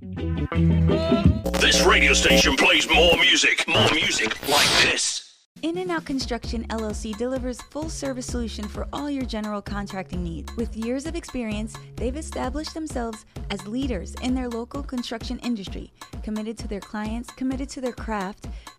This radio station plays more music, more music like this. In and Out Construction LLC delivers full service solution for all your general contracting needs. With years of experience, they've established themselves as leaders in their local construction industry, committed to their clients, committed to their craft.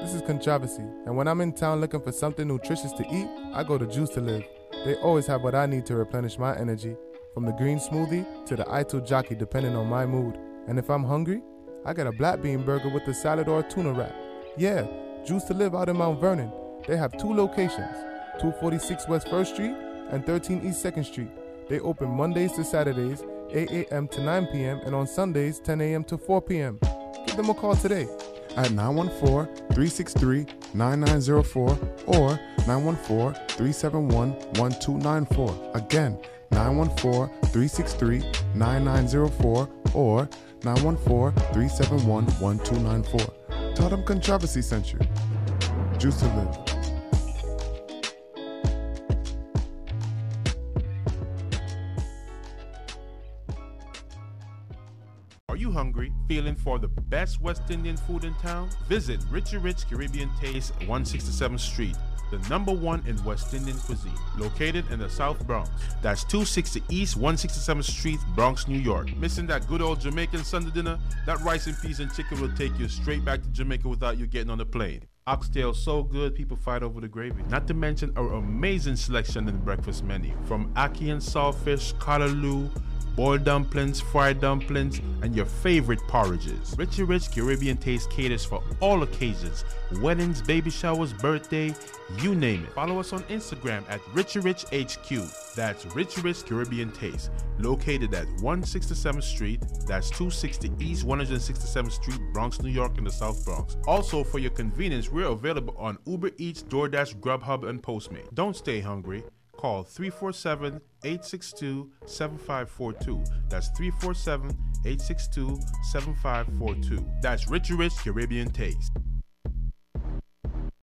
this is Controversy, and when I'm in town looking for something nutritious to eat, I go to Juice to Live. They always have what I need to replenish my energy, from the green smoothie to the Ito jockey, depending on my mood. And if I'm hungry, I get a black bean burger with a salad or a tuna wrap. Yeah, Juice to Live out in Mount Vernon. They have two locations 246 West 1st Street and 13 East 2nd Street. They open Mondays to Saturdays, 8 a.m. to 9 p.m., and on Sundays, 10 a.m. to 4 p.m. Give them a call today at 914 363 9904 or 914 371 1294. Again, 914 363 9904 or 914 371 1294. Tell them Controversy sent you. Juice to live. You hungry, feeling for the best West Indian food in town? Visit Richie Rich Caribbean Taste, 167th Street, the number one in West Indian cuisine, located in the South Bronx. That's 260 East 167th Street, Bronx, New York. Missing that good old Jamaican Sunday dinner? That rice and peas and chicken will take you straight back to Jamaica without you getting on the plane. Oxtail so good, people fight over the gravy. Not to mention our amazing selection in the breakfast menu, from ackee and saltfish, callaloo, boiled dumplings, fried dumplings, and your favorite porridges. Richie Rich Caribbean Taste caters for all occasions weddings, baby showers, birthday, you name it. Follow us on Instagram at Richie Rich HQ. That's Richie Rich Caribbean Taste, located at 167th Street, that's 260 East 167th Street, Bronx, New York, in the South Bronx. Also, for your convenience, we're available on Uber Eats, DoorDash, Grubhub, and Postmate. Don't stay hungry call 347 862 7542. That's 347 862 7542. That's Richie Rich Caribbean Taste.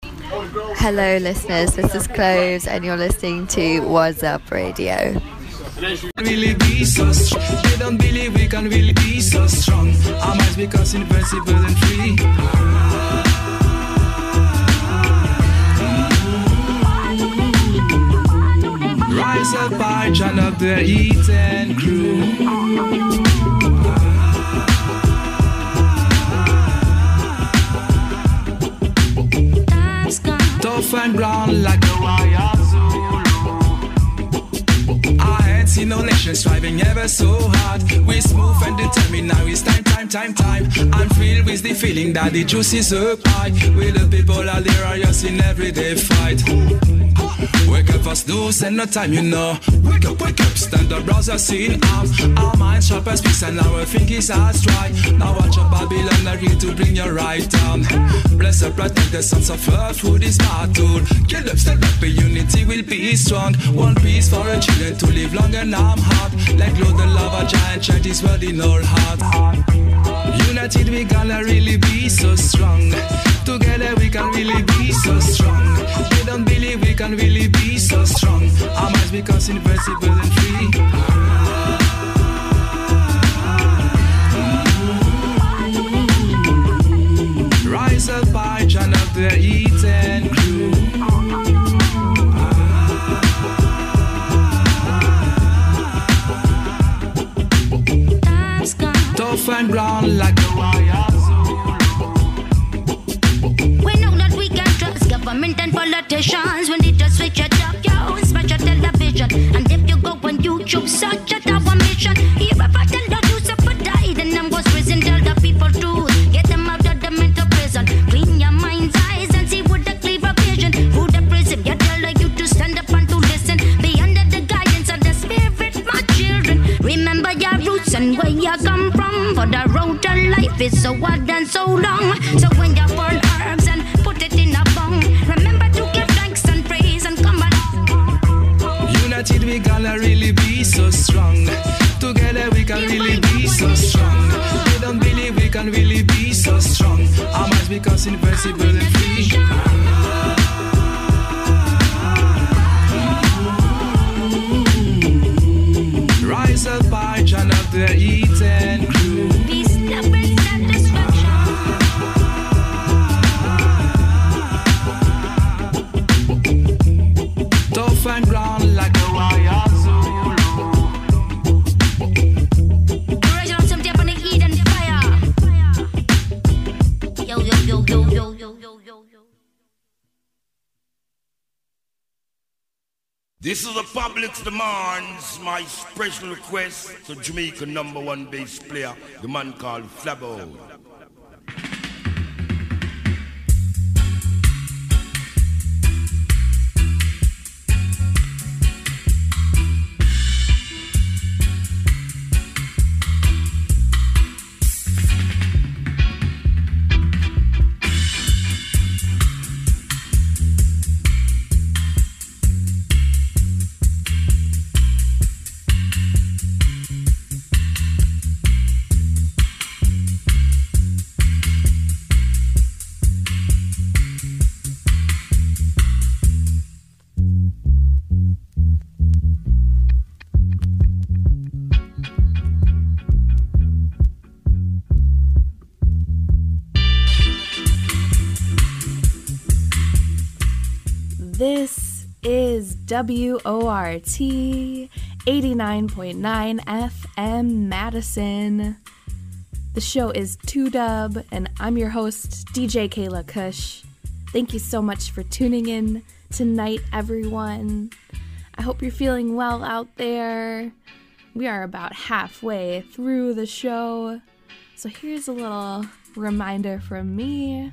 Hello, listeners. This is Cloves, and you're listening to What's Up Radio. Really be so strong. They don't believe we can really be so strong. Our minds because invincible and free. Rise up, I join up the eating crew. Tough and brown like a wire I ain't seen no nation striving ever so hard. We smooth and determined, now it's time, time, time, time. I'm filled with the feeling that the juice is up high. We the people are just in everyday fight. Wake up for snooze and no time, you know. Wake up, wake up, stand up, browser scene arms. Our minds sharp as peace and our thinking are strike. Now watch your Babylon, are here to bring you right down. Bless up, protect the sons of earth through this battle. Kill up, stand up, unity will be strong. One piece for our children to live long and arm hard. Like glow the lava giant chant is word in our heart. United we gonna really be so strong. Together we can really be so strong. They don't believe we can really be so strong. Our minds because invincible and free. Rise up, I join up the eating rough and like the. We know that we can trust government and politicians when they just switch it up, yo, smash your television. And if you go on YouTube, search it our mission. If I tell the truth, so die, then I'm was prison, tell the people truth. And where you come from. For the road to life is so hard and so long. So when you burn herbs and put it in a bong, remember to give thanks and praise and come along. United we gonna really be so strong. Together we can really be so strong. They don't believe we can really be so strong. Our minds because invincible is demands, my special request to Jamaica number one bass player, the man called Flabba. WORT 89.9 FM Madison. The show is 2Dub, and I'm your host, DJ Kayla Kush. Thank you so much for tuning in tonight, everyone. I hope you're feeling well out there. We are about halfway through the show. So here's a little reminder from me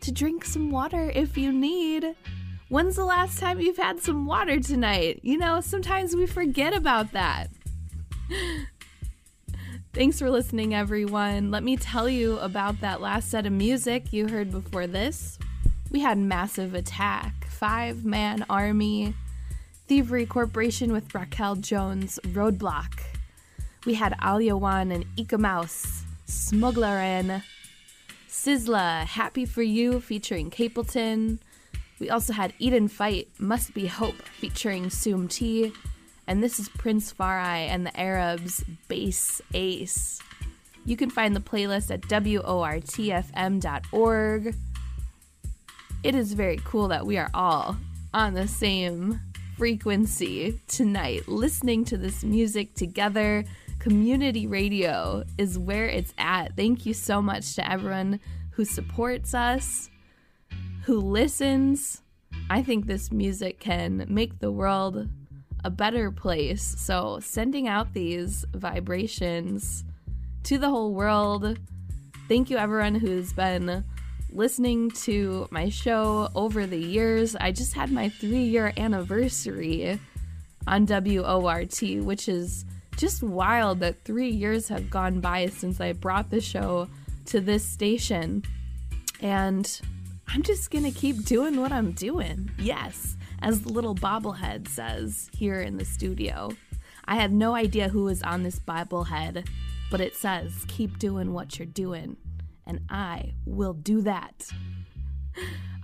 to drink some water if you need. When's the last time you've had some water tonight? You know, sometimes we forget about that. Thanks for listening, everyone. Let me tell you about that last set of music you heard before this. We had Massive Attack, Five Man Army, Thievery Corporation with Racquel Jones, Roadblock. We had Alyawan and Ika Mouse, Smugglerin, Sizzla, Happy For You featuring Capleton. We also had Eden Fight, Must Be Hope featuring Soom T. And this is Prince Far I and the Arabs, Bass Ace. You can find the playlist at WORTFM.org. It is very cool that we are all on the same frequency tonight, listening to this music together. Community radio is where it's at. Thank you so much to everyone who supports us who listens. I think this music can make the world a better place. So, sending out these vibrations to the whole world. Thank you, everyone who's been listening to my show over the years. I just had my three year anniversary on WORT, which is just wild that three years have gone by since I brought the show to this station. And I'm just gonna keep doing what I'm doing. Yes, as the little bobblehead says here in the studio. I have no idea who is on this bobblehead, but it says, keep doing what you're doing. And I will do that.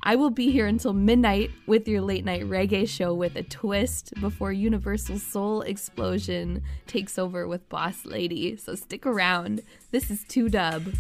I will be here until midnight with your late night reggae show with a twist before Universal Soul Explosion takes over with Boss Lady. So stick around. This is 2 Dub.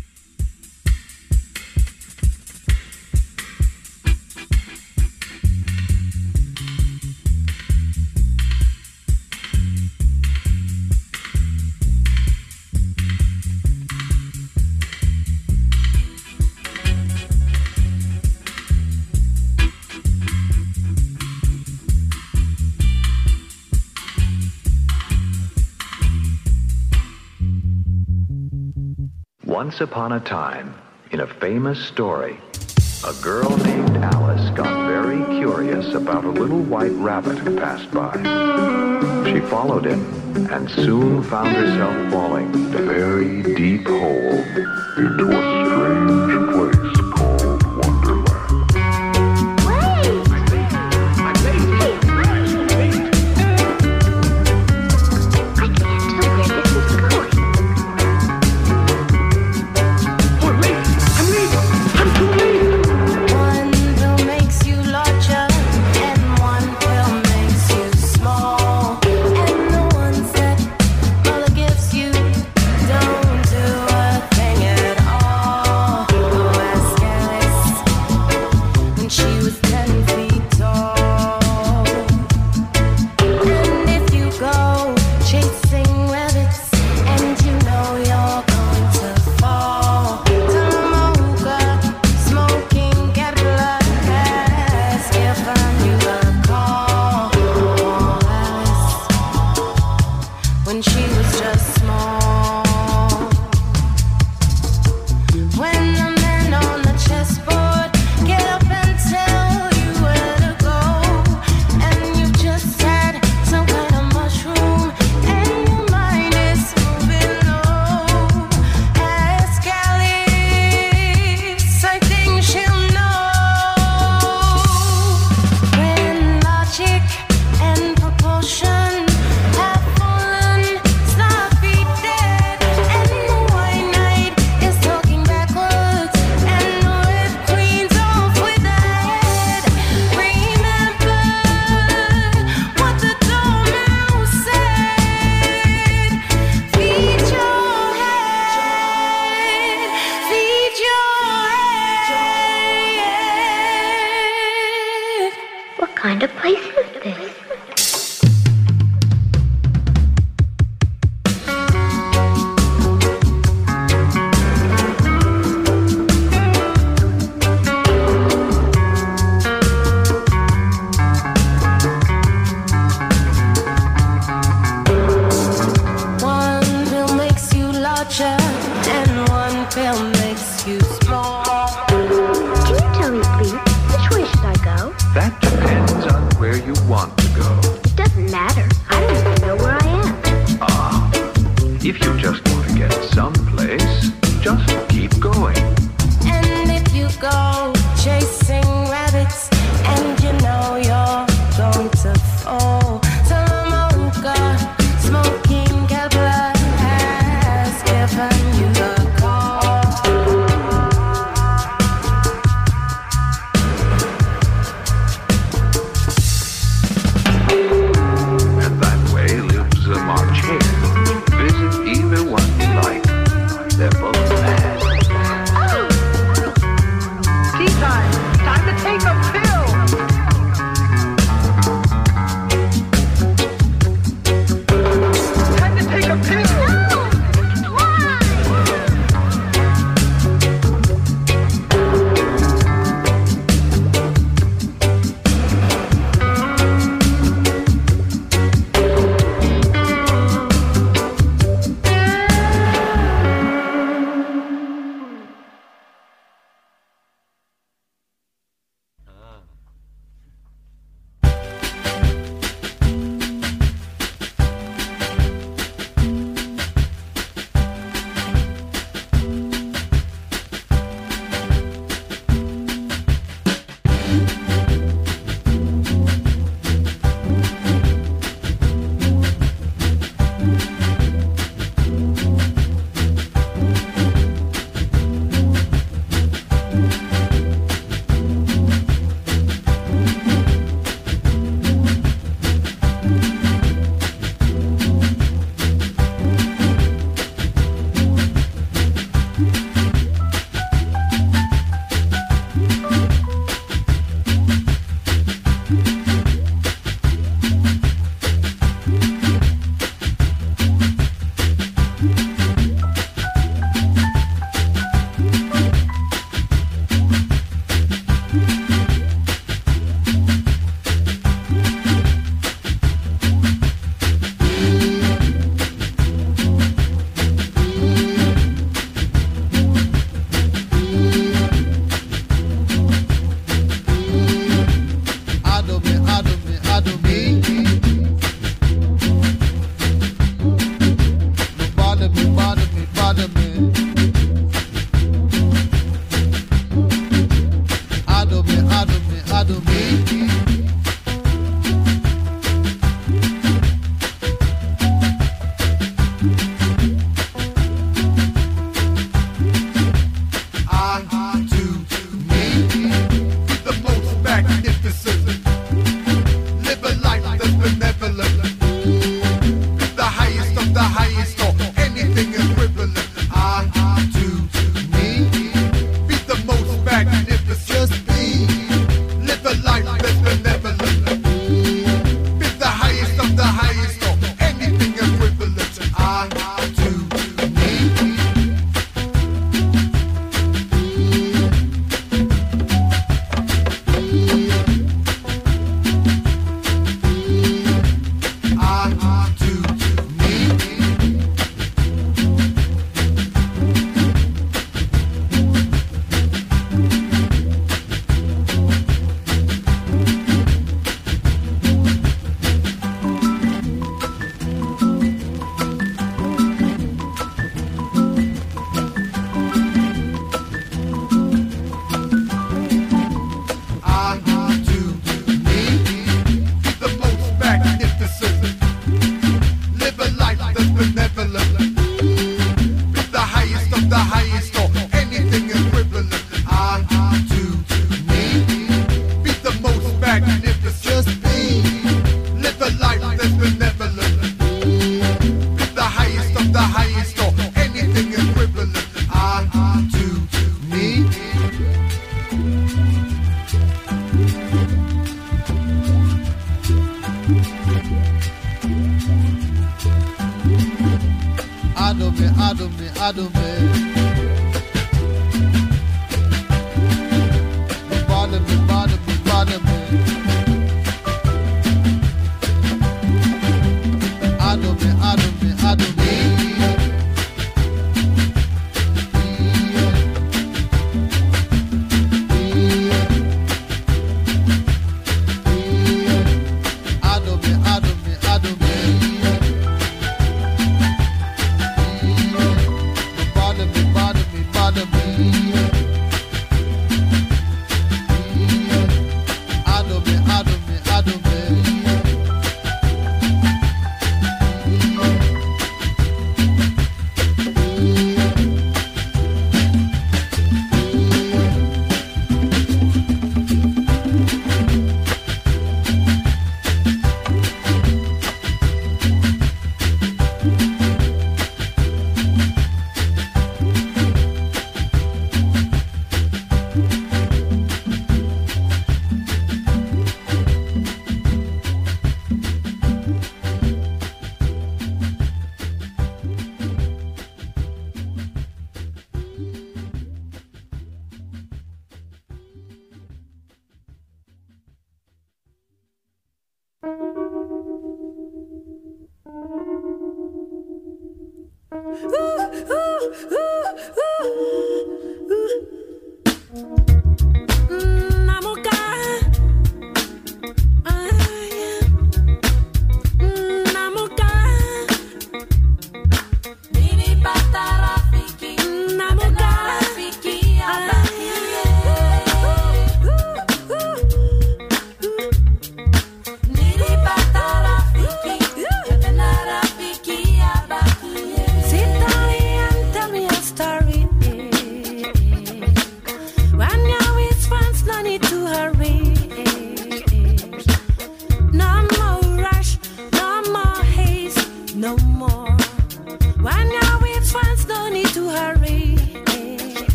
Once upon a time, in a famous story, a girl named Alice got very curious about a little white rabbit who passed by. She followed him and soon found herself falling into a very deep hole into a strange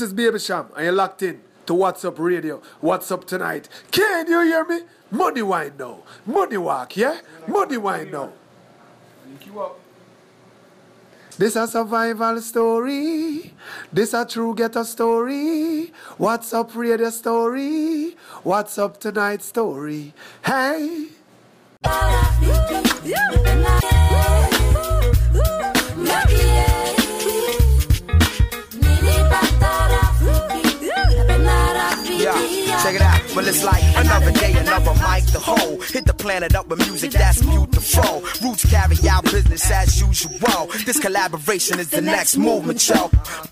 this is Baby Sham, and you're locked in to What's Up Radio. What's Up Tonight? Can you hear me? Money wine now. Money walk, yeah? Money wine now. This a survival story. This a true ghetto story. What's up radio story? What's up tonight story? Hey. Check it out. Well, it's like another day, another mic the whole. Hit the planet up with music that's beautiful. Roots carry out business as usual. This collaboration is the next movement, yo.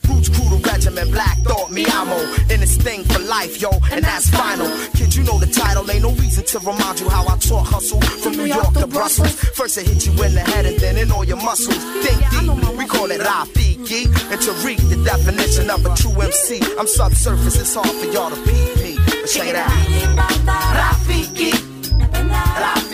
Roots crew, the regiment, Black Thought, me amo. In this thing for life, yo, and that's final. Kid, you know the title, ain't no reason to remind you how I taught hustle from New York to Brussels. First, I hit you in the head and then in all your muscles. Think deep, we call it Rafiki. And to read the definition of a true MC, I'm subsurface, it's hard for y'all to peep me. Check it out. Rafiki. Rafiki.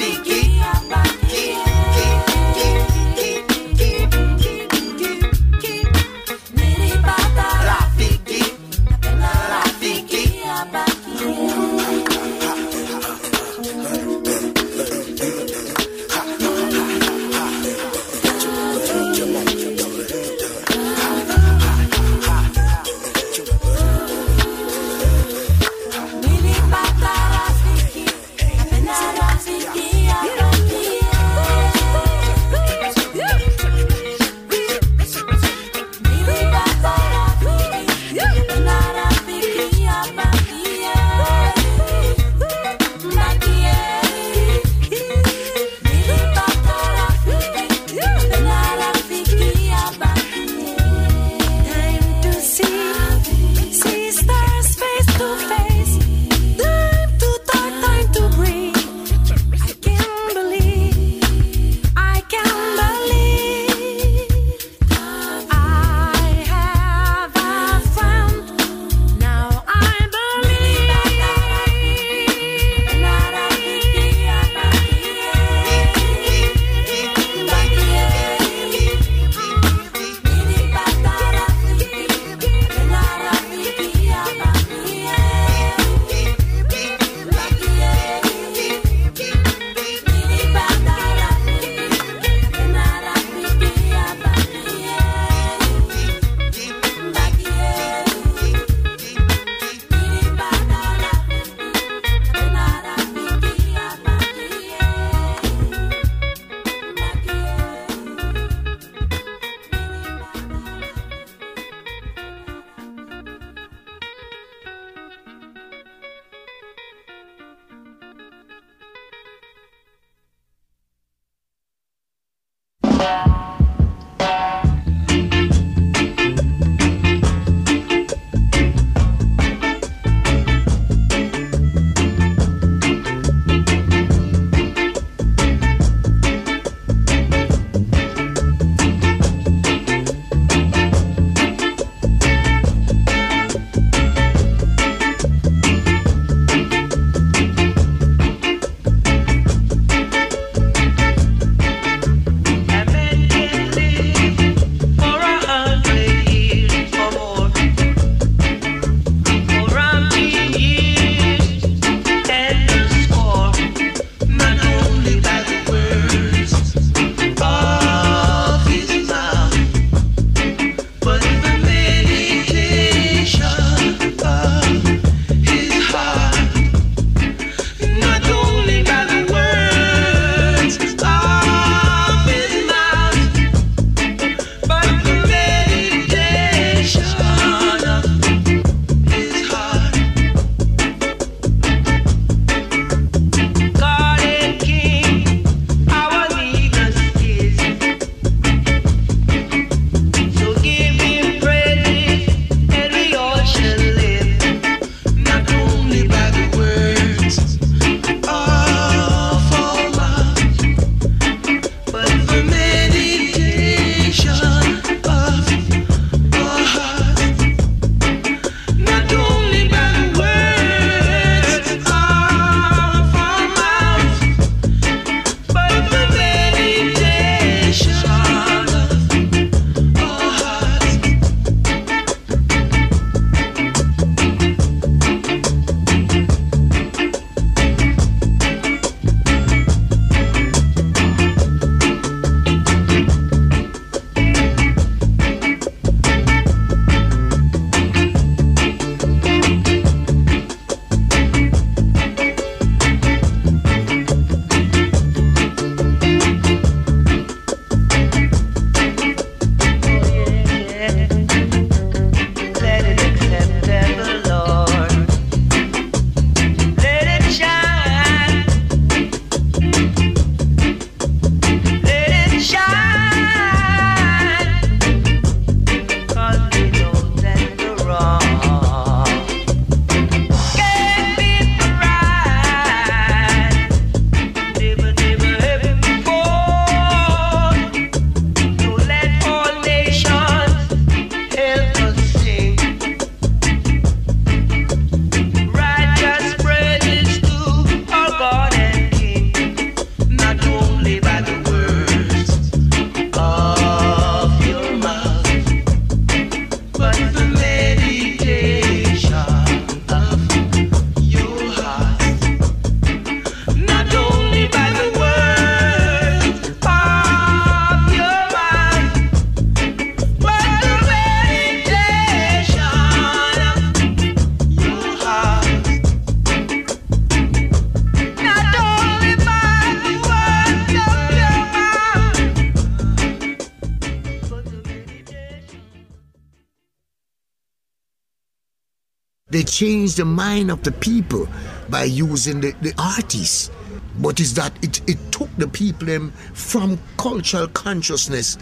change the mind of the people by using the, the artists. But is that it, it took the people them from cultural consciousness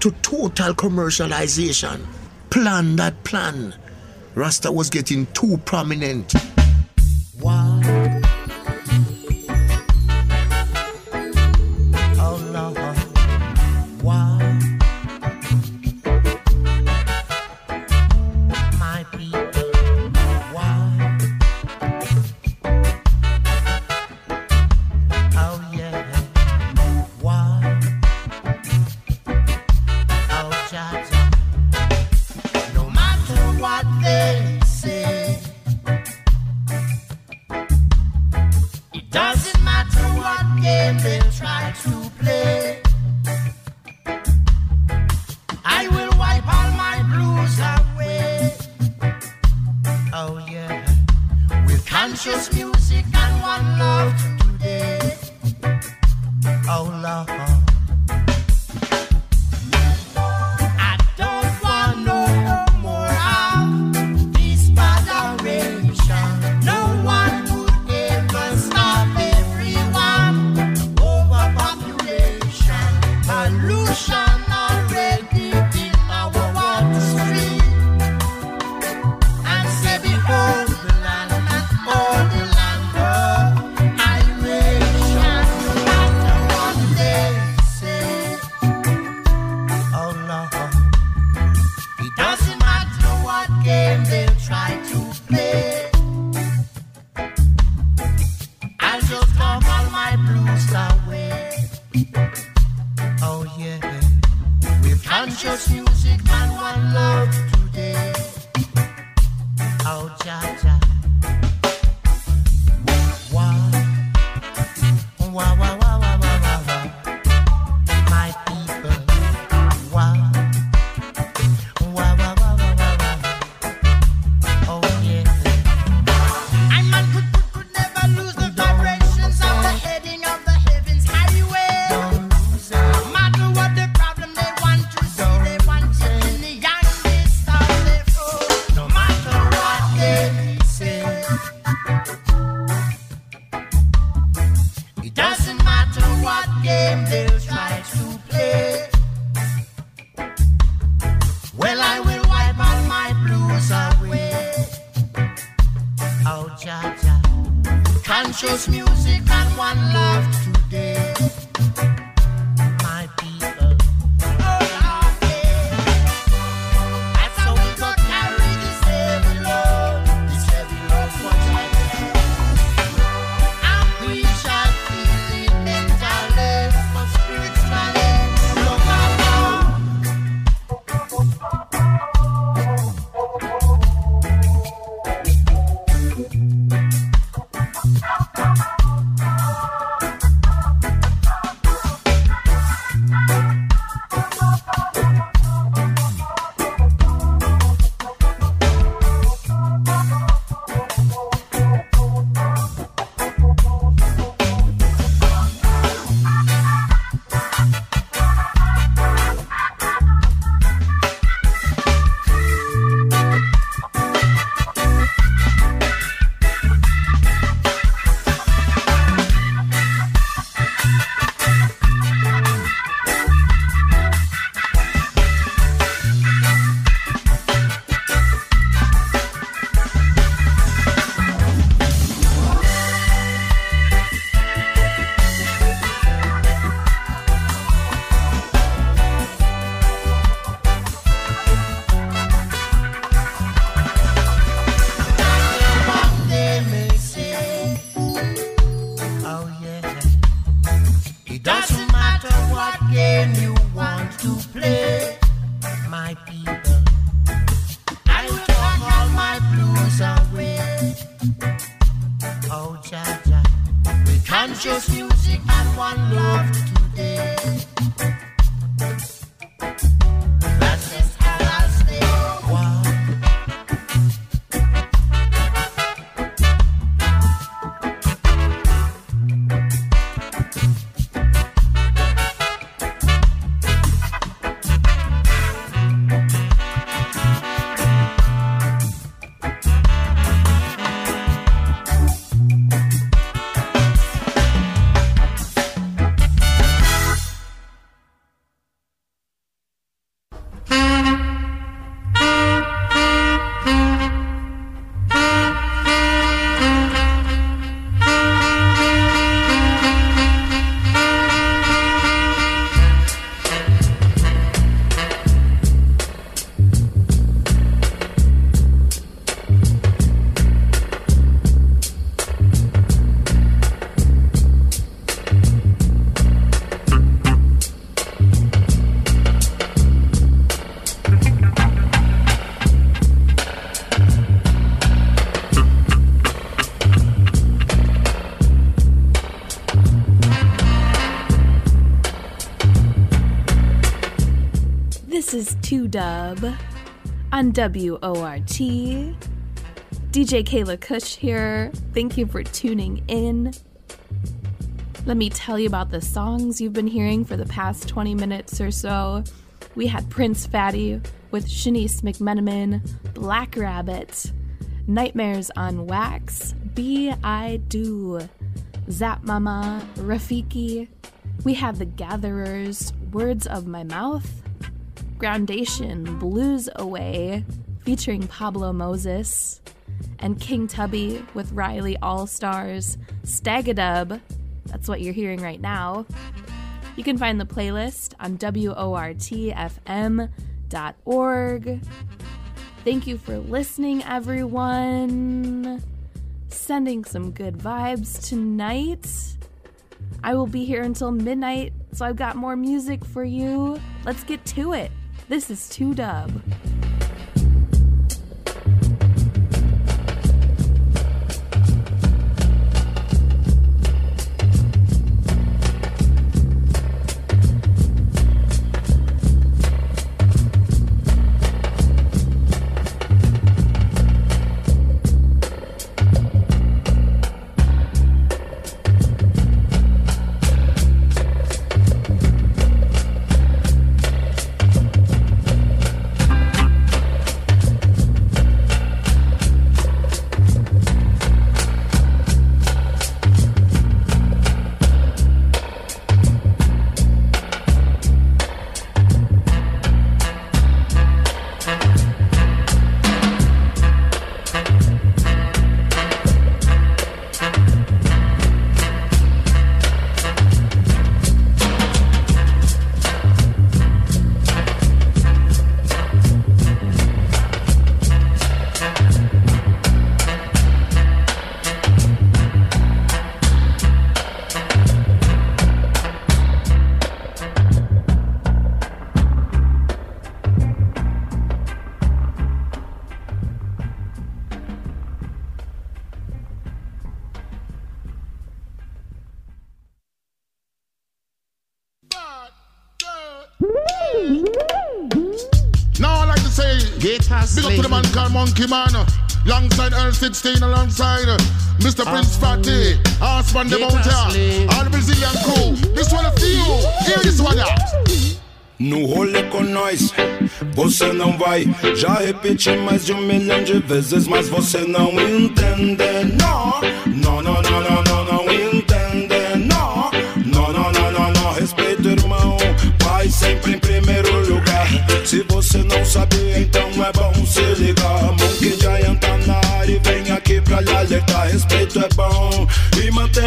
to total commercialization. Plan that plan. Rasta was getting too prominent. sorry. 2 Dub on WORT. DJ Kayla Kush here. Thank you for tuning in. Let me tell you about the songs you've been hearing for the past 20 minutes or so. We had Prince Fatty with Shniece McMenamin, Black Rabbit, Nightmares on Wax, Be I Do, Zap Mama, Rafiki. We had The Gatherers, Words of My Mouth, Groundation, Blues Away, featuring Pablo Moses, and King Tubby with Riley All Stars, Stagadub, that's what you're hearing right now. You can find the playlist on WORTFM.org. Thank you for listening, everyone. Sending some good vibes tonight. I will be here until midnight, so I've got more music for you. Let's get to it. This is 2 Dub. Alongside Earl 16, alongside Mr. Prince Fatty, Osman the Mountain, all Brazilian crew. This one for you. Hear this one out. No rolê com nós, você não vai. Já repeti mais de um milhão de vezes, mas você não entende. Não,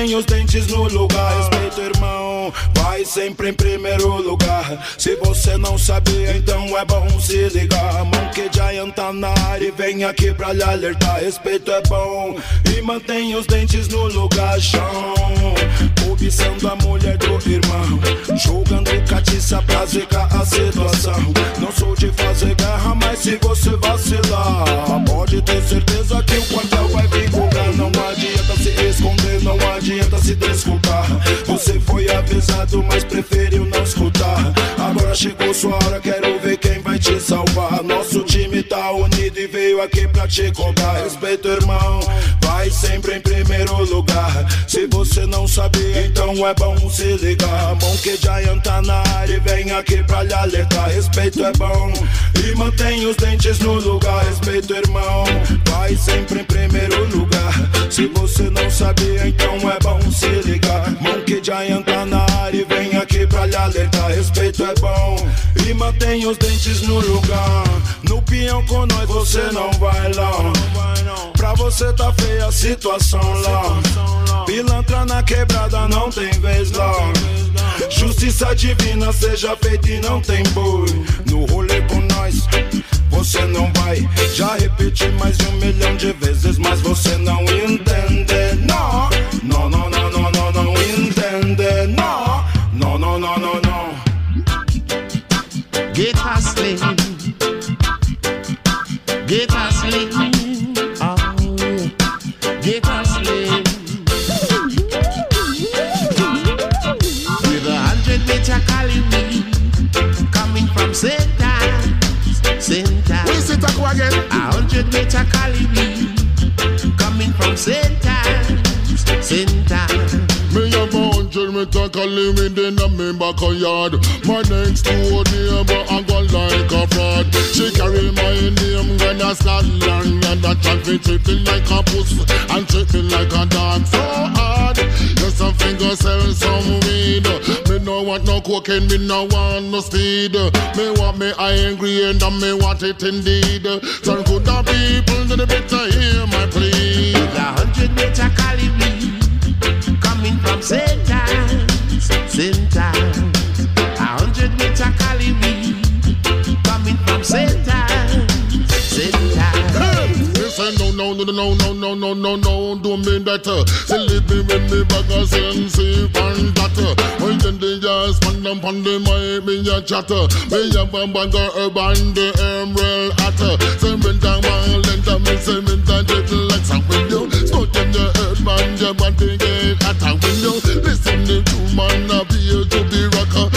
e mantém os dentes no lugar. Respeito, irmão. Vai sempre em primeiro lugar. Se você não sabia, então é bom se ligar. Monkey Giant tá na área e vem aqui pra lhe alertar. Respeito é bom e mantém os dentes no lugar. Chão, cobiçando a mulher do irmão. Jogando catiça pra zicar a situação. Não sou de fazer guerra, mas se você vacilar, pode ter certeza que o quartel vai vir cobrar. Não adianta se esconder, não adianta se desculpar. Você foi avisado, mas preferiu não escutar. Agora chegou sua hora, quero ver quem vai te salvar. Nosso time tá unido e veio aqui pra te cobrar. Respeito, irmão, vai sempre em primeiro lugar. Se você não sabia, então é bom se ligar. Monkey Giant tá na área e vem aqui pra lhe alertar. Respeito é bom e mantém os dentes no lugar. Respeito, irmão, vai sempre em primeiro lugar. Se você não sabia, então é bom se ligar. Monkey Giant tá na área e vem aqui pra lhe alertar. Respeito é bom e mantém os dentes no lugar. No peão com nós você não vai lá. Pra você tá feia a situação lá. Pilantra na quebrada não tem vez lá. Justiça divina seja feita e não tem boi. No rolê com nós, você não vai. Já repeti mais de um milhão de vezes, mas você não entende. Não, não, não, não, não, não, não entende. Não, não, não, não, não, não. Get hustling. Get hustling. better Calibre coming from Saint-Times, St. Me have a hundred meter calibre, within a me backyard. My next door neighbor I go like a fraud. She carry my name gonna Scotland and I try to treat me like a puss and treat like a dog. So a finger sell some weed. Me no want no cocaine, me no want no speed. Me want me angry and I me want it indeed. So good the people, then they better hear my plea. The hundred meter Cali coming from St. Anne's. A hundred meter Cali coming from St. Say no, no, no, no, no, no, no, no, no, do me that. uh. Say leave me with me bag of sense and that. uh. When then they just pan them pan them, I me a chatter. Me a bang bang a herb and the emerald hat. uh. Say me down one length, me say me down little like some window. Smoke them the herb man, your body get at a window. Listen the two man appear to be rocker.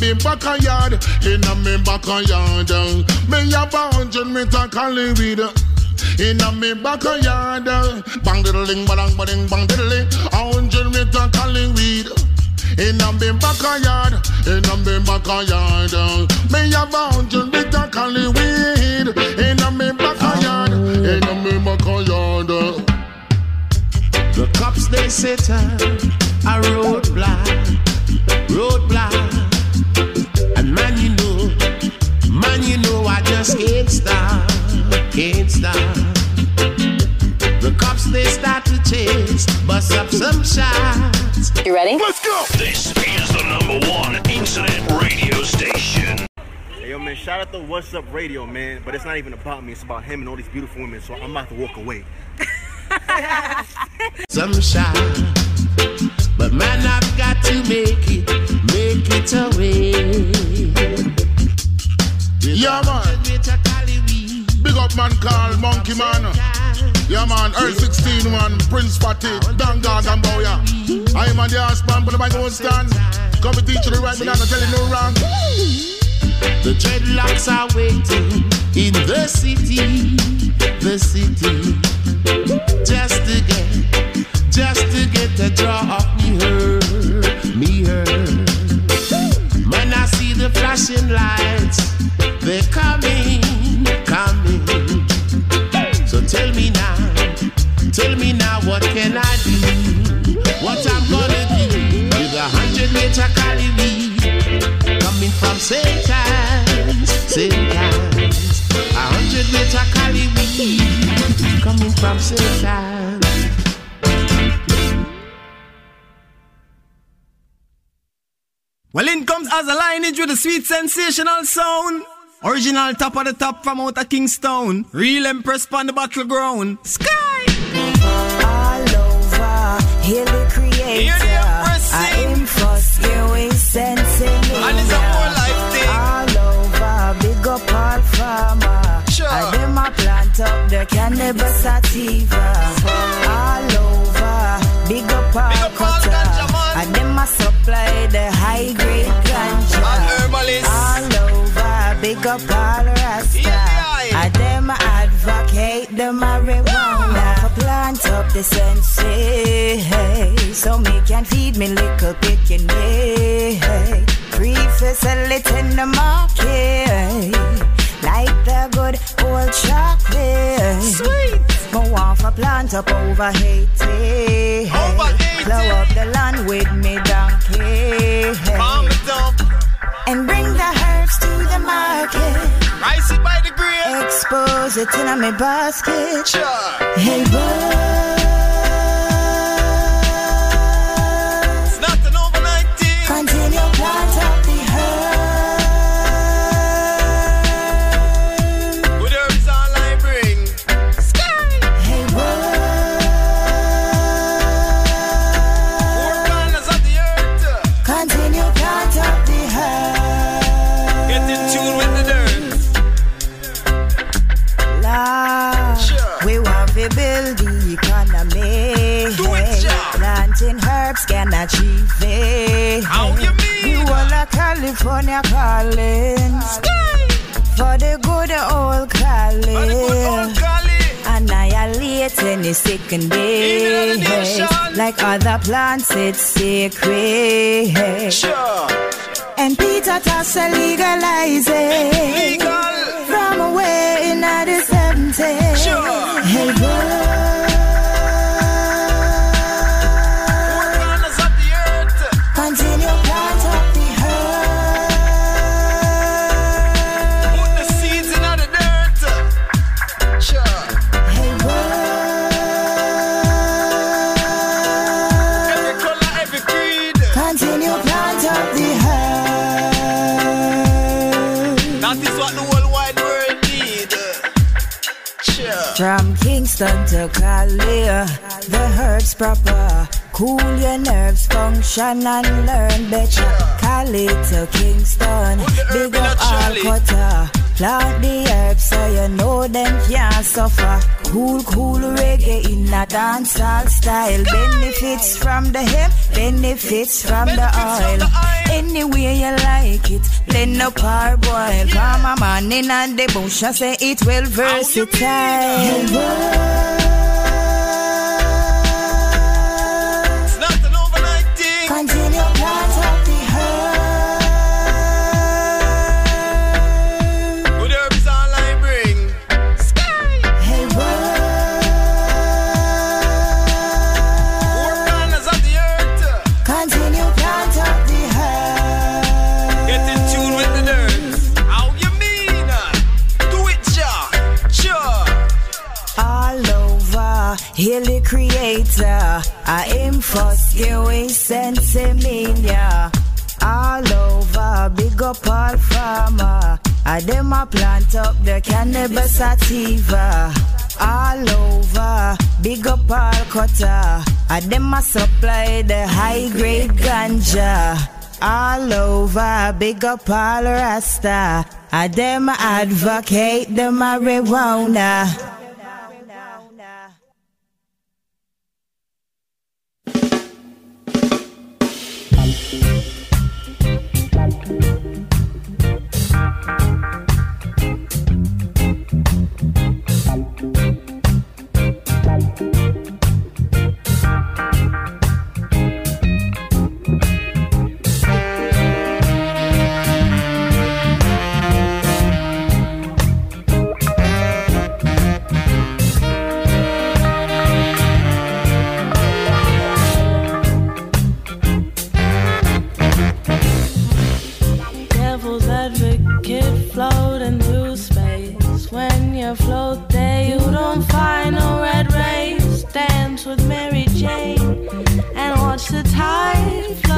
Me backyard, in a me backyard. Uh, me have a bound me to cali weed. In a me backyard, uh, bang diddling, bang bang bang diddling. A hundred meter cali weed. In a me backyard, in a me backyard, uh, me have a hundred meter cali weed. In a me backyard, in a me backyard. The cops they up a roadblock, roadblock. And man, you know, man, you know, I just can't stop, can't stop. The cops they start to chase, bust up some shots. You ready? Let's go. This is the number one internet radio station. Hey, yo, man, shout out to What's Up Radio, man. But it's not even about me. It's about him and all these beautiful women. So I'm about to walk away. some shot. But man, I've got to make it, make it away. Yeah, man. Big up man called Monkey Man. Yeah, man. Earl 16 man. Prince Fatty. Dan Gag and Bowya. I'm on the ass man, but I go stand. Come and teach you the right, but I'm not telling no wrong. The dreadlocks are waiting in the city, the city, just to get, just to get a draw of me her, me her. Man, I see the flashing lights, they're coming, coming. So tell me now, tell me now, what can I do? What I'm gonna do with a hundred meter Cali weed coming from St. Anne's. A hundred meter Cali weed coming from St. Well, in comes as a lineage with a sweet sensational sound. Original top of the top from out of Kingston. Real Empress on the battleground. Sky! all over. Hear the creator. I am first year we sensing And it's a whole life thing. All over. Big up all farmer. Sure. I them a plant up the cannabis sativa. All supply the high grade ganja. All over. Big up all rasta. I them advocate the marijuana. For plant up the sensei. So me can feed me little picking Free for sell in the market. Like the good old chocolate. Sweet. Mo want for plant up over Haiti. Over Haiti. Blow up the land with me donkey. It down. And bring the herbs to the market. Rice it by the grain. Expose it in a me basket. Sure. Hey, It's and achieve it. How you mean? You all of California calling. For the good old Cali. Annihilate any second day. Like other plants, it's sacred. Sure. And Peter Tosh legalize it. From away in the 70s. Sure. Hey, Forerunners From Kingston to Cali, the herbs proper. Cool your nerves, function and learn better. Cali to Kingston, big up all cutter. Plant the herbs so you know them can't suffer. Cool, cool reggae in a dancehall style. Benefits from the hemp, benefits from the oil. Any way you like it, blend up or boil. Come a man in and the bush, I say it well versatile. I am for skill sensimania. All over, big up all farmer. I them a plant up the cannabis sativa. All over, big up all cutter. I them a supply the high grade ganja. All over, big up all rasta. I them advocate the marijuana. Float there, you don't find no red rays. Dance with Mary Jane and watch the tide float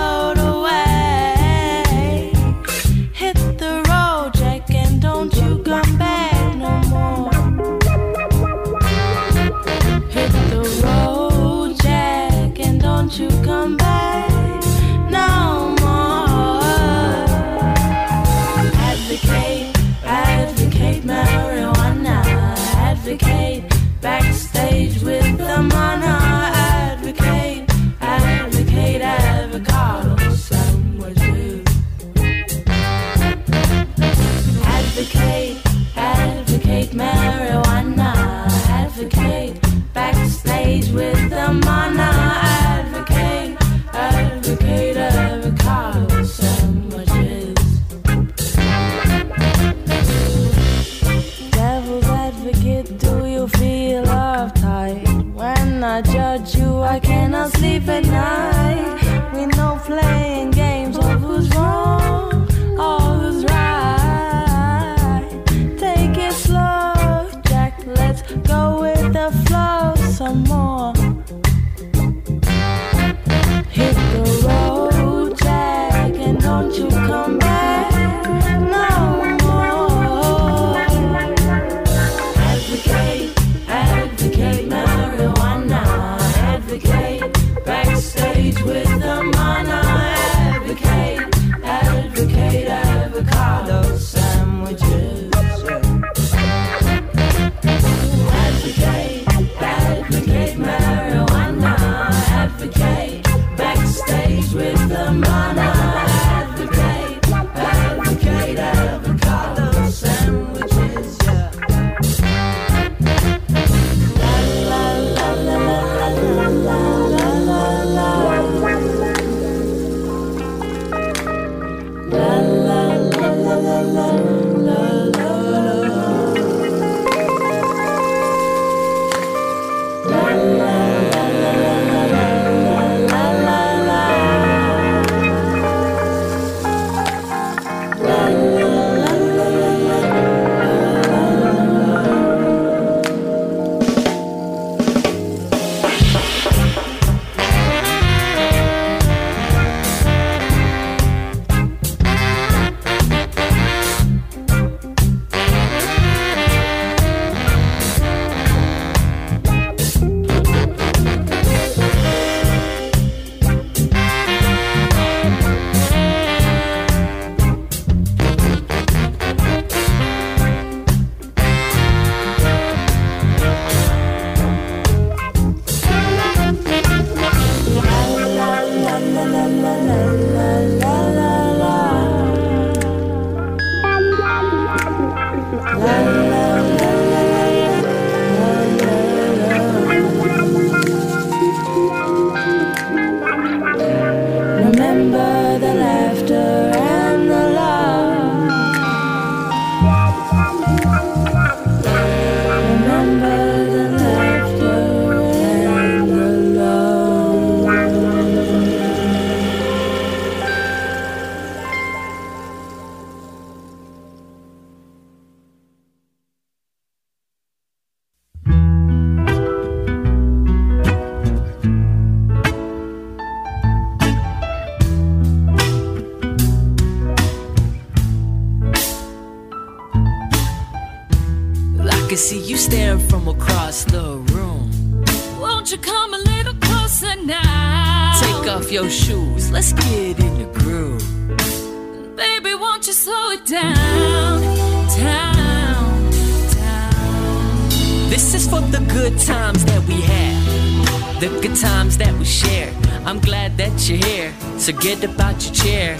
so get about your chair.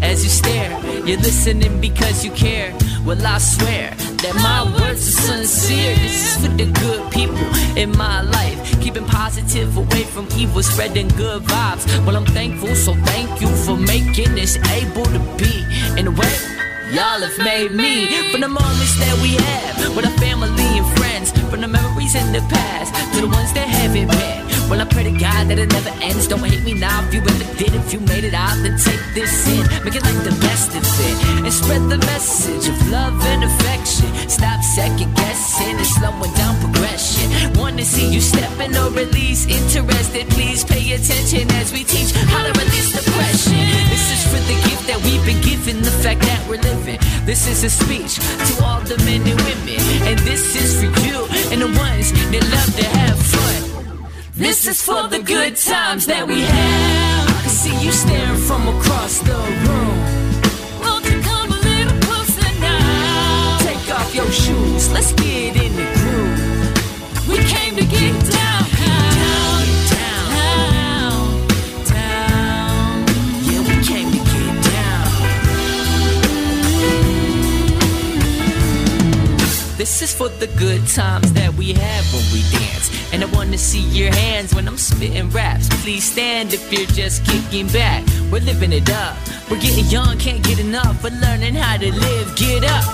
As you stare, you're listening because you care. Well, I swear that my words are sincere. This is for the good people in my life, keeping positive away from evil, spreading good vibes. Well, I'm thankful, so thank you for making this able to be. In a way, Y'all have made me from the moments that we have with our family and friends, from the memories in the past to the ones that haven't been. Well, I pray to God that it never ends. Don't hate me now if you ever did. If you made it out, then take this in. Make it like the best of it. And spread the message of love and affection. Stop second guessing and slowing down progression. Wanna see you stepping or release interested. Please pay attention as we teach how to release depression. This is for the gift that we've been given, the fact that we're living. This is a speech to all the men and women. And this is for you and the ones that love to have fun. This is for the good times that we have. I can see you staring from across the room. Won't you come a little closer now? Take off your shoes, let's get in the groove. We came to get down, This is for the good times that we have when we dance. And I wanna see your hands when I'm spitting raps. Please stand if you're just kicking back. We're living it up. We're getting young, can't get enough. We're learning how to live. Get up,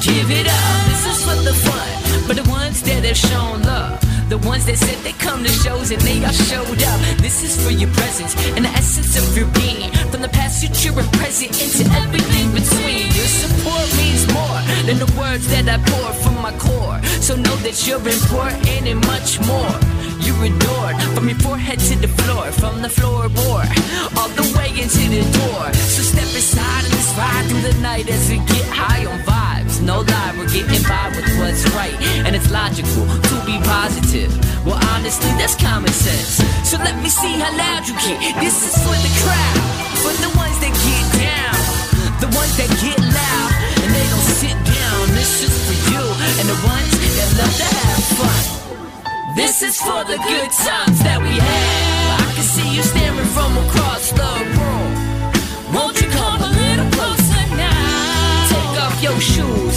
give it up. This is for the fun. But the ones that have shown love. The ones that said they come to shows and they all showed up. This is for your presence and the essence of your being. From the past, future, and present into everything between. Your support means more than the words that I pour from my core. So know that you're important and much more. You're adored from your forehead to the floor, from the floorboard all the way into the door. So step inside and let's ride through the night as we get high on no lie, we're getting by with what's right. And it's logical to be positive. Well, honestly, that's common sense. So let me see how loud you get. This is for the crowd, for the ones that get down, the ones that get loud, and they don't sit down. This is for you and the ones that love to have fun. This is for the good times that we had. I can see you staring from across the room. Won't you come a little closer now? Take off your shoes.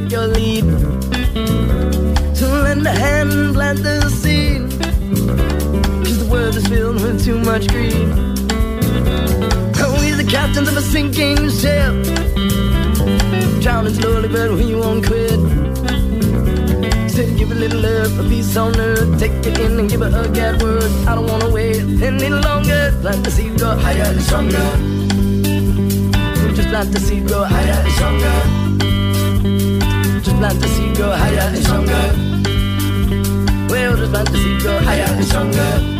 take your lead. So lend a hand and plant the seed. Cause the world is filled with too much greed. We're the captains of a sinking ship. Drowning slowly, but we won't quit. Said give a little love, a piece on earth. Take it in and give a hug at word. I don't wanna wait any longer. Plant the seed, go higher and stronger. Just plant the seed, go higher and stronger. Plant the seed, go higher and stronger. Well, just plant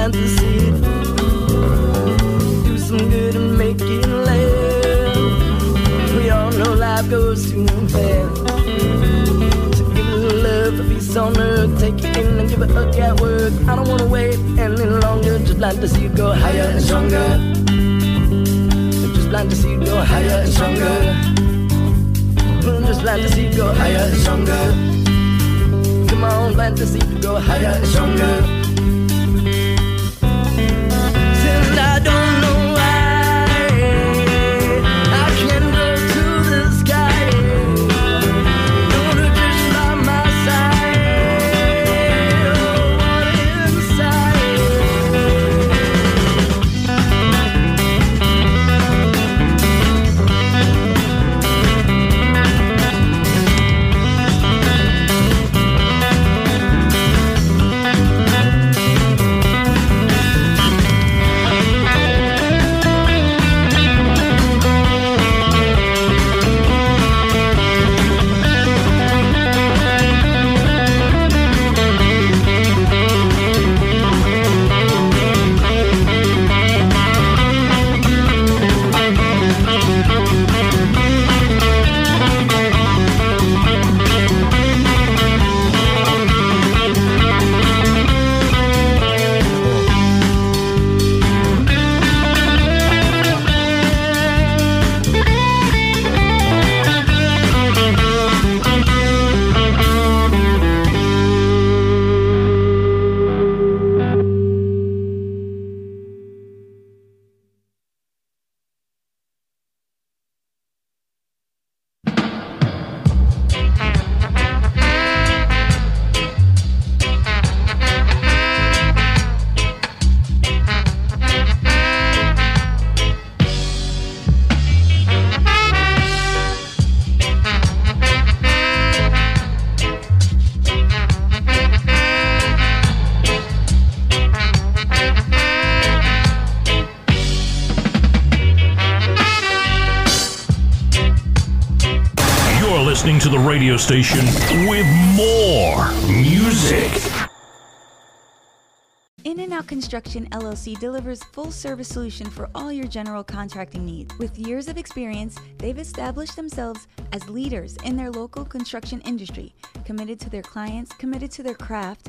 plant the seed. Do some good and make it live. We all know life goes too fast. So give a love, a piece on earth. Take it in and give it a at work. I don't wanna wait any longer. Just plant the seed, go higher and stronger. Just plant the seed, go higher and stronger. Mm, just plant the seed, go higher and stronger. Come on, plant the seed, go higher and stronger. Construction LLC delivers full service solution for all your general contracting needs. With years of experience, they've established themselves as leaders in their local construction industry, committed to their clients, committed to their craft.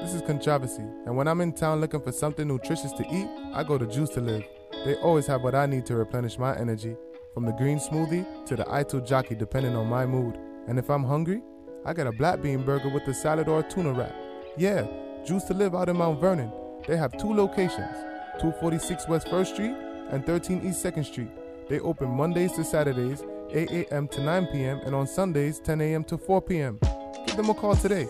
this is Controversy, and when I'm in town looking for something nutritious to eat, I go to Juice to Live. They always have what I need to replenish my energy, from the green smoothie to the Ito jockey, depending on my mood. And if I'm hungry, I get a black bean burger with a salad or a tuna wrap. Yeah, Juice to Live out in Mount Vernon. They have two locations 246 West 1st Street and 13 East 2nd Street. They open Mondays to Saturdays, 8 a.m. to 9 p.m., and on Sundays, 10 a.m. to 4 p.m. Give them a call today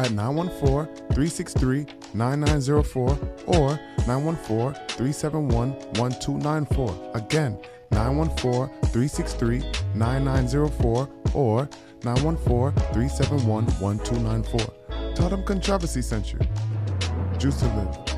at 914 363 9904 or 914 371 1294. Again, 914 363 9904 or 914 371 1294. Tell them Controversy sent you. Juice to live.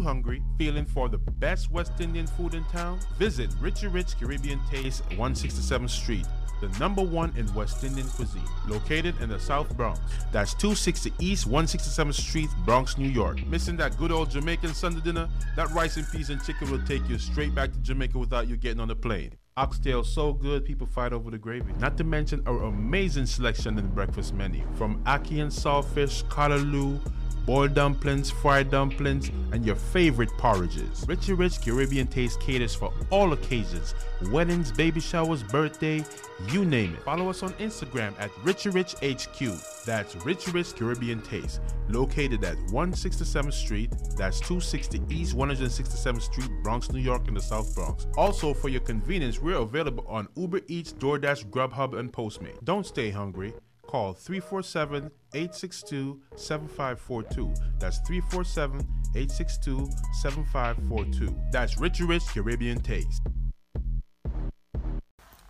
You hungry? Feeling for the best West Indian food in town? Visit Richie Rich Caribbean Taste, 167th Street, the number one in West Indian cuisine, located in the South Bronx. That's 260 East 167th Street, Bronx, New York. Missing that good old Jamaican Sunday dinner? That rice and peas and chicken will take you straight back to Jamaica without you getting on the plane. Oxtail so good, people fight over the gravy. Not to mention our amazing selection in the breakfast menu, from ackee and saltfish, callaloo, boiled dumplings, fried dumplings, and your favorite porridges. Richie Rich Caribbean Taste caters for all occasions weddings, baby showers, birthday, you name it. Follow us on Instagram at Richie Rich HQ. That's Richie Rich Caribbean Taste, located at 167th Street, that's 260 East 167th Street, Bronx, New York, in the South Bronx. Also, for your convenience, we're available on Uber Eats, DoorDash, Grubhub, and Postmate. Don't stay hungry. Call 347 862 7542. That's 347 862 7542. That's Richie Rich Caribbean Taste.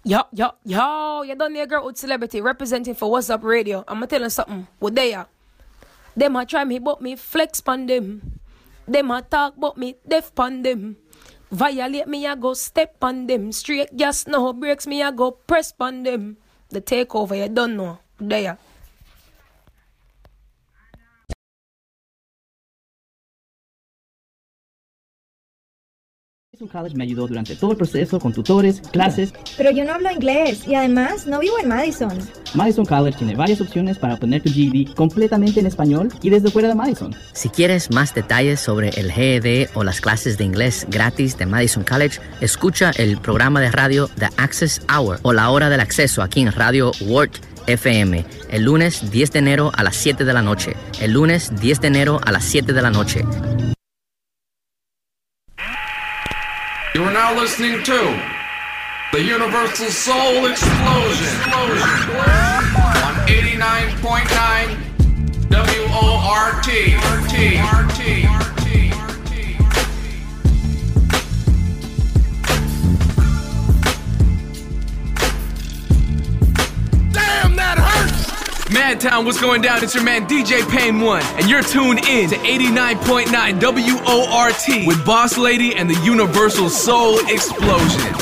Yo, yo, yo, you done there, girl with celebrity representing for What's Up Radio. I'ma tell you something. What they are? Them a try me, but me flex pon them. Them a talk, but me deaf pon them. Violate me, I go step on them. Straight gas, no breaks me, I go press pon them. The takeover, you don't know. There. Madison College me ayudó durante todo el proceso con tutores, clases. Pero yo no hablo inglés y además no vivo en Madison. Madison College tiene varias opciones para obtener tu GED completamente en español y desde fuera de Madison. Si quieres más detalles sobre el GED o las clases de inglés gratis de Madison College, escucha el programa de radio The Access Hour o la hora del acceso aquí en Radio Word FM el lunes 10 de enero a las 7 de la noche. El lunes 10 de enero a las 7 de la noche. You are now listening to the Universal Soul Explosion on 89.9 WORT. RT, RT, Damn, that! Madtown, what's going down? It's your man DJ Payne One, and you're tuned in to 89.9 WORT with Boss Lady and the Universal Soul Explosion.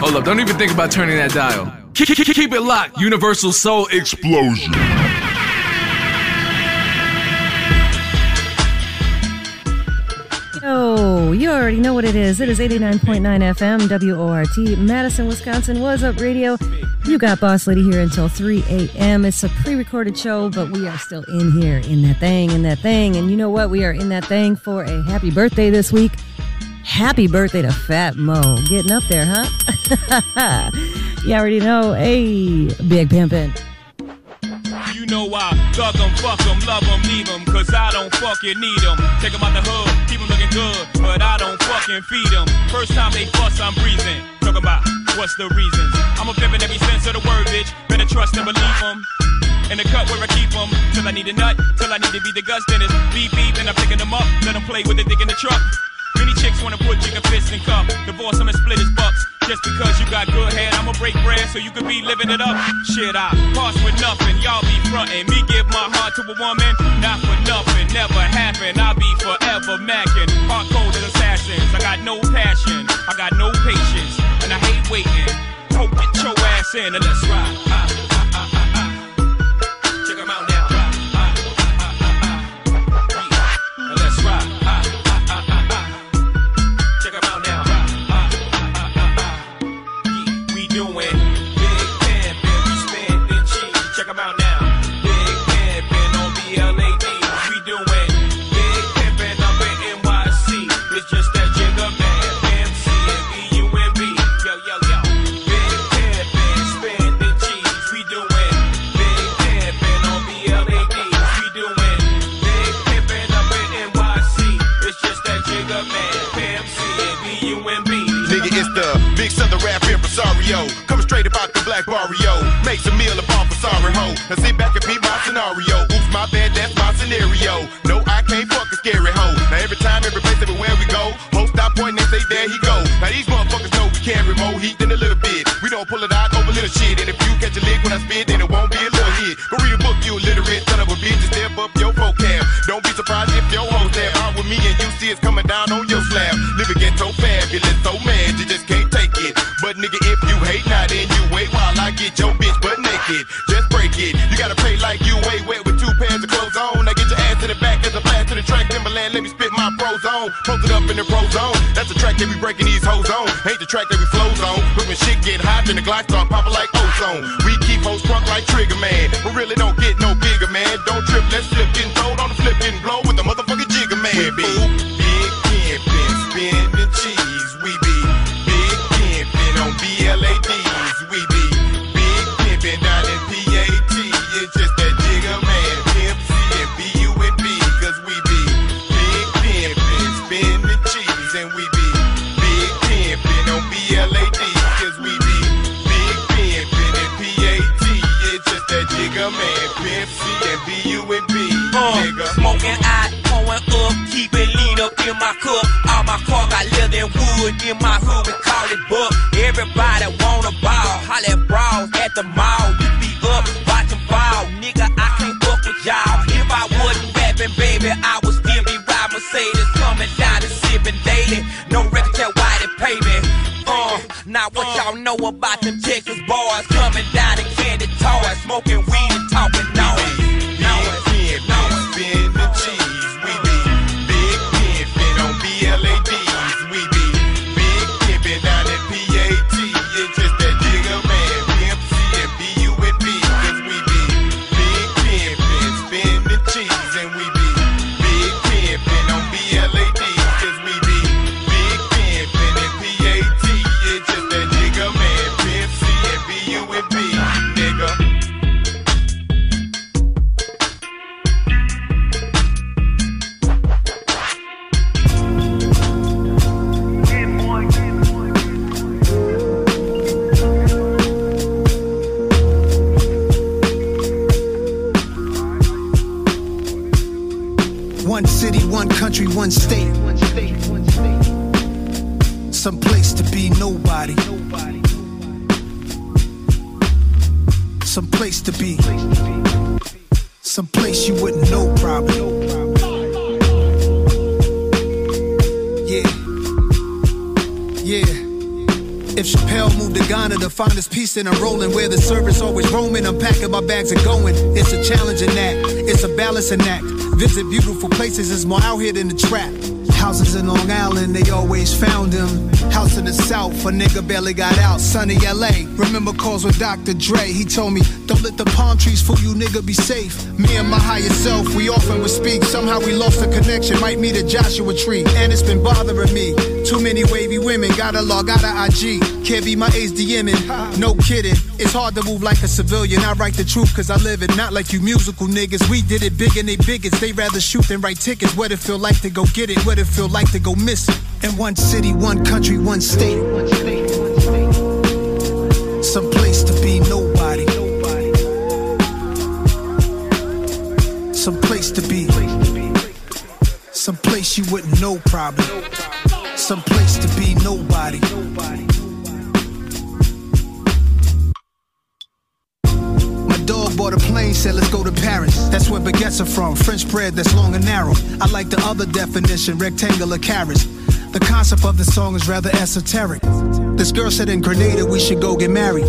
Hold up, don't even think about turning that dial. Keep, keep, keep it locked, Universal Soul Explosion. Go. You already know what it is. It is 89.9 FM, WORT, Madison, Wisconsin. What's up, radio? You got Boss Lady here until 3 a.m. It's a pre recorded show, but we are still in here, in that thing, in that thing. And you know what? We are in that thing for a happy birthday this week. Happy birthday to Fat Mo. Getting up there, huh? you already know. Hey, Big Pimpin'. You know I thug 'em, fuck 'em, love 'em, leave 'em, cause I don't fucking need 'em. Take 'em out the hood, keep 'em looking good, but I don't fucking feed 'em. First time they fuss, I'm breathing. Talk about what's the reasons. I'm a pimpin' every sense of the word, bitch. Better trust and believe 'em. In the cut where I keep 'em, till I need a nut, till I need to be the Gus Dennis. Beep beep, and I'm picking 'em up, let 'em play with the dick in the truck. Many chicks wanna put chicken fists in cup, divorce 'em and split his bucks. Just because you got good head, I'ma break bread so you can be living it up. Shit, I pass with nothing, y'all be frontin'. Me give my heart to a woman, not for nothing, never happen. I'll be forever macking. Hard coded assassins, I got no passion, I got no patience, and I hate waiting. Hope get your ass in and let's ride. Impresario. Coming straight about the black barrio. Makes a meal of all for sorry ho. Now sit back and be my scenario. Oops, my bad, that's my scenario. No, I can't fuck a scary hoe. Now every time, every place, everywhere we go, host stop pointing and say, there he go. Now these motherfuckers know we carry more heat than a little bit. We don't pull it out over little shit. And if you catch a lick when I spit, then it naked. Just break it. You gotta play like you way wet with two pairs of clothes on. Now get your ass in the back as a blast to the track. Timberland, let me spit my pros on. Posted up in the pro zone. That's the track that we breaking these hoes on. Ain't the track that we flows on. But when shit get hot, then the glide start popping like ozone. We keep hoes crunk like Trigger Man. But really don't get no bigger, man. Don't trip, let's flip getting told on the flip blow with the motherfucking jigger man. We in my hood, we call it book. Everybody wanna ball, holla at brawls at the mall. We be up, watching ball, nigga, I can't fuck with y'all. If I wasn't rapping, baby, I would still be riding Mercedes, coming down and sipping daily. No record tell why they pay me. Uh, now what y'all know about them bags are going. It's a challenging act, it's a balancing act. Visit beautiful places, it's more out here than the trap. Houses in Long Island, they always found him. House in the South, a nigga barely got out. Sunny LA, remember calls with Dr. Dre. He told me, don't let the palm trees fool you, nigga, be safe. Me and my higher self, we often would speak. Somehow we lost the connection, might meet a Joshua tree. And it's been bothering me. Too many wavy women, gotta log out of IG. Can't be my ace DMing, no kidding. It's hard to move like a civilian. I write the truth cause I live it, not like you musical niggas. We did it big and they bigots. They rather shoot than write tickets. What it feel like to go get it, what it feel like to go miss it. In one city, one country, one state. Some place to be nobody. Some place to be. Some place you wouldn't know probably. Some place to be nobody. That's where baguettes are from. French bread that's long and narrow. I like the other definition, rectangular carrots. The concept of the song is rather esoteric. This girl said in Grenada we should go get married.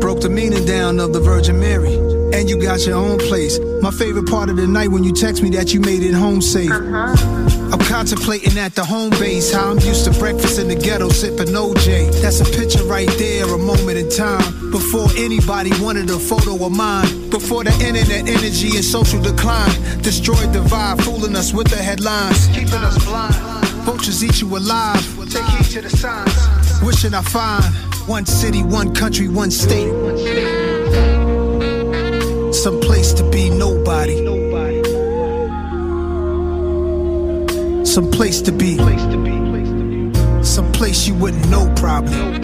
Broke the meaning down of the Virgin Mary. And you got your own place. My favorite part of the night when you text me that you made it home safe. Uh-huh. I'm contemplating at the home base how I'm used to breakfast in the ghetto sipping OJ. That's a picture right there, a moment in time. Before anybody wanted a photo of mine. Before the internet energy and social decline destroyed the vibe, fooling us with the headlines. Keeping us blind. Vultures eat you alive. Take heed to the signs. Wishing I find one city, one country, one state. Some place to be nobody. Some place to be. Some place you wouldn't know probably.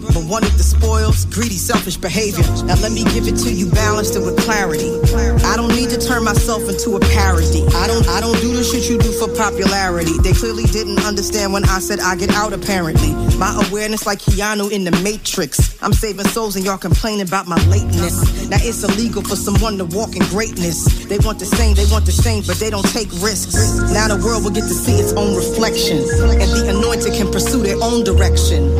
but wanted the spoils, greedy, selfish behavior. Now let me give it to you balanced and with clarity. I don't need to turn myself into a parody. I don't I don't do the shit you do for popularity. They clearly didn't understand when I said I get out apparently. My awareness like Keanu in the Matrix. I'm saving souls and y'all complaining about my lateness. Now it's illegal for someone to walk in greatness. They want the same, they want the same, but they don't take risks. Now the world will get to see its own reflection. And the anointed can pursue their own direction.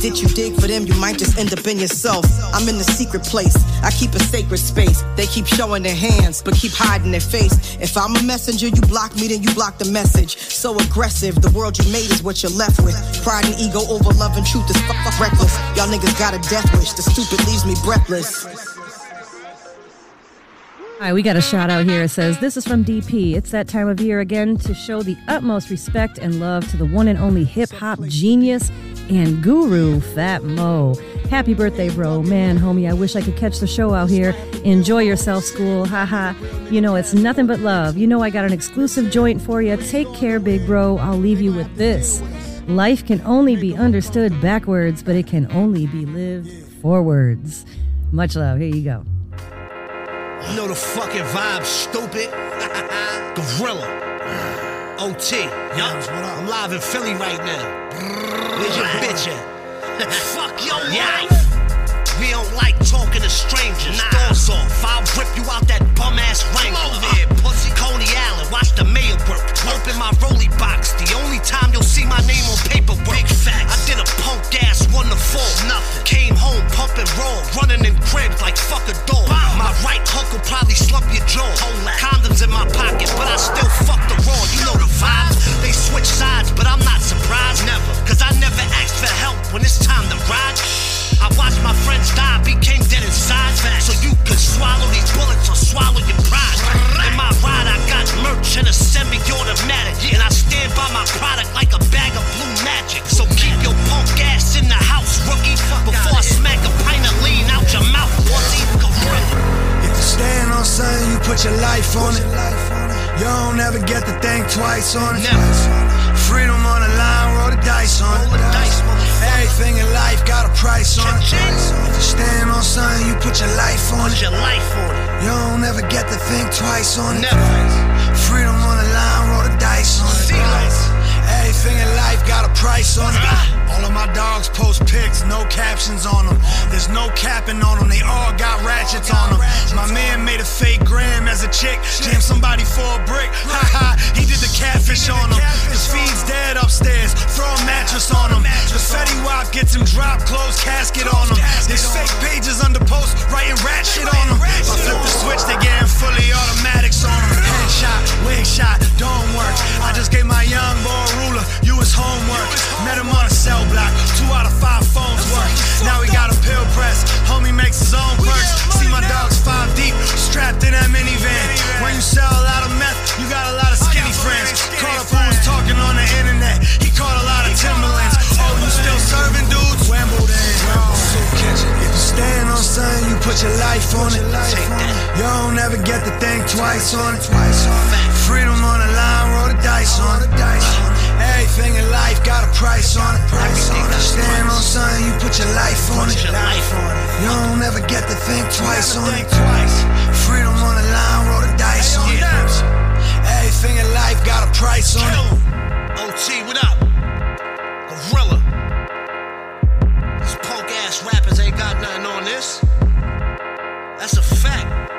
Ditch you dig for them, you might just end up in yourself. I'm in the secret place, I keep a sacred space. They keep showing their hands, but keep hiding their face. If I'm a messenger, you block me, then you block the message. So aggressive, the world you made is what you're left with. Pride and ego over love and truth is fuck reckless. Y'all niggas got a death wish, the stupid leaves me breathless. Right, we got a shout out here. It says, This is from DP. It's that time of year again to show the utmost respect and love to the one and only hip hop genius and guru, Fat Mo. Happy birthday, bro. Man, homie, I wish I could catch the show out here. Enjoy yourself, school. Haha. You know, it's nothing but love. You know, I got an exclusive joint for you. Take care, big bro. I'll leave you with this. Life can only be understood backwards, but it can only be lived forwards. Much love. Here you go. You know the fucking vibe, stupid. Gorilla. OT. Yup. I'm live in Philly right now. Where's your bitch at? Fuck your wife. We don't like talking to strangers. Doors off. I'll rip you out that bum ass Wrangler. Come over here, uh, pussy. Coney Island. Watch the mayor work. Open my rolly box. The only time you'll see my name on paperwork. Big facts. I did a punk ass one to four. Nothing. Came home pumping raw. Running in cribs like fuck a dog. My right hook will probably slump your jaw. Condoms in my pocket, but I still fuck the raw. You know the vibes. They switch sides, but I'm not surprised. Never. Cause I never asked for help when it's time to ride. I watched my friends die, became dead inside. So you could swallow these bullets or swallow your pride. In my ride, I got merch and a semi-automatic. And I stand by my product like a bag of blue magic. So keep your punk ass in the house, rookie. Before I smack a pint of lean out your mouth. Gorilla. If you stand on something, you put put your life on it. You don't ever get to think twice on it. Freedom on the line, roll the dice on it. Everything in life got a price on it. If you stand on something, you put your life on it. Your life on it. You don't ever get to think twice on it. Freedom on the line, roll the dice on it. In life got a price on it. All of my dogs post pics, no captions on them. There's no capping on them, they all got ratchets on them. My man made a fake gram as a chick, jammed somebody for a brick. Ha ha, he did the catfish on them. The feed's dead upstairs, throw a mattress on him. The Fetty Wap gets him drop, closed casket on him. There's fake pages under posts, writing rat shit on them. I flip the switch, they getting fully automatics on them. Headshot, wig shot, don't work. I just gave my young boy homework. Met him on a cell block, two out of five phones work. Now he got a pill press, homie makes his own perks. See my dogs five deep, strapped in that minivan. When you sell a lot of meth, you got a lot of skinny friends. Caught up who talking on the internet, he caught a lot of Timberlands. Oh, you still serving dudes? Wimbledon. If you stand on something, you put your life on it. You don't ever get to think twice on it. Freedom on the line, roll the dice on it. Everything in life got a price on it. If you stand on something, you put your life on it. You don't ever get to think twice on it. Freedom on the line, roll the dice on it. Everything in life got a price on it. OT, what up? Gorilla. These punk ass rappers ain't got nothing on this. That's a fact.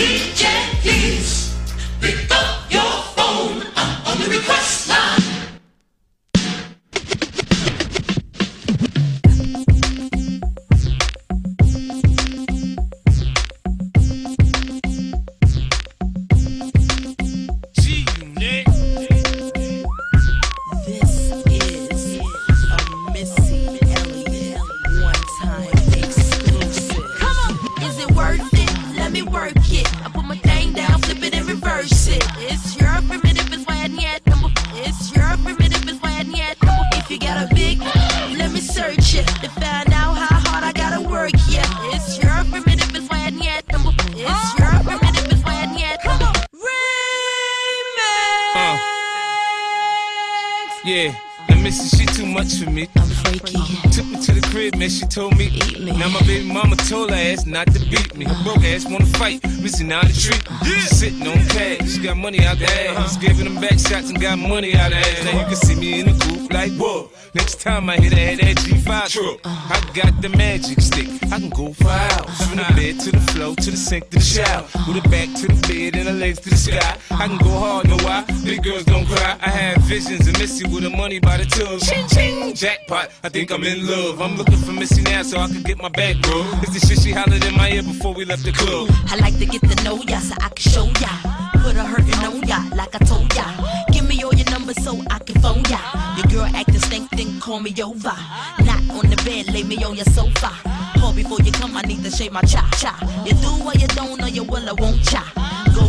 eat. Yeah, the missus, she too much for me. I'm freaky. Took me to the crib, man, she told me. Eat me. Now my baby mama told her ass not to beat me. Her broke ass wanna fight, Missy now to treat me. She sitting on cash, she got money out the ass. Giving them back shots and got money out the ass. Now you can see me in the coupe like, whoa. Next time I hit her at that G5 truck, I got the magic stick. I can go for hours. From the bed to the floor, to the sink, to the shower. With her back to the bed and her legs to the sky. I can go hard, know why? Big girls don't cry. I have visions of Missy with the money by the tub. Ching jackpot. I think I'm in love. I'm looking for Missy now so I can get my back, bro. It's the shit she hollered in my ear before we left the club. I like to get to know ya so I can show ya. Put a hurtin' on ya like I told ya. Give me all your numbers so I can phone ya. Your girl acting stink, then call me over. Not on the bed, lay me on your sofa. Call before you come, I need to shave my cha cha. You do what you don't, or you will, I won't cha.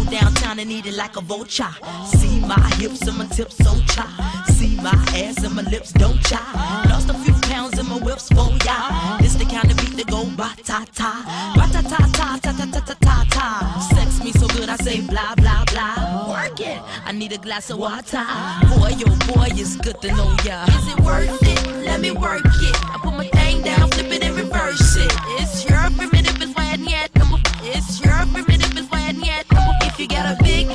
Downtown and eat it like a vulture. See my hips and my tips so cha. See my ass and my lips don't cha. Lost a few pounds in my whips for ya. This the kind of beat that go ba ta ta. Ba ta ta ta ta ta ta ta ta ta. Sex me so good I say blah blah blah. Work it. I need a glass of water. Boy, yo boy, it's good to know ya. Is it worth it? Let me work it. I put my thing down, flip it and reverse it. It's your primitive, you got a big,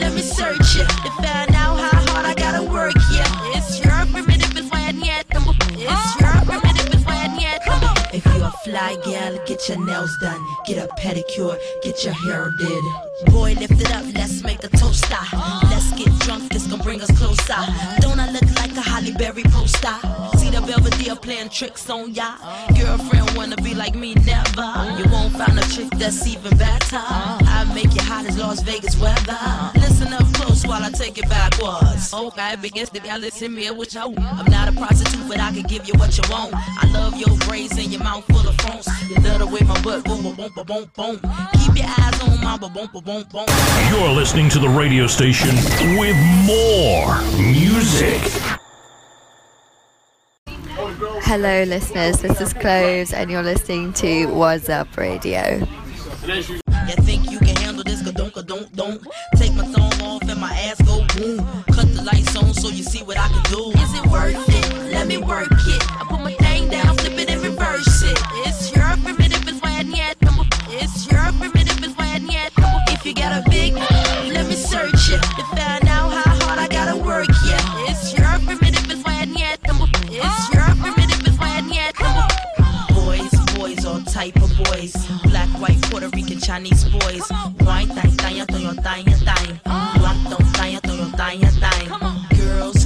let me search it to find out how hard I gotta work. Yeah, it's your primitive, it's why I need number. It's your primitive, it's why I need number. If you're a fly gal, get your nails done, get a pedicure, get your hair did. Boy, lift it up, let's make a toaster. Let's get drunk, this gon' bring us closer. Don't I look like a Halle Berry poster? See the Belvedere playing tricks on ya. Girlfriend wanna be like me, never. You won't find a chick that's even better. I make you hot as Las Vegas weather. Listen up close while I take it backwards. Okay, begins to y'all listen me with you. I'm not a prostitute, but I can give you what you want. I love your braids and your mouth full of phones. You love the way my butt boom, boom, boom, boom, boom. Keep your eyes on my boom, boom, boom. You're listening to the radio station with more music. Hello, listeners. This is Cloves, and you're listening to What's Up Radio. You think you can handle this? Don't, don't, don't. Take my thumb off and my ass go boom. Cut the lights on so you see what I can do. Is it worth it? Let me work it. I put my thing down, flip it and reverse it. It's your If you got a big, let me search it to find out how hard I gotta work. Yeah, it's your primitive, it's why I yet. It's your primitive, it's why I yet. Boys, boys, all type of boys. Black, white, Puerto Rican, Chinese boys. Black, don't thang, thang.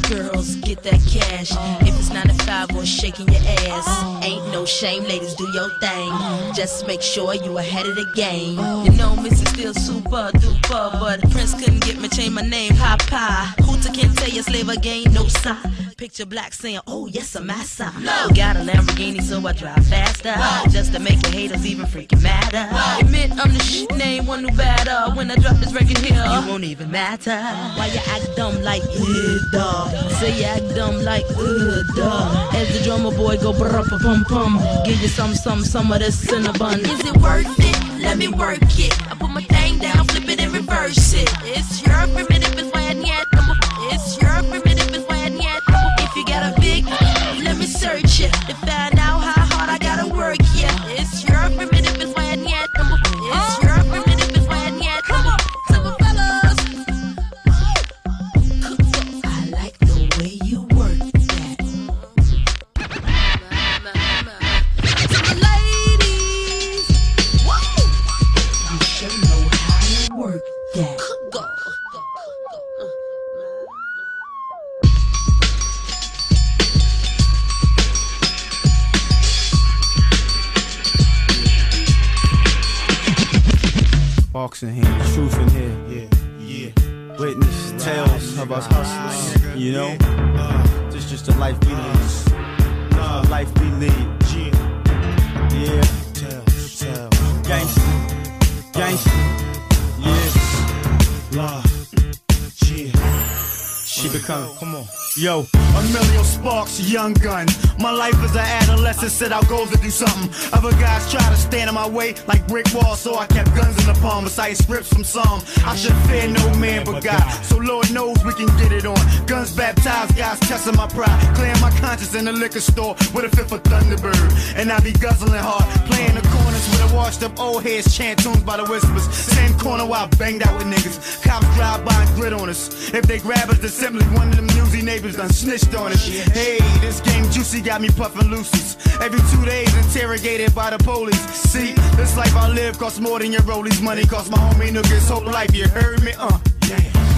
Girls, get that cash. If it's 9 to 5 or shaking your ass, ain't no shame, ladies, do your thing. Just make sure you ahead of the game. You know, Mrs. Still super duper, but Prince couldn't get me change my name, Papa. Hooter can't tell you slave again, no sign. Picture black saying, oh yes, I'm massa. No. Got a Lamborghini, so I drive faster. Just to make your haters even freaking madder. Admit I'm the shit name, one new batter. When I drop this record here, you won't even matter. Why you act dumb like, uh, duh. Say you act dumb like, uh, duh. As the drummer boy go brr pum pum. Give you some, some, some of this cinnamon. Is it worth it? Let me work it. I put my thing down, flip it and reverse it. It's your primitive, it's why I. It's your primitive, it's why I. If you got a big, let me search it to find Sparks in here, truth in here. Yeah, yeah. Witness tales of us hustling. You know, this just the life we lead. The life we lead. Yeah. Tales, tales. Gangsta, gangsta. Yeah. Law. Yeah. She become. Come on. Yo, Emilio Sparks, young gun. My life as an adolescent set out goals to do something. Other guys try to stand in my way like brick walls, so I kept guns in the palm, reciting scripts from some. I should fear no man but God, so Lord knows we can get it on. Guns baptized, guys testing my pride, clearing my conscience in the liquor store with a fifth of Thunderbird. And I be guzzling hard, playing the corners with a washed up old heads, chant tunes by the whispers. Same corner where I banged out with niggas. Cops drive by and grit on us. If they grab us, then simply one of them newsy neighbors done snitched on us. Hey, this game juicy got me puffin' loosies. Every two days interrogated by the police. See, this life I live costs more than your rollies. Money costs my homie niggas whole life. You heard me? Uh.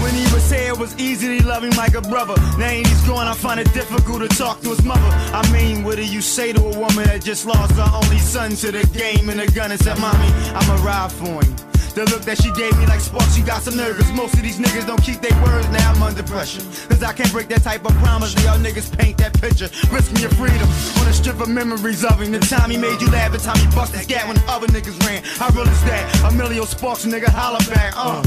When he was here, it was easy to love him like a brother. Now he's gone, I find it difficult to talk to his mother. I mean, what do you say to a woman that just lost her only son to the game and the gun and said, Mommy, I'ma ride for him. The look that she gave me like sparks, she got some nervous. Most of these niggas don't keep their words, now I'm under pressure. Cause I can't break that type of promise, y'all niggas paint that picture. Risking your freedom on a strip of memories of him. The time he made you laugh, the time he bust busted scat when other niggas ran. How real is that? Emilio Sparks, nigga, holla back, uh.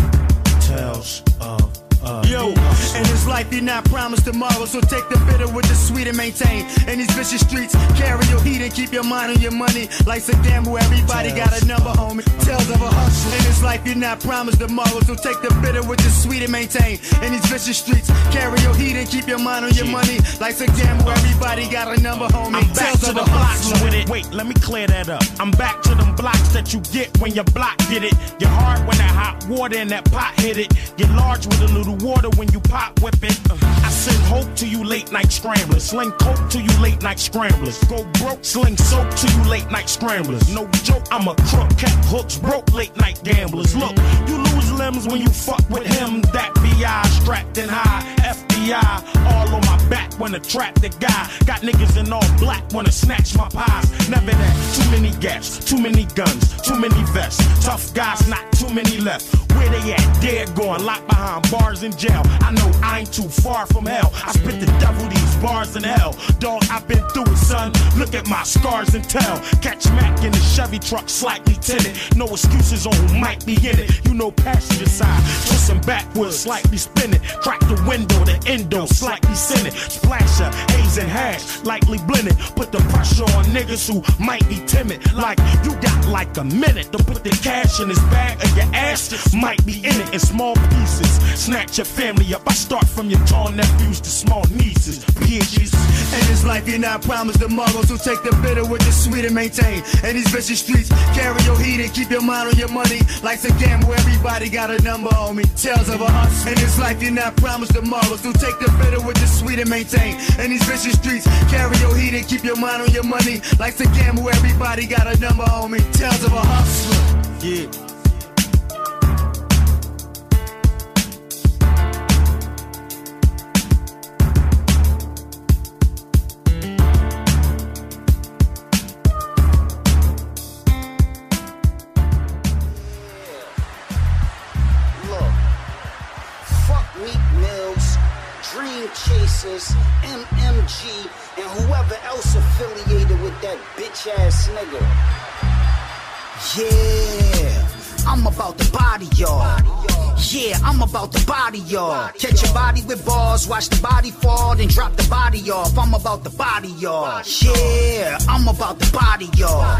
Tales of us. Yo, in this life you're not promised tomorrow, so take the bitter with the sweet and maintain. In these vicious streets, carry your heat and keep your mind on your money. Life's a gamble, everybody got a number, homie. Tales of a hustle. In this life you're not promised tomorrow, so take the bitter with the sweet and maintain. In these vicious streets, carry your heat and keep your mind on your money. Life's a gamble, everybody got a number, homie. I'm back Tales to of the blocks with it. Wait, let me clear that up. I'm back to them blocks that you get when your block get it. Your heart when that hot water in that pot hit it. Get large with a little water when you pop whip it. Uh, I send hope to you late night scramblers. Sling coke to you late night scramblers. Go broke, sling soap to you late night scramblers. No joke, I'm a crook, cat hooks, broke late night gamblers. Look, you lose limbs when you fuck with him. That BI strapped and high. FBI all on my back when I trap the guy. Got niggas in all black wanna snatch my pies. Never that. Too many gaps, too many guns, too many vests. Tough guys, not too many left. Where they at? Dead gone, locked behind bars in jail. I know I ain't too far from hell. I spit the devil these bars in hell. Dog, I've been through it, son. Look at my scars and tell. Catch Mac in the Chevy truck, slightly tinted. No excuses on who might be in it. You know, passenger side, twisting backwards, slightly spinning. Crack the window, the endo, slightly sinning. Splasher, haze and hash, lightly blended. Put the pressure on niggas who might be timid. Like you got like a minute to put the cash in his bag or your ass might be in it in small pieces. Snatch your family up. I start from your tall nephews to small nieces. Bitches. In this life, you're not promised tomorrow, so take the bitter with the sweet and maintain. In these vicious streets, carry your heat and keep your mind on your money. Life's a gamble, everybody got a number on me. Tales of a hustle. And this life, you're not promised tomorrow, take the bitter with the sweet and maintain. In these vicious streets, carry your heat and keep your mind on your money. Life's a gamble, everybody got a number on me. Tales of a hustler. Yeah. MMG, and whoever else affiliated with that bitch ass nigga. Yeah, I'm about to body y'all. Yeah, I'm about to body y'all. Catch a body with balls, watch the body fall, then drop the body off. I'm about to body y'all. Yeah, I'm about to body y'all.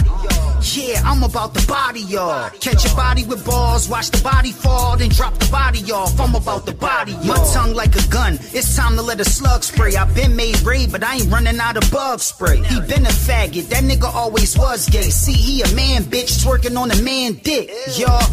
Yeah, I'm about to body y'all. Catch a body with balls, watch the body fall, then drop the body off. I'm about to body y'all. My tongue like a gun, it's time to let a slug spray. I've been made raid, but I ain't running out of bug spray. He been a faggot, that nigga always was gay. See, he a man, bitch, twerking on a man dick.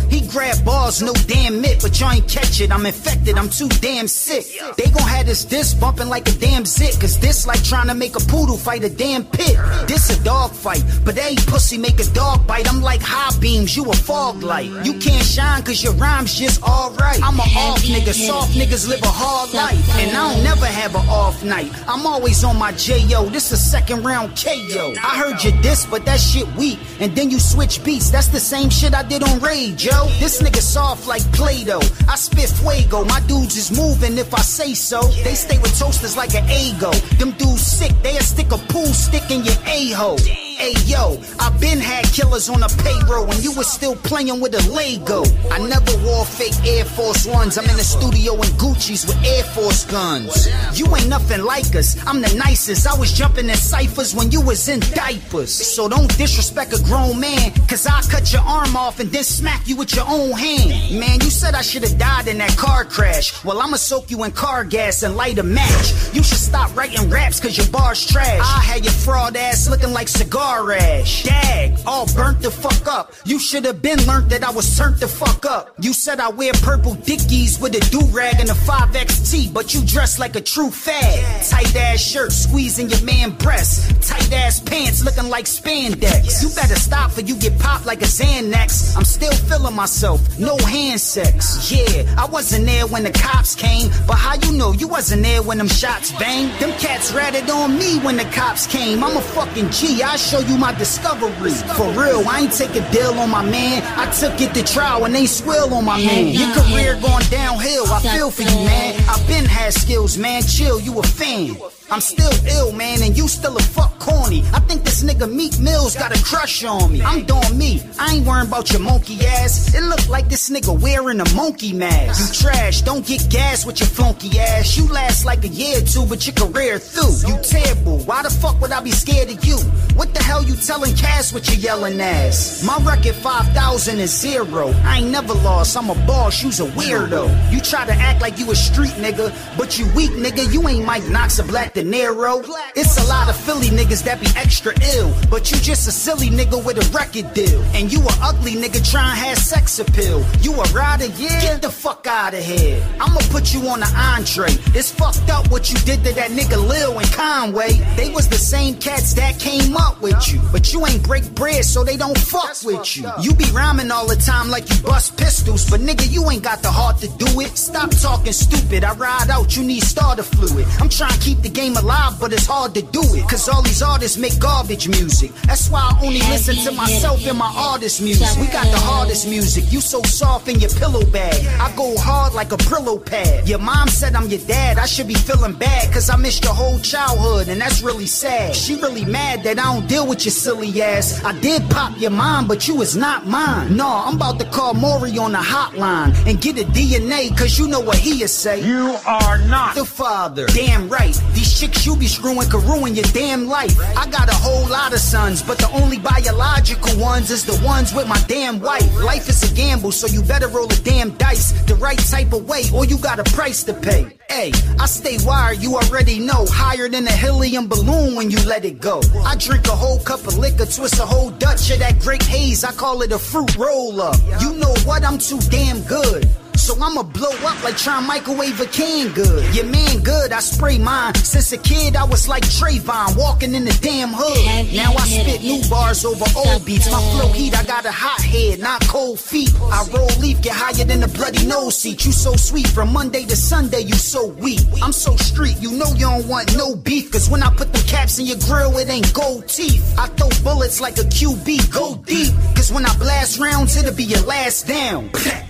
He grab balls, no damn mitt, but y'all ain't catch it. I'm infected, I'm too damn sick. They gon' have this this bumping like a damn zit, cause this like trying to make a poodle fight a damn pit. This a dog fight, but they pussy make a dog bite. I'm like high beams, you a fog light. You can't shine cause your rhymes just alright. I'm a off nigga, soft niggas live a hard life. And I don't never have an off night. I'm always on my J.O. This a second round KO. I heard you diss, but that shit weak. And then you switch beats, that's the same shit I did on Rage, yo. This nigga soft like Play-Doh. I spit fuego, my dudes is moving if I say so. They stay with toasters like an ego. Them dudes sick, they'll stick a pool stick in your a-hole. Hey yo, I been had killers on a payroll and you was still playing with a Lego. I never wore fake Air Force Ones. I'm in the studio in Gucci's with Air Force guns. You ain't nothing like us. I'm the nicest. I was jumping in ciphers when you was in diapers. So don't disrespect a grown man, cause I cut your arm off and then smack you with your own hand. Man, you said I should have died in that car crash. Well, I'ma soak you in car gas and light a match. You should stop writing raps cause your bar's trash. I had your fraud ass looking like cigar Dag, all burnt the fuck up. You should have been learned that I was turned the fuck up. You said I wear purple dickies with a do-rag and a 5XT, but you dress like a true fag. Tight ass shirt squeezing your man breast. Tight ass pants looking like spandex. You better stop or you get popped like a Xanax. I'm still feeling myself, no hand sex. Yeah, I wasn't there when the cops came, but how you know you wasn't there when them shots banged? Them cats ratted on me when the cops came. I'm a fucking G, I show you my discovery. For real, I ain't take a deal on my man. I took it to trial and they swill on my man. Your career going downhill, I feel for you, man. I been had skills, man. Chill, you a fan. I'm still ill, man, and you still a fuck corny. I think this nigga Meek Mills got a crush on me. I'm doing me. I ain't worrying about your monkey ass. It look like this nigga wearing a monkey mask. You trash, don't get gas with your funky ass. You last like a year or two, but your career through. You terrible. Why the fuck would I be scared of you? What the hell you telling Cass with your yelling ass? My record 5,000 is zero. I ain't never lost. I'm a boss. You's a weirdo. You try to act like you a street nigga, but you weak nigga. You ain't Mike Knox or Black De Niro. It's a lot of Philly niggas that be extra ill, but you just a silly nigga with a record deal. And you a ugly nigga trying to have sex appeal. You a rider, yeah? Get the fuck out of here. I'ma put you on the entree. It's fucked up what you did to that nigga Lil and Conway. They was the same cats that came up with you, but you ain't break bread, so they don't fuck with you. You be rhyming all the time like you bust pistols, but nigga, you ain't got the heart to do it. Stop talking stupid. I ride out, you need starter fluid. I'm trying to keep the game came alive, but it's hard to do it. Cause all these artists make garbage music. That's why I only listen to myself and my artist music. We got the hardest music. You so soft in your pillow bag. I go hard like a Brillo pad. Your mom said I'm your dad. I should be feeling bad. Cause I missed your whole childhood, and that's really sad. She really mad that I don't deal with your silly ass. I did pop your mom, but you is not mine. No, I'm about to call Maury on the hotline and get a DNA, cause you know what he'll say. You are not the father. Damn right. These chicks you be screwing could ruin your damn life. I got a whole lot of sons, but the only biological ones is the ones with my damn wife. Life is a gamble, so you better roll a damn dice the right type of way, or you got a price to pay. Hey, I stay wired, you already know. Higher than a helium balloon when you let it go. I drink a whole cup of liquor, twist a whole Dutch of that great haze. I call it a fruit roll up. You know what? I'm too damn good. So I'ma blow up like trying microwave a can good. Your man good, I spray mine. Since a kid, I was like Trayvon, walking in the damn hood. Now I spit new bars over old beats. My flow heat, I got a hot head, not cold feet. I roll leaf, get higher than the bloody nose seat. You so sweet, from Monday to Sunday, you so weak. I'm so street, you know you don't want no beef. Cause when I put the caps in your grill, it ain't gold teeth. I throw bullets like a QB, go deep. Cause when I blast rounds, it'll be your last down.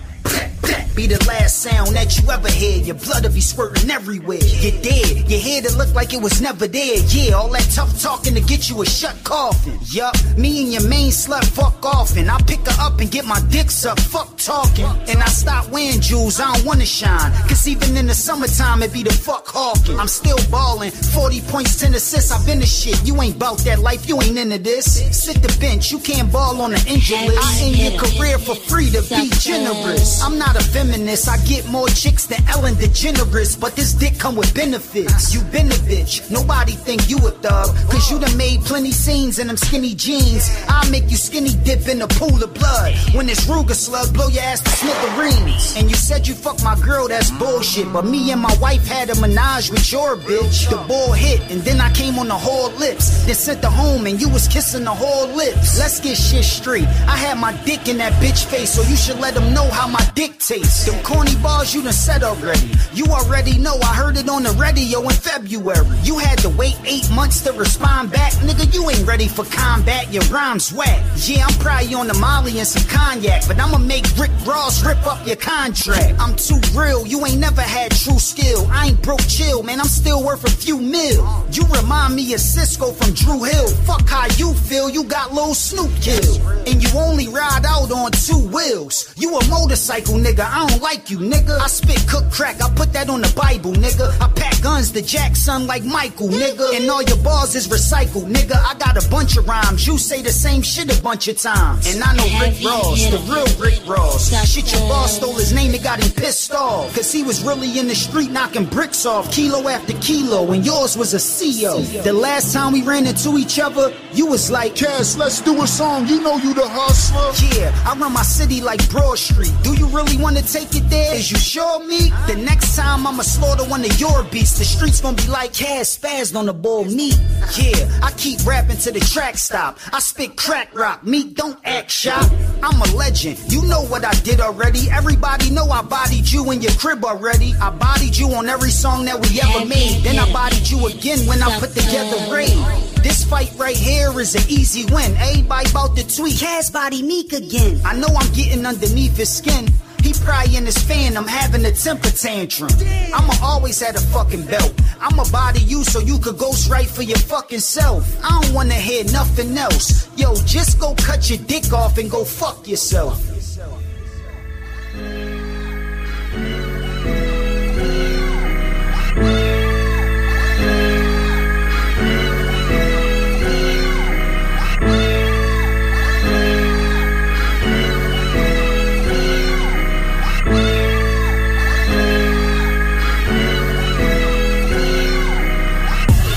Be the last sound that you ever hear. Your blood'll be squirting everywhere. You're dead. Your head to look like it was never there. Yeah, all that tough talking to get you a shut coffin. Yup, me and your main slut fuck off, and I pick her up and get my dick sucked. Fuck talking, and I stop wearing jewels. I don't wanna shine, cause even in the summertime it be the fuck hawking. I'm still balling, 40 points, 10 assists. I've been the shit. You ain't bout that life. You ain't into this. Sit the bench. You can't ball on the injury list. I end your career for free to be generous. I'm not a feminist. I get more chicks than Ellen DeGeneres, but this dick come with benefits. You been a bitch. Nobody think you a thug, cause you done made plenty scenes in them skinny jeans. I'll make you skinny dip in a pool of blood. When this Ruger slug blow your ass to smithereens. And you said you fucked my girl, that's bullshit. But me and my wife had a menage with your bitch. The ball hit, and then I came on the whole lips. Then sent her home, and you was kissing the whole lips. Let's get shit straight. I had my dick in that bitch face, so you should let them know how my dick tastes. Them corny bars you done said already. You already know, I heard it on the radio in February. You had to wait eight months to respond back. Nigga, you ain't ready for combat, your rhymes whack. Yeah, I'm probably on the molly and some cognac, but I'ma make Rick Ross rip up your contract. I'm too real, you ain't never had true skill. I ain't broke chill, man, I'm still worth a few mil. You remind me of Sisqo from Dru Hill. Fuck how you feel, you got low Snoop kill. And you only ride out on two wheels. You a motorcycle nigga, I don't like you, nigga. I spit cook crack, I put that on the Bible, nigga. I pack guns to Jackson like Michael, nigga. And all your bars is recycled, nigga. I got a bunch of rhymes. You say the same shit a bunch of times. And I know Rick Ross, the real Rick Ross. Shit, your boss stole his name, it got him pissed off. Cause he was really in the street knocking bricks off, kilo after kilo. And yours was a CEO. The last time we ran into each other, you was like, Cass, let's do a song. You know you the hustler. Yeah, I run my city like Broad Street. Do you really wanna take it there? Is you sure me? The next time I'ma slaughter one of your beats. The streets gonna be like Cass spazzed on the bull meat. Yeah, I keep rapping to the track stop. I spit crack rock. Meat don't act shop. I'm a legend. You know what I did already. Everybody know I bodied you in your crib already. I bodied you on every song that we ever made. Then I bodied you again when I put together Raid. This fight right here is an easy win. Everybody about to tweet. Cass body Meek again. I know I'm getting underneath his skin. He probably in his fan, I'm having a temper tantrum. I'ma always have a fucking belt. I'ma body you so you could ghost right for your fucking self. I don't wanna hear nothing else. Yo, just go cut your dick off and go fuck yourself.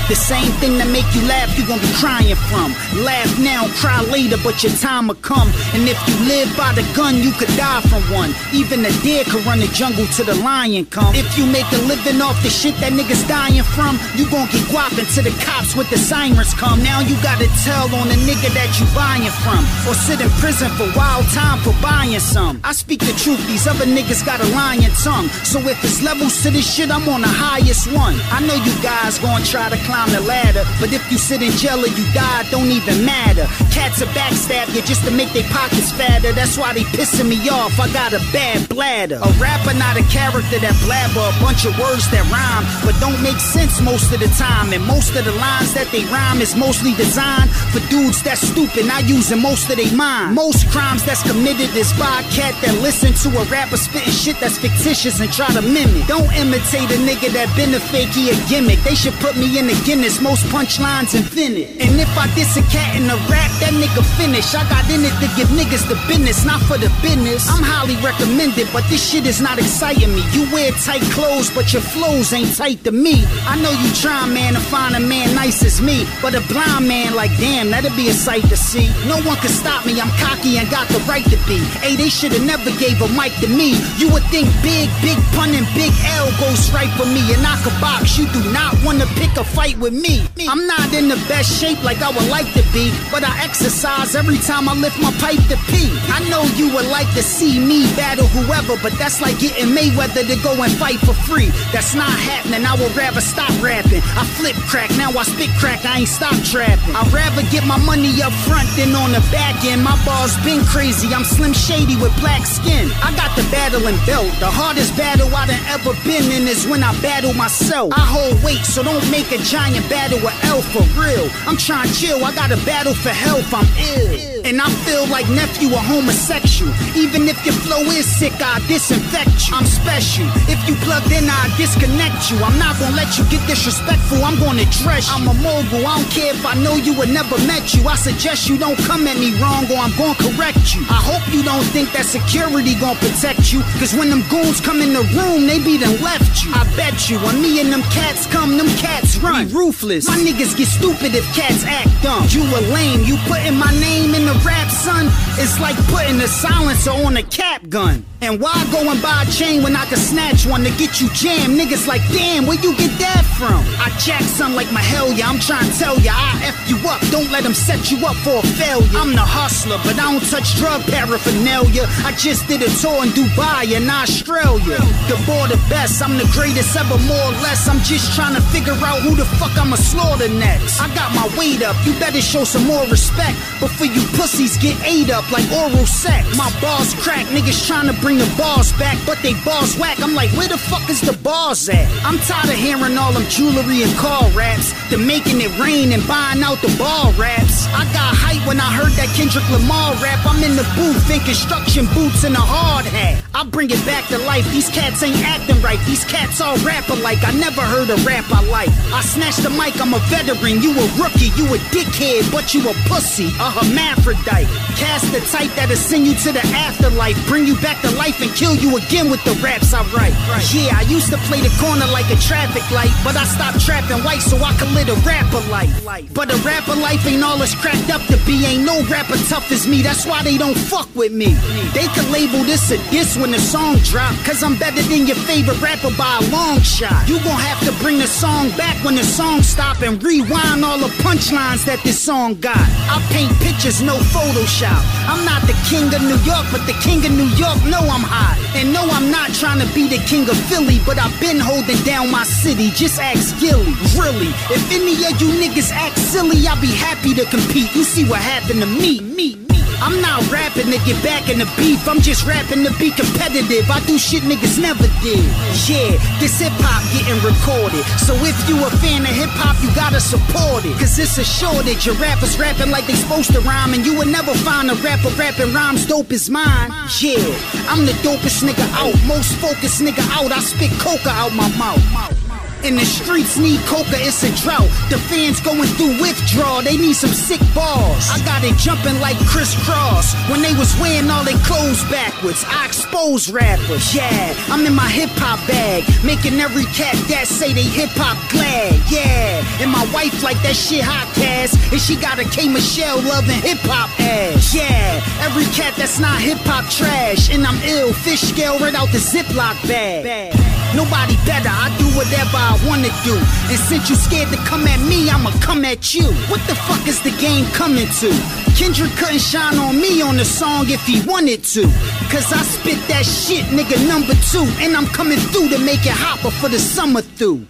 The same thing that make you laugh, you gon' be crying from. Laugh now, cry later, but your time will come. And if you live by the gun, you could die from one. Even a deer could run the jungle till the lion come. If you make a living off the shit that niggas dying from, you gon' get guap until the cops with the sirens come. Now you gotta tell on the nigga that you buying from. Or sit in prison for wild time for buying some. I speak the truth, these other niggas got a lying tongue. So if it's levels to this shit, I'm on the highest one. I know you guys gon' try to climb the ladder, but if you sit in jail or you die, don't even matter. Cats are backstab you just to make their pockets fatter. That's why they pissing me off. I got a bad bladder. A rapper, not a character that blabber a bunch of words that rhyme, but don't make sense most of the time. And most of the lines that they rhyme is mostly designed for dudes that's stupid, not using most of their mind. Most crimes that's committed is by a cat that listen to a rapper spitting shit that's fictitious and try to mimic. Don't imitate a nigga that been a fake, he a gimmick. They should put me in the Guinness, most punchlines invented. And if I diss a cat in a rap, that nigga finish. I got in it to give niggas the business, not for the business. I'm highly recommended, but this shit is not exciting me. You wear tight clothes, but your flows ain't tight to me. I know you try, man, to find a man nice as me, but a blind man like damn, that'd be a sight to see. No one can stop me, I'm cocky and got the right to be. Hey, they should've never gave a mic to me. You would think big, big pun and big L goes right for me, and I could box. You do not wanna pick a fight with me. I'm not in the best shape like I would like to be, but I exercise every time I lift my pipe to pee. I know you would like to see me battle whoever, but that's like getting Mayweather to go and fight for free. That's not happening. I would rather stop rapping. I flip crack, now I spit crack. I ain't stop trapping. I'd rather get my money up front than on the back end. My bars been crazy. I'm Slim Shady with black skin. I got the battling belt. The hardest battle I done ever been in is when I battle myself. I hold weight, so don't make a giant battle with L for real. I'm trying to chill. I got a battle for health. I'm ill. And I feel like nephew a homosexual. Even if your flow is sick, I disinfect you. I'm special. If you plugged in, I disconnect you. I'm not gonna let you get disrespectful. I'm gonna dress you. I'm a mogul. I don't care if I know you or never met you. I suggest you don't come at me wrong or I'm gonna correct you. I hope you don't think that security gonna protect you. Cause when them goons come in the room, they be done left you. I bet you when me and them cats come, them cats run. Ruthless. My niggas get stupid if cats act dumb. You a lame. You putting my name in the rap, son. It's like putting a silencer on a cap gun. And why go and buy a chain when I can snatch one to get you jammed? Niggas like, damn, where you get that from? I jack son like my hell yeah, I'm trying to tell ya, I F you up, don't let them set you up for a failure. I'm the hustler, but I don't touch drug paraphernalia. I just did a tour in Dubai and Australia. The border best, I'm the greatest ever, more or less. I'm just trying to figure out who the fuck I'ma slaughter next. I got my weight up, you better show some more respect. Before you pussies get ate up like oral sex. My balls crack, niggas trying to bring the balls back, but they balls whack. I'm like, where the fuck is the balls at? I'm tired of hearing all them jewelry and car raps. The making it rain and buying out the ball raps. I got hype when I heard that Kendrick Lamar rap. I'm in the booth in construction boots and a hard hat. I bring it back to life. These cats ain't acting right. These cats all rapper like. I never heard a rap I like. I snatch the mic, I'm a veteran. You a rookie, you a dickhead, but you a pussy, a hermaphrodite. Cast the type that'll send you to the afterlife, bring you back to life and kill you again with the raps I write. Yeah, I used to play the corner like a traffic light, but I stopped trapping white so I could live a rapper life. But a rapper life ain't all it's cracked up to be. Ain't no rapper tough as me, that's why they don't fuck with me. They could label this a diss when the song drop, cause I'm better than your favorite rapper by a long shot. You gon' have to bring the song back when the song stop and rewind all the punchlines that this song got. I paint pictures, no Photoshop. I'm not the king of New York, but the king of New York know I'm hot. And no, I'm not trying to be the king of Philly, but I've been holding down my city. Just ask Gilly. Really, if any of you niggas act silly, I'll be happy to compete. You see what happened to me, me, me. I'm not rapping to get back in the beef. I'm just rapping to be competitive. I do shit niggas never did. Yeah, this hip hop getting recorded. So if you a fan of hip hop, you gotta support it. Cause it's a shortage. Your rappers rapping like they supposed to rhyme. And you will never find a rapper rapping rhymes dope as mine. Yeah, I'm the dopest nigga out. Most focused nigga out. I spit coca out my mouth. And the streets need coca, it's a drought. The fans going through withdrawal, they need some sick balls. I got it jumping like crisscross. When they was wearing all their clothes backwards, I expose rappers. Yeah, I'm in my hip hop bag, making every cat that say they hip hop glad. Yeah, and my wife like that shit hot cast, and she got a K Michelle loving hip hop ass. Yeah, every cat that's not hip hop trash, and I'm ill, fish scale right out the Ziploc bag. Nobody better, I do whatever I wanna do. And since you scared to come at me, I'ma come at you. What the fuck is the game coming to? Kendrick couldn't shine on me on the song if he wanted to. Cause I spit that shit, nigga, number two. And I'm coming through to make it hot before the summer through.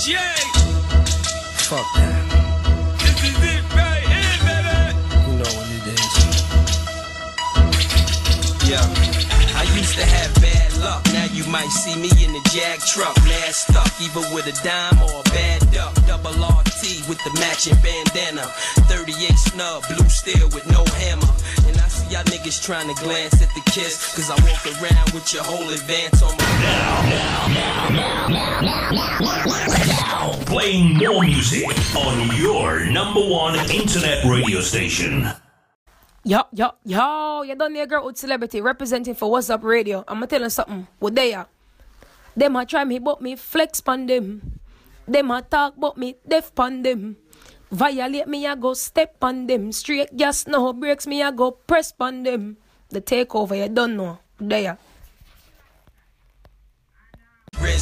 Jay, Fuck that. this is it right here, baby. You know what it is. Yeah. I used to have bad luck. Now you might see me in the Jag truck. Mad stuck, either with a dime or a bad duck. Double RT with the matching bandana. 38 snub, blue steel with no hammer. And I see y'all niggas trying to glance at the kiss. Cause I walk around with your whole advance on my. Now, playing more music on your number one internet radio station. Yo, yo, yo, you done there, girl with celebrity representing for What's Up Radio. I'ma tell you something. What they are? Them a try me, but me flex pon them. Them a talk, but me deaf pon them. Violate me, I go step on them. Straight gas, no breaks me, I go press pon them. The takeover, you don't know. There. Red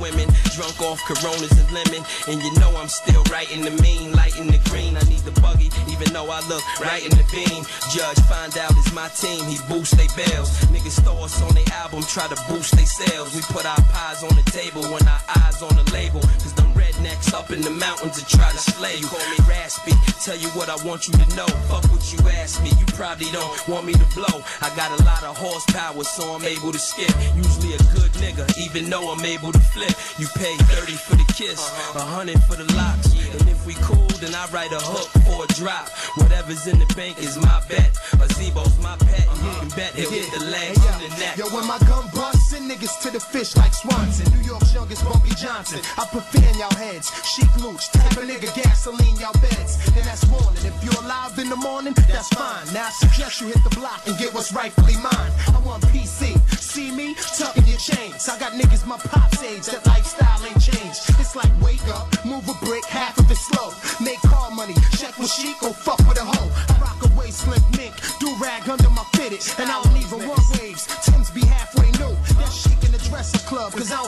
women, drunk off Coronas and lemon. And you know I'm still right in the mean, light in the green. I need the buggy, even though I look right in the beam. Judge find out it's my team, he boost they bells. Niggas throw us on their album, try to boost they sales. We put our pies on the table when our eyes on the label. Cause them rednecks up in the mountains to try to slay you. Call me raspy, tell you what I want you to know. Fuck what you ask me, you probably don't want me to blow. I got a lot of horsepower, so I'm able to skip. Usually a good nigga, even though I'm able to flip. You pay 30 for the kiss, a hundred for the locks. And if we cool, then I write a hook or a drop. Whatever's in the bank is my bet. A Zebo's my pet, you can bet he'll hit the legs and the neck. Yo, when my gun busts, niggas to the fish like Swanson. New York's youngest Bumpy Johnson. I put fear in y'all heads. Chic Luch, type of nigga gasoline y'all beds. And that's warning. If you're alive in the morning, that's fine. Now I suggest you hit the block and get what's rightfully mine. I want PC. See me tucking your chains. I got niggas my pop's age. That lifestyle ain't changed. It's like wake up, move a brick, half of it slow. Make car money, check with chic, go fuck with a hoe. I rock a waist slim mink, do rag under my fitted, and I don't even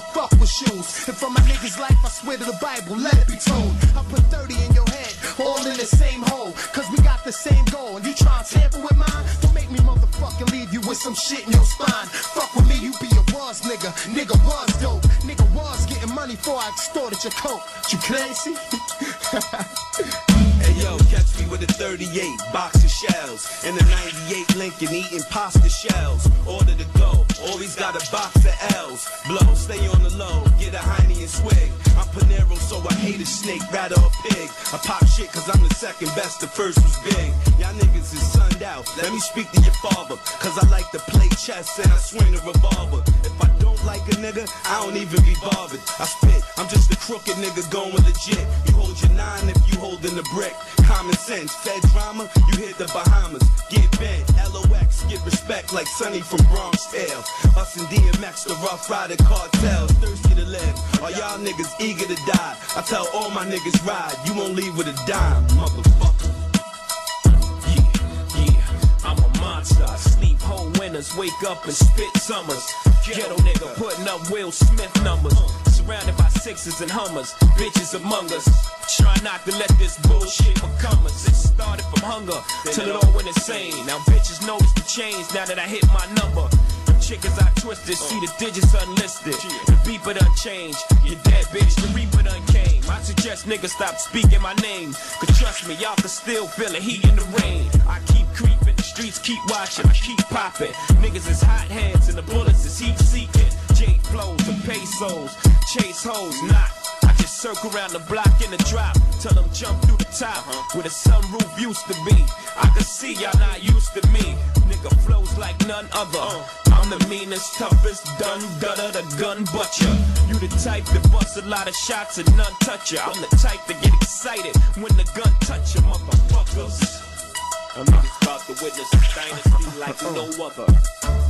don't fuck with shoes. And for my niggas' life, I swear to the Bible, let it be told. I put 30 in your head, all in the same hole. Cause we got the same goal, and you try to tamper with mine? Don't make me motherfucking leave you with some shit in your spine. Fuck with me, you be a was nigga. Nigga was dope. Nigga was getting money before I extorted your coat. You crazy? Hey yo, catch me with a 38 box of shells and a 98 Lincoln eating pasta shells. Order to go, always got a box Blow, stay on the low, get a Heine and swig. I'm Panero, so I hate a snake, rather a pig. I pop shit cause I'm the second best, the first was big. Y'all niggas is sunned out, let me speak to your father. Cause I like to play chess and I swing a revolver. If I don't like a nigga, I don't even be bothered. I spit, I'm just a crooked nigga going legit. You hold your nine if you holding the brick. Common sense, fed drama, you hit the Bahamas. Get respect like Sonny from Bronx Tale. Us and DMX, the rough rider cartels, thirsty to live. Are y'all niggas eager to die? I tell all my niggas ride, you won't leave with a dime, motherfucker. Monster. Sleep whole winters, wake up and spit summers. Ghetto nigga putting up Will Smith numbers. Surrounded by sixes and hummers, bitches among us. Try not to let this bullshit become us. It started from hunger till it all went insane. Now bitches notice the change now that I hit my number. Chickens I twisted, see the digits unlisted. The beeper done changed. You dead bitch, the reaper done came. I suggest niggas stop speaking my name. Cause trust me, y'all can still feel the heat in the rain. I keep creeping, the streets keep watching, I keep popping. Niggas is hot hands and the bullets is heat seeking. Jade flows and pesos, chase hoes, not. Circle around the block in the drop, tell them jump through the top, uh-huh. where the sunroof used to be. I can see y'all not used to me. Nigga flows like none other. I'm I'm the meanest, toughest, done, gutter, the gun butcher. You the type that bust a lot of shots and none touch ya. I'm the type that get excited when the gun touch ya, motherfuckers. I'm about to witness a dynasty like no uh-huh. other.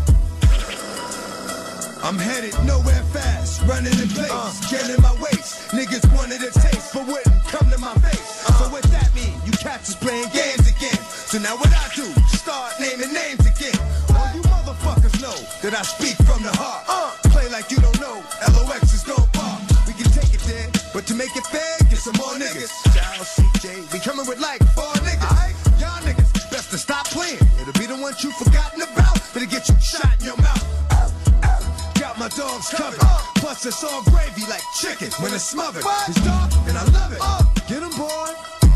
I'm headed nowhere fast, running in place, getting my waist. Niggas wanted a taste, but wouldn't come to my face. So what that mean? You catch us playing games again. So now what I do? Start naming names again. All you motherfuckers know that I speak from the heart. Uh, play like you don't know. LOX is gon' pop. We can take it there, but to make it fair, get some more niggas. Styles, CJ, we coming with like four niggas. Y'all niggas best to stop playing. It'll be the ones you forgotten about. Better get you shot in your mouth. Dogs covered. Plus it's all gravy like chicken when it's smothered. It's dark and I love it. Get 'em, boy.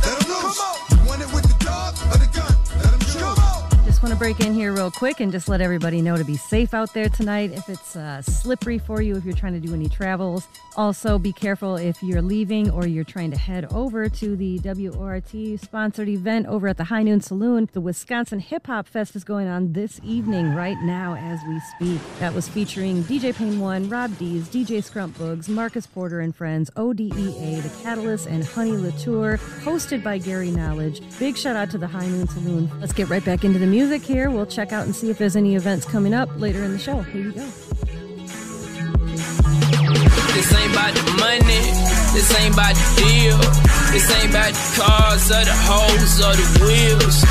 Let 'em loose. You want it with the dog or the gun? Let 'em choose. Want to break in here real quick and just let everybody know to be safe out there tonight. If it's uh, slippery for you, if you're trying to do any travels, also be careful if you're leaving or you're trying to head over to the WORT sponsored event over at the High Noon Saloon. The Wisconsin Hip Hop Fest is going on this evening, right now as we speak. That was featuring DJ Pain One, Rob Dz, DJ Scrump Boogs, Marcus Porter and Friends, ODEA, The Catalyst, and Honey Latour, hosted by Gary Knowledge. Big shout out to the High Noon Saloon. Let's get right back into the music here. We'll check out and see if there's any events coming up later in the show. Here you go. This ain't about the money, this ain't about the deal. This ain't about the cars or the hoes or the wheels.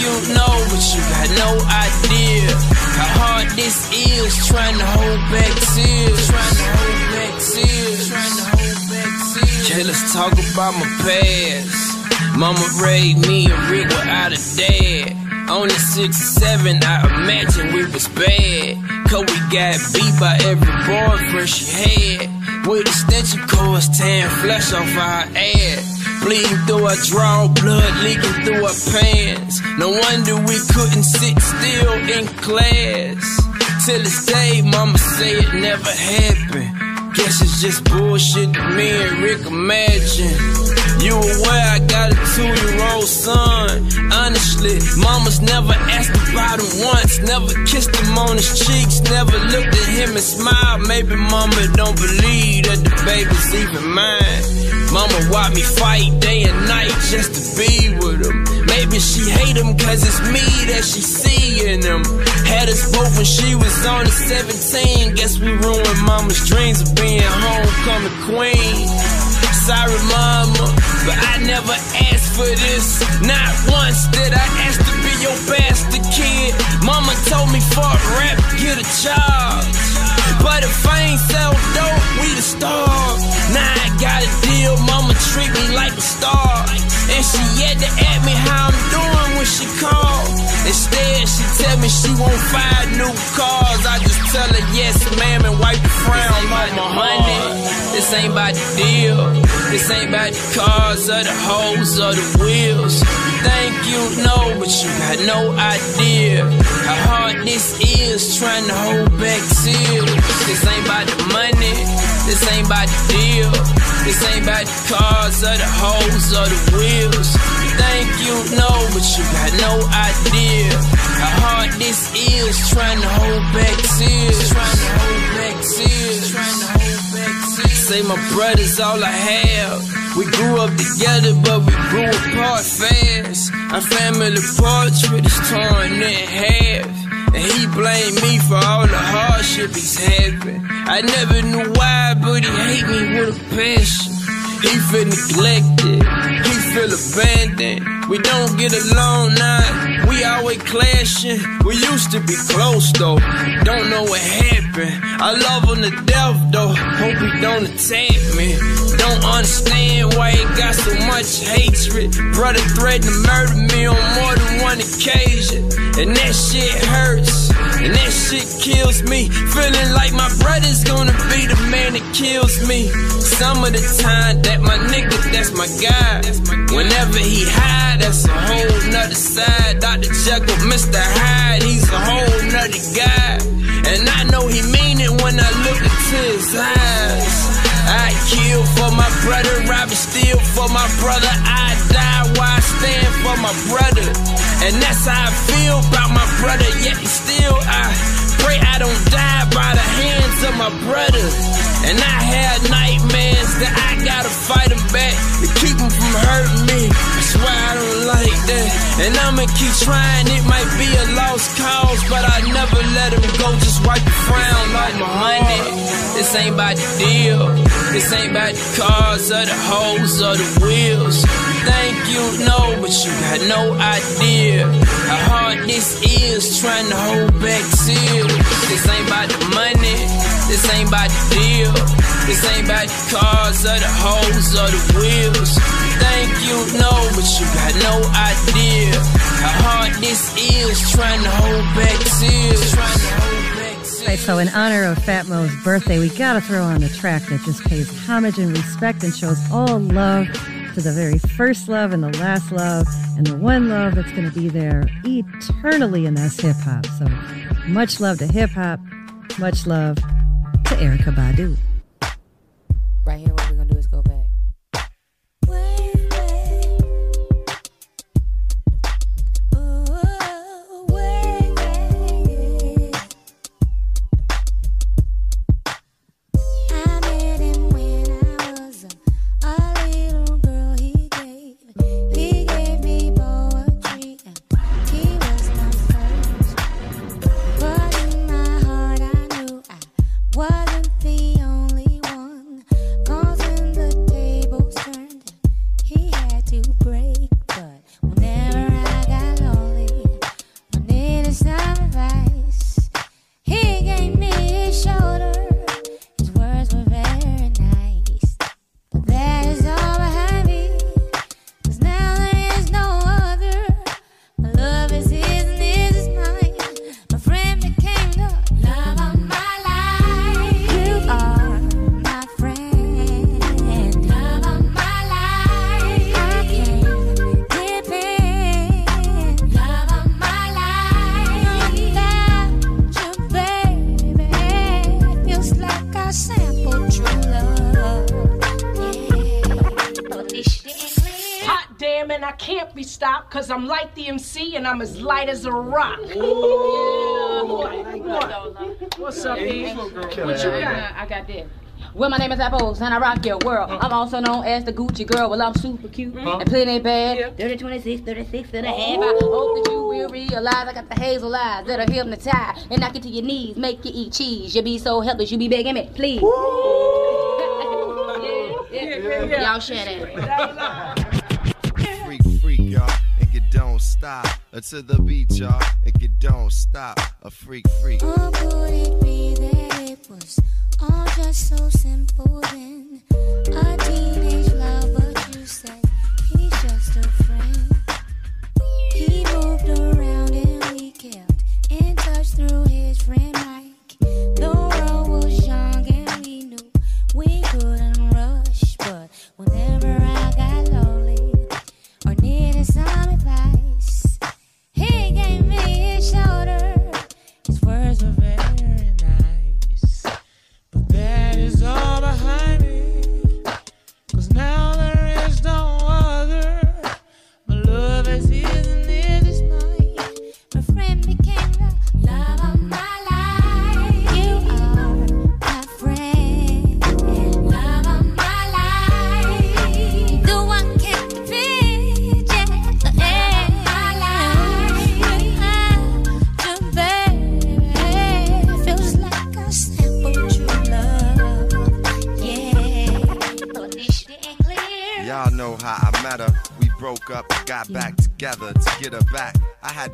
You know, you got no idea how hard this is. Trying to hold back tears, trying to hold back tears, trying to hold back tears. Let's talk about my past. Mama raised me and Rick without a dad. Only six or seven, I imagine we was bad. Cause we got beat by every boyfriend she had. With extension cords tearing flesh off our ass. Bleeding through our draw, blood leaking through our pants. No wonder we couldn't sit still in class. Till this day, mama say it never happened. Guess it's just bullshit to me and Rick imagine. You aware I got a two-year-old son? Honestly, mama's never asked about him once, never kissed him on his cheeks, never looked at him and smiled. Maybe mama don't believe that the baby's even mine. Mama watch me fight day and night just to be with him. Maybe she hate him cause it's me that she see in him. Had us both when she was only 17. Guess we ruined mama's dreams of being homecoming queen. Sorry, mama, but I never asked for this. Not once did I ask to be your bastard kid. Mama told me fuck rap, get a job. But if I ain't sell dope, we the star. Now I got a deal, mama treat me like a star. And she had to ask me how I'm doing when she called. Instead, she tell me she won't find new cars. I just tell her yes, ma'am, and wipe the frown on my honey. This ain't about the deal. This ain't about the cars or the hoes or the wheels. You think you know, but you got no idea how hard this is trying to hold back tears. This ain't about the money. This ain't about the deal. This ain't about the cars or the hoes or the wheels. You think you know, but you got no idea how hard this is trying to hold back tears. Trying to hold back tears. Trying to. Say my brother's all I have. We grew up together, but we grew apart fast. Our family portrait is torn in half. And he blamed me for all the hardship he's having. I never knew why, but he hate me with a passion. He feel neglected, feel abandoned. We don't get along now, we always clashing. We used to be close though, don't know what happened. I love him to death though, hope he don't attack me. Don't understand why he got so much hatred. Brother threatened to murder me on more than one occasion. And that shit hurts, and that shit kills me. Feeling like my brother's gonna be the man that kills me. Some of the time that my nigga, that's my guy. Whenever he hide, that's a whole nother side. Dr. Jekyll, Mr. Hyde, he's a whole nother guy. And I know he mean it when I look into his eyes. I kill for my brother, rob and steal for my brother. I die while I stand for my brother. And that's how I feel about my brother, yet still I pray I don't die by the hands of my brothers. And I had nightmares that I gotta fight them back to keep them from hurting me. That's why I don't like that. And I'ma keep trying, it might be a lost cause, but I never let them go. Just wipe the frown off my money. This ain't about the deal. This ain't about the cars or the hoes or the wheels. You think you know, but you got no idea how hard this is trying to hold back tears. This ain't about the money. This ain't about the deal. This ain't about the cars or the hoes or the wheels. You think you know, but you got no idea how hard this is trying to hold back tears. Right, so in honor of Fat Mo's birthday, we gotta throw on the track that just pays homage and respect and shows all love to the very first love and the last love and the one love that's gonna be there eternally, and that's hip hop. So much love to hip hop, much love to Erykah Badu. Right here, because I'm the MC and I'm as light as a rock. What's up, E? What you got? I got this. Well, my name is Apples and I rock your world. I'm also known as the Gucci girl. Well, I'm super cute and plenty bad. 30, 26, 36 and a half. I hope that you will realize I got the hazel eyes that are hypnotized and knock you to your knees, make you eat cheese. You be so helpless, you be begging me, please. yeah, yeah, yeah. Y'all share that. Don't stop. To the beat, y'all, and you don't stop. A freak, freak. Or could it be that it was all just so simple then?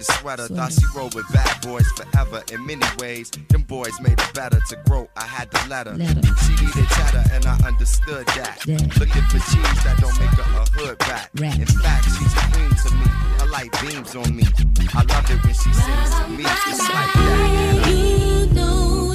I sweater. to sweat thought she rolled with bad boys forever. In many ways, them boys made her better. To grow, I had to let her. She needed cheddar, and I understood that. Looking for cheese that don't make her a hood rat. In fact, she's a queen to me. Her light beams on me. I love it when she sings to me. It's like that. You know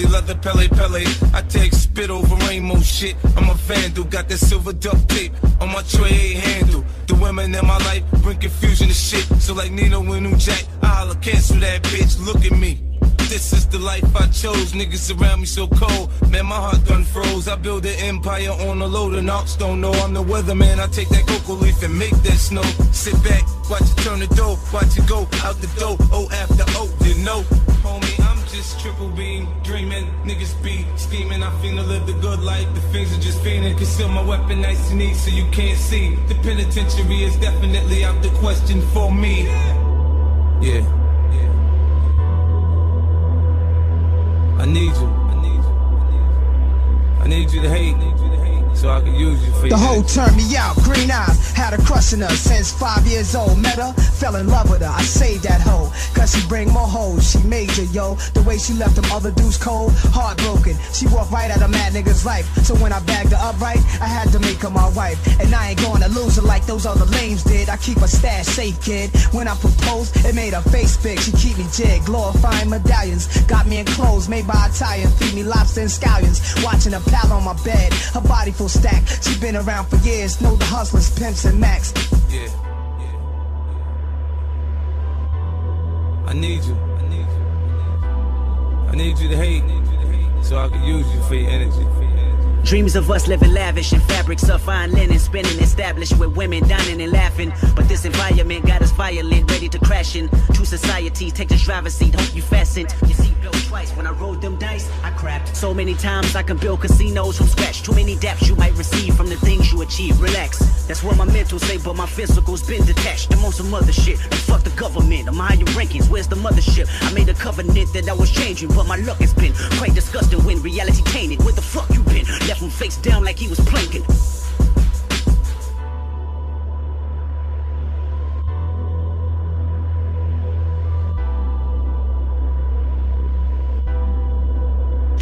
Scully, leather Pelle Pelle. I take spit over rainbow shit. I'm a vandal, got that silver duct tape on my tray handle. The women in my life bring confusion to shit. So like Nino and New Jack, I holla, cancel that bitch, look at me. This is the life I chose. Niggas around me so cold. Man, my heart done froze. I build an empire on a load of knocks. Don't know I'm the weatherman. I take that cocoa leaf and make that snow. Sit back, watch it turn the dough. Watch it go out the door. Oh, after oh, you know. Homie, triple beam. Dreaming. Niggas be scheming. I finna live the good life. The things are just fiending. Conceal my weapon nice and neat so you can't see. The penitentiary is definitely out the question for me. Yeah. I need you. I need you. I need you to hate, so I can use you for The hoe turned me out, green eyes, had her crushing her since five years old. Met her, fell in love with her. I saved that hoe, cause she bring more hoes. She major, yo. The way she left them other dudes cold, heartbroken. She walked right out of mad nigga's life. So when I bagged her up right, I had to make her my wife. And I ain't gonna lose her like those other lames did. I keep her stash safe, kid. When I propose, it made her face big. She keep me jig, glorifying medallions. Got me in clothes made by Italian. Feed me lobster and scallions. Watching her pal on my bed. Her body stack. She been around for years. Know the hustlers, pimps, and max. Yeah. I need you. I need you. I need you to hate, so I can use you for your energy. Dreams of us living lavish in fabrics of fine linen, spinning established with women dining and laughing. But this environment got us violent, ready to crash into society. Take this driver's seat, hope you fastened. Your seatbelt twice when I rolled them dice. I crapped so many times I can build casinos from scratch. Too many depths you might receive from the things you achieve. Relax, that's what my mental say, but my physical's been detached. I'm on some other shit. Like fuck the government, I'm higher rankings. Where's the mothership? I made a covenant that I was changing, but my luck has been quite disgusting when reality tainted. Where the fuck you been? Left him face down like he was planking.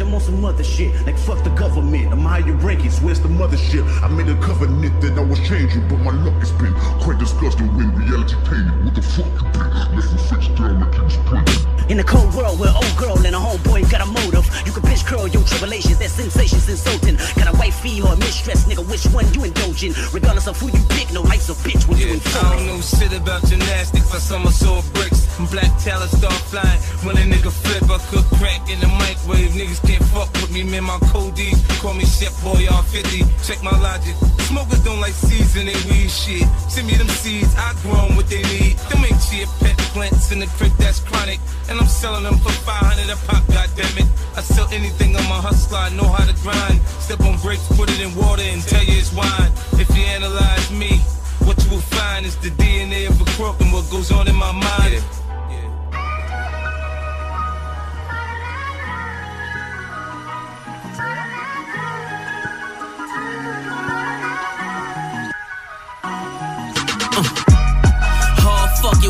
I'm on some other shit, like fuck the government. I'm higher rankings, where's the mothership? I made a covenant that I was changing, but my luck has been quite disgusting when reality tainted. What the fuck you been? Left my face down like he was. In a cold world where old girl and a homeboy got a motive, you can bitch curl your tribulations, that sensation's insulting. Got a wifey or a mistress, nigga, which one you indulging? Regardless of who you pick, no life's a bitch when you I inform. don't know shit about gymnastics. I somersault bricks. Black talent start flying. When a nigga flip, I cook crack in the microwave. Niggas can't fuck with me, man. My codeine. Call me Chef Boy R50. Check my logic. Smokers don't like seasoning weed shit. Send me them seeds. I grow 'em what they need. Them ain't chia pet plants in the crib that's chronic. And I'm selling them for 500 a pop, goddammit. I sell anything on my hustle, I know how to grind. Step on grapes, put it in water, and tell you it's wine. If you analyze me, what you will find is the DNA of a crook and what goes on in my mind.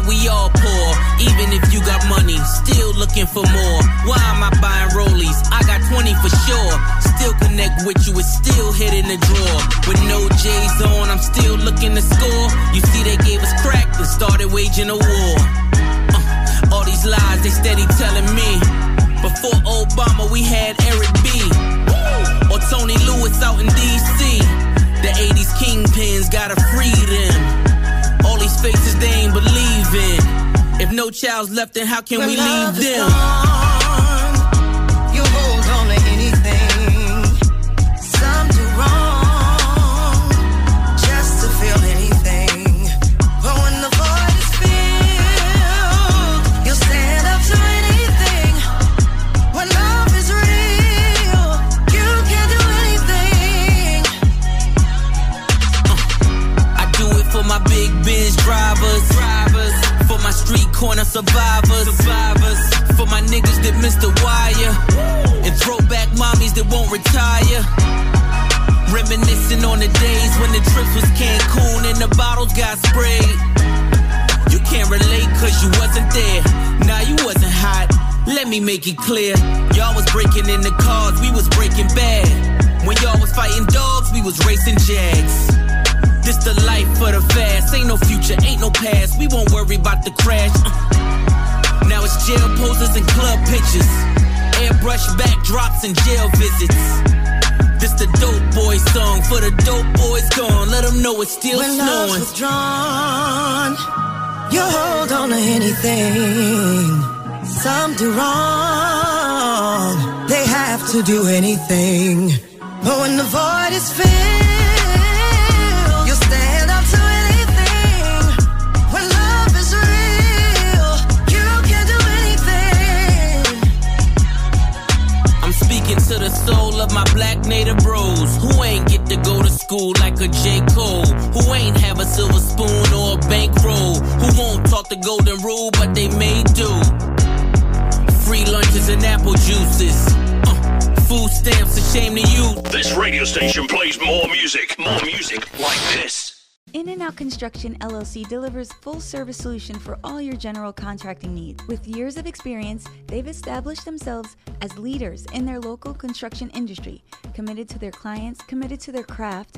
We all poor. Even if you got money, still looking for more. Why am I buying rollies? I got 20 for sure. Still connect with you, it's still hit in the drawer. With no J's on, I'm still looking to score. You see, they gave us crack and started waging a war. Uh, all these lies, they steady telling me. Before Obama, we had Eric B. Or Tony Lewis out in D.C. The 80s kingpins gotta free them. All these faces they ain't believe in. If no child's left, then how can we leave them? Corner survivors, survivors. For my niggas that missed the wire, and throwback mommies that won't retire. Reminiscing on the days when the trips was Cancun and the bottles got sprayed. You can't relate cause you wasn't there. Nah, you wasn't hot. Let me make it clear. Y'all was breaking in the cars, we was breaking bad. When y'all was fighting dogs, we was racing jags. This the life for the fast. Ain't no future, ain't no past. We won't worry about the crash. Uh. Now it's jail poses and club pictures. Airbrush backdrops and jail visits. This the dope boy song for the dope boys gone. Let them know it's still when snowing. love's withdrawn, you hold on to anything. Some do wrong, they have to do anything. But when the void is filled, black native bros who ain't get to go to school like a J. Cole, who ain't have a silver spoon or a bankroll, who won't talk the golden rule, but they may do. Free lunches and apple juices. Uh, food stamps, a shame to you. This radio station plays more music, more music like this. In and Out Construction LLC delivers full service solution for all your general contracting needs. With years of experience, they've established themselves as leaders in their local construction industry, committed to their clients, committed to their craft.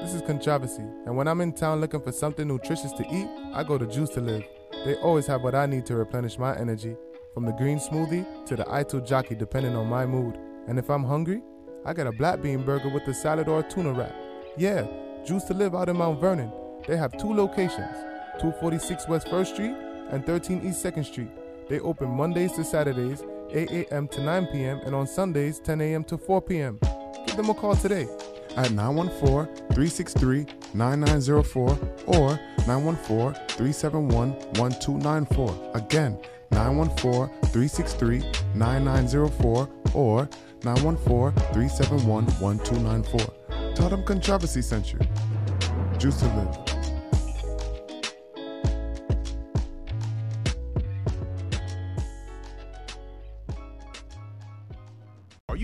this is Controversy, and when I'm in town looking for something nutritious to eat, I go to Juice to Live. They always have what I need to replenish my energy, from the green smoothie to the Ito jockey, depending on my mood. And if I'm hungry, I get a black bean burger with a salad or a tuna wrap. Yeah, Juice to Live out in Mount Vernon. They have two locations 246 West 1st Street and 13 East 2nd Street. They open Mondays to Saturdays, 8 a.m. to 9 p.m., and on Sundays, 10 a.m. to 4 p.m. Give them a call today at 914-363-9904 or 914-371-1294. Again, 914-363-9904 or 914-371-1294. Tell them Controversy sent you. Juice to live.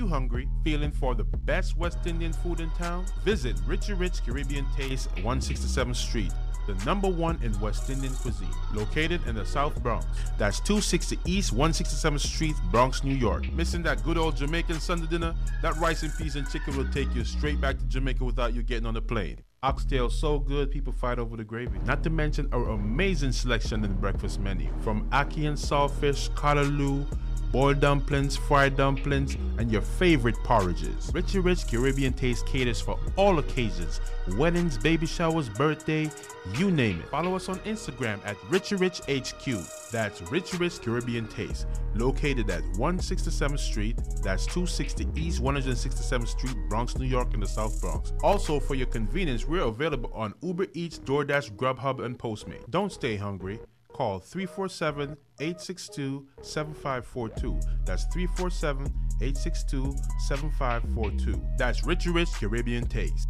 You hungry, feeling for the best West Indian food in town? Visit Richie Rich Caribbean Taste, 167th Street, the number one in West Indian cuisine, located in the South Bronx. That's 260 East 167th Street, Bronx, New York. Missing that good old Jamaican Sunday dinner? That rice and peas and chicken will take you straight back to Jamaica without you getting on the plane. Oxtail so good, people fight over the gravy. Not to mention our amazing selection in the breakfast menu, from ackee and saltfish, callaloo, boiled dumplings, fried dumplings, and your favorite porridges. Richie Rich Caribbean Taste caters for all occasions weddings, baby showers, birthday, you name it. Follow us on Instagram at Richie Rich HQ. That's Richie Rich Caribbean Taste, located at 167th Street, that's 260 East 167th Street, Bronx, New York, in the South Bronx. Also, for your convenience, we're available on Uber Eats, DoorDash, Grubhub, and Postmate. Don't stay hungry. Call 347 862 7542. That's 347 862 7542. That's Richie Rich Caribbean Taste.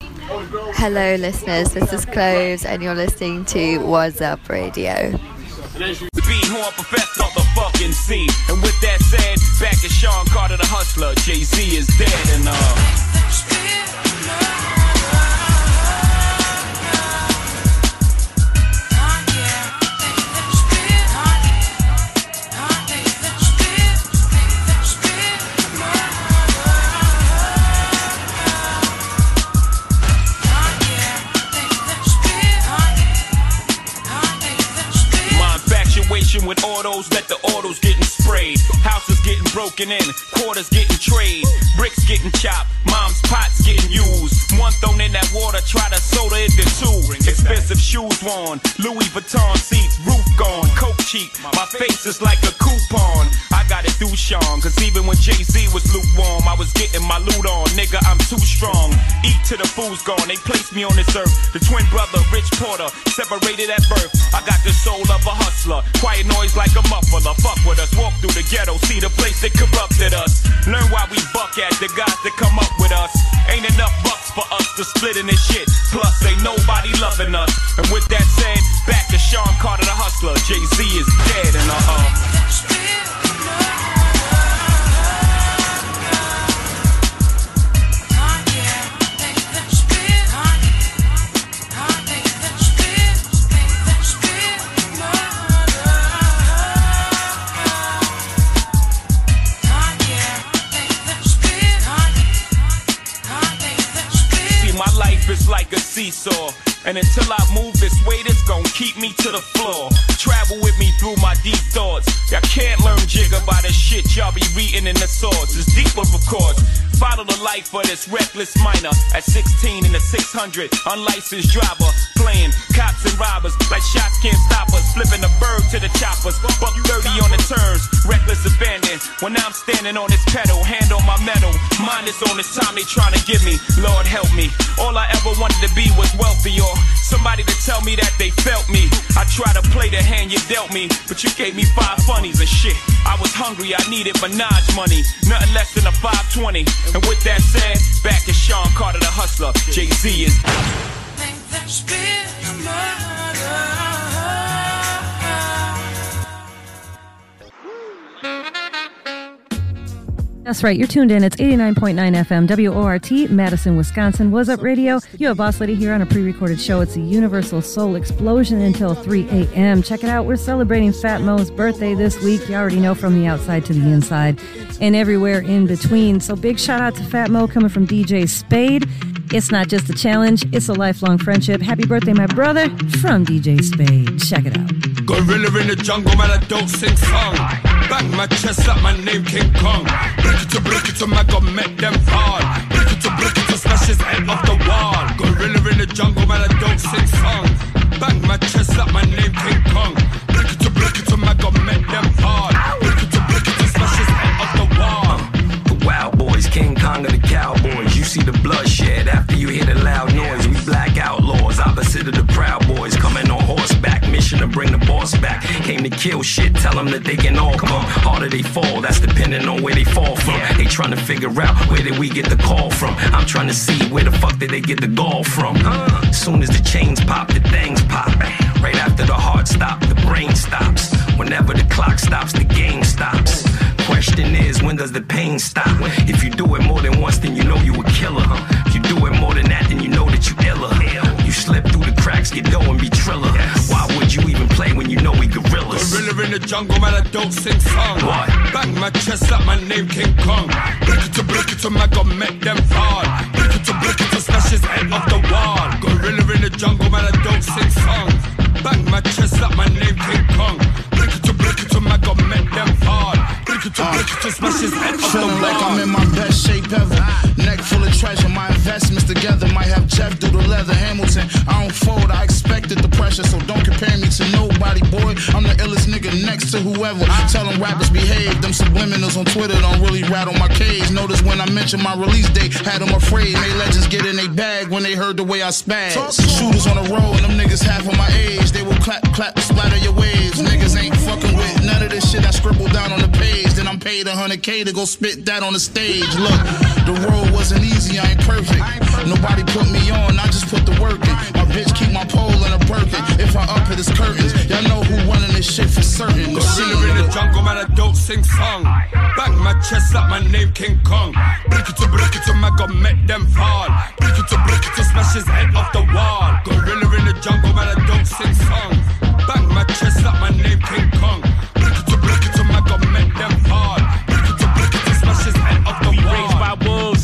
Hello, listeners. This is Cloves, and you're listening to What's Up Radio. Beat horn perfecto the fucking scene. And with that said, back to Sean Carter the hustler. Jay Z is dead and uh. Autos, let the autos getting sprayed. Houses getting broken in, quarters getting trade, bricks getting chopped, mom's pots getting used. One thrown in that water, try to soda it to two. Expensive shoes worn, Louis Vuitton seats, roof gone, coke cheap. My face is like a coupon. I got it through Sean, cause even when Jay Z was lukewarm, I was getting my loot on. Nigga, I'm too strong. Eat till the food's gone. They placed me on this earth. The twin brother, Rich Porter, separated at birth. I got the soul of a hustler. Quiet noise like a muffler. Fuck with us. Walk through the ghetto. See the place that corrupted us. Learn why we buck at the guys that come up with us. Ain't enough bucks for us to split in this shit. Plus, ain't nobody loving us. And with that said, back to Sean Carter, the hustler. Jay Z is dead, and uh uh. Like a seesaw. And until I move this weight, it's gonna keep me to the floor. Travel with me through my deep thoughts. Y'all can't learn Jigga by the shit y'all be reading in the source. It's deeper, of course. Follow the life of this reckless minor. At 16 in a 600, unlicensed driver. Playing cops and robbers. Like shots can't stop us. Flipping a bird to the choppers. Buck 30 on the turns. Reckless abandon. When I'm standing on this pedal, hand on my metal. Mind is on this time they trying to give me. Lord help me. All I ever wanted to be was wealthy or somebody to tell me that they felt me. I try to play the hand you dealt me, but you gave me five funnies and shit. I was hungry, I needed Minaj money. Nothing less than a 520. And with that said, back to Sean Carter the hustler. Jay Z is. That's right. You're tuned in. It's 89.9 FM, WORT, Madison, Wisconsin. What's up, radio? You have Boss Lady here on a pre recorded show. It's a Universal Soul Explosion until 3 a.m. Check it out. We're celebrating Fat Mo's birthday this week. You already know from the outside to the inside and everywhere in between. So big shout out to Fat Mo coming from DJ Spade. It's not just a challenge, it's a lifelong friendship. Happy birthday, my brother, from DJ Spade. Check it out. Gorilla in the jungle, man, I don't sing song. Bang my chest up, my name King Kong. Break it to break it to my God, make them fall. Break it to break it to smash his head off the wall. Gorilla in the jungle, man, I don't sing song. Bang my chest up, my name King Kong. Break it to break it to my God, make them fall. Break it to break it to smash his head off the wall. The Wild Boys, King Kong of the Cowboys. You see the bloodshed after you hear the loud noise. We black outlaws, opposite of the Proud Boys. Coming on horseback, mission to bring the boss back. Came to kill shit, tell them that they can all come. Harder they fall, that's depending on where they fall from. They trying to figure out where did we get the call from. I'm trying to see where the fuck did they get the gall from. Uh. Soon as the chains pop, the things pop. Right after the heart stop, the brain stops. Whenever the clock stops, the game stops. Question is, when does the pain stop? If you do it more than once, then you know you a killer. If you do it more than that, then you know that you iller. Slip through the cracks, get and be triller. Why would you even play when you know we gorillas? Gorilla in the jungle, man, I don't sing song. What? Bang my chest up, my name King Kong. Break it to break it to my God, make them fall. Break it to break it to smash his head off the wall. Gorilla in the jungle, man, I don't sing song. Bang my chest up, my name King Kong. Break it to break it to my God, make them fall. Break it to break it to smash his head off Feeling like I'm in my best shape ever. Neck full of treasure, my investments together might have Jeff do the leather. Hamilton, I don't fold, I expected the pressure, so don't compare me to nobody, boy. I'm the illest nigga next to whoever. Tell them rappers behave, them subliminals on Twitter don't really rattle my cage. Notice when I mention my release date, had them afraid. Made legends get in they bag when they heard the way I spaz. Shooters on the road, and them niggas half of my age. They will clap, clap, splatter your waves. Niggas ain't fucking with none of this shit I scribbled down on the page. I'm paid 100k to go spit that on the stage. Look, the road wasn't easy, I ain't perfect. Nobody put me on, I just put the work in. My bitch keep my pole in a Birkin. If I up it, it's curtains. Y'all know who running this shit for certain. Gorilla in the jungle, man, I don't sing song. Bang my chest up, my name King Kong. Break it to break it to my God, make them fall. Break it to break it to smash his head off the wall. Gorilla in the jungle, man, I don't sing song. Bang my chest up, my name King Kong. Break it to break it to my God, make them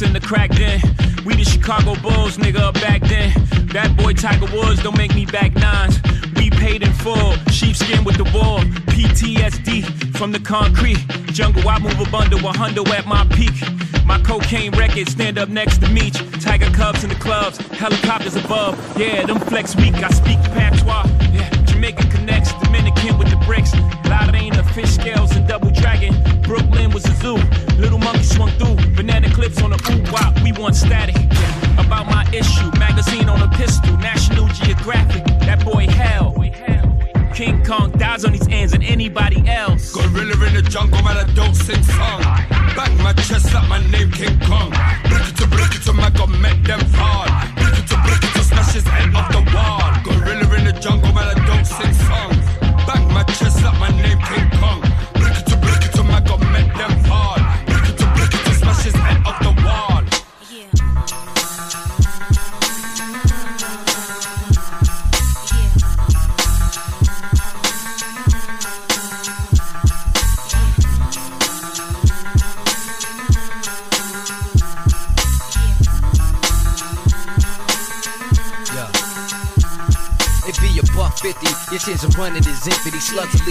in the crack den. We the Chicago Bulls, nigga, back then. That boy Tiger Woods don't make me back nines. We paid in full. Sheepskin with the wool. PTSD from the concrete. Jungle, I move a bundle, a hundo at my peak. My cocaine records stand up next to me. Tiger Cubs in the clubs, helicopters above. Yeah, them flex weak. I speak patois. Yeah, Jamaican connects, Dominican with the bricks. Lorraine, fish scales and double dragon. Brooklyn was a zoo. Little monkey swung through. Banana clips on a ooh wop. We want static. About my issue. Magazine on a pistol. National Geographic. That boy hell. King Kong dies on these ends and anybody else. Gorilla in the jungle, man, I don't sing song. Bang my chest like my name King Kong.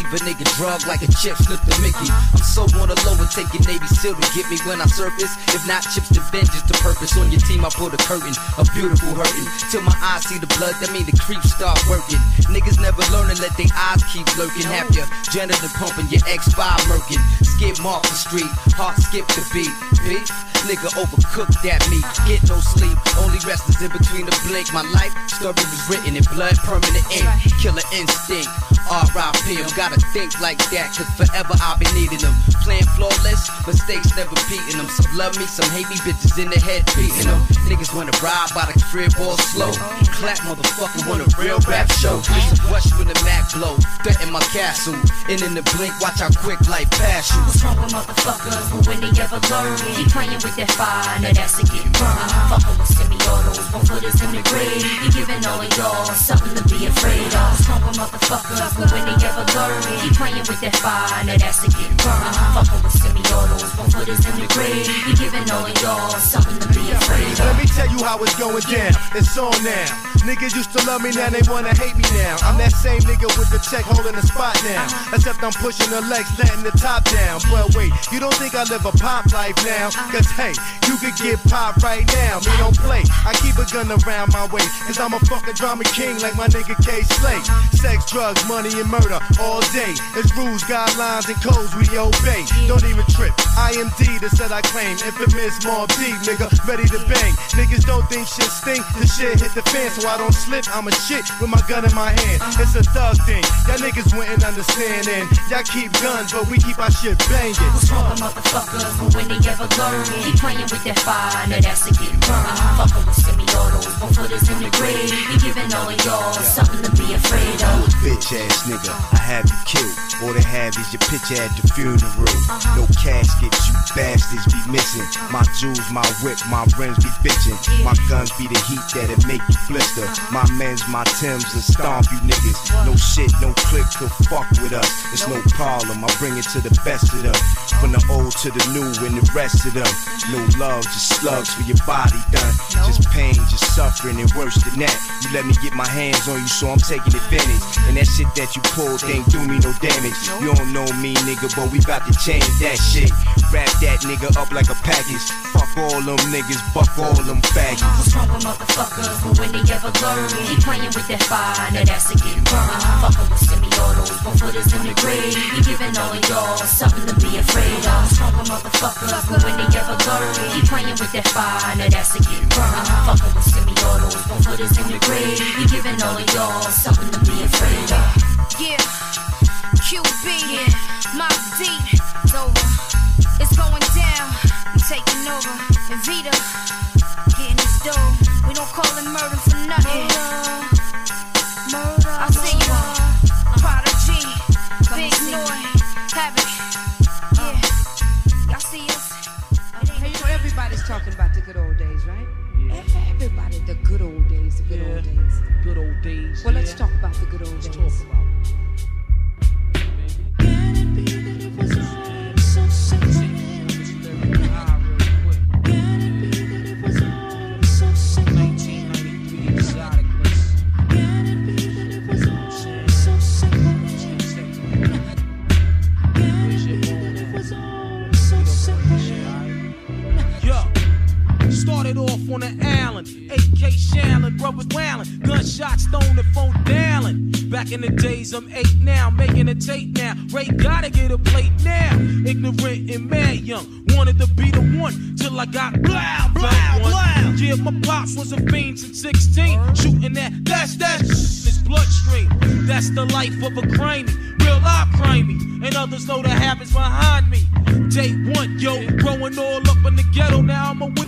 Leave a nigga drug like a chip slip to Mickey. I'm so on the low and taking Navy SEAL to get me when I surface. If not chips to vengeance to purpose. On your team, I pull a curtain, a beautiful hurting. Till my eyes see the blood, that mean the creeps start working. Niggas never learn and let their eyes keep lurking. Have your janitor pumping, your X5 murking. Skip off the street, heart skip the beat. Beef, nigga overcooked that meat. Get no sleep, only rest is in between the blink. My life story was written in blood, permanent ink. Killer instinct, R.I.P. I'm gotta think like that, cause forever I've been needing them. Playing flawless, mistakes never beating them. Some love me, some hate me, bitches in the head beating them. Niggas wanna ride by the crib all slow. Clap, motherfucker, want a real rap show. It's rush when the Mac blow. Threaten my castle, and in the blink, watch how quick life pass you. What's wrong with motherfuckers? But when they ever learn, keep playing with that fire, now that's to get burned. With one footers in the grave. You giving all of y'all something to be afraid of. What's motherfuckers? But when they ever learn, keep playing with that fire, now that's to get burned. Fucking with semi-autos, footers in the grave. You giving all of y'all something to be afraid of. Let me tell you how it's going down. It's on now. Niggas used to love me, now they wanna hate me now. I'm that same nigga with the check holding the spot now. Except I'm pushing the legs, letting the top down. But wait, you don't think I live a pop life now? Cause hey, you could get pop right now. Me don't play. I keep a gun around my waist. Cause I'm a fucking drama king like my nigga Kay Slay. Sex, drugs, money, and murder all day. It's rules, guidelines, and codes we obey. Don't even trip. I am D, the set I claim. Infamous Mob D, nigga, ready to bang. Niggas don't think shit stink. The shit hit the fan, so I don't slip. I'm a shit with my gun in my hand. It's a thug thing. Y'all niggas wouldn't understand. And y'all keep guns, but we keep our shit banging. What's wrong with motherfuckers? But when they ever learn, keep playing with that fire, now that's a get burned. Fucking with semi-autos, one footers in the grave. You giving all of y'all something to be afraid of. bitch ass nigga, I have you killed. All they have is your picture at the funeral. Uh-huh. No caskets, you bastards be missing. My jewels, my whip, my rims be bitching. My guns be the heat that'll make you blister. My men's, my Timbs, and stomp you niggas. No shit, no click to fuck with us. It's no problem, I bring it to the best of them. From the old to the new and the rest of them. No love, just slugs for your body done. Just pain, just suffering, and worse than that. You let me get my hands on you, so I'm taking advantage. And that shit that you pulled ain't do me no damage. You don't know me, nigga, but we bout to change that shit. Wrap that nigga up like a package. Fuck all them niggas, buck all them faggots. What's wrong with motherfuckers? But when they ever learn, keep playing with that fire, now that's to get burned. Fucking with semi-autos, one footers in the grave. You giving all of y'all something to be afraid of. What's wrong with motherfuckers? But when they ever learn, keep playing with that fire, now that's to get burned. Fucking with semi-autos, one footers in the grave. You giving all of y'all something to be afraid of. Yeah, QB, yeah. Mobb Deep, it's over. It's going down, I'm taking over. And Vita, getting this dough. We don't call it murder for nothing. days. Well, let's talk about the good old let's days. Started off on an island brothers wailing. Gunshots, stone and phone dialing. Back in the days, I'm eight now, making a tape now. Ray gotta get a plate now. Ignorant and mad young, wanted to be the one till I got blah, blah, blah. Yeah, my pops was a fiend since 16. Shooting that, that's that his bloodstream. That's the life of a crimey, real life crimey. And others know the habits behind me. Day one, yo, growing all up in the ghetto. Now I'm a whip,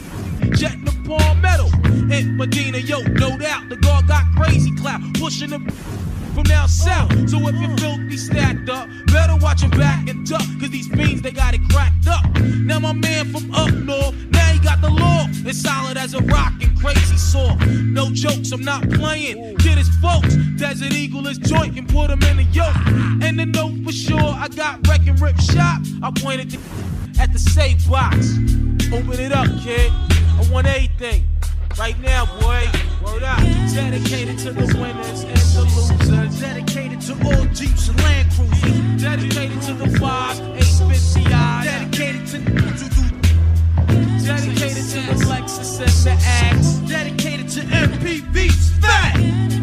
jetting the palmetto. In Medina, yo, no doubt, the guard got crazy clout, pushing them from now south. So if you're filthy stacked up, better watch your back and duck, cause these fiends, they got it cracked up. Now my man from up north, now he got the law. It's solid as a rock and crazy saw. No jokes, I'm not playing. Get his folks, Desert Eagle is joint and put him in the yoke. And the know for sure, I got wreck and rip shop. I pointed to at the safe box. Open it up, kid. I want everything. Right now, boy. Word up. Dedicated to the winners and the losers. Dedicated to all Jeeps and Land Cruisers. Dedicated to the fives, 850i. Dedicated to the Doodle Doodle. Dedicated to the Lexus and the Axe. Dedicated to MPVs. Fat.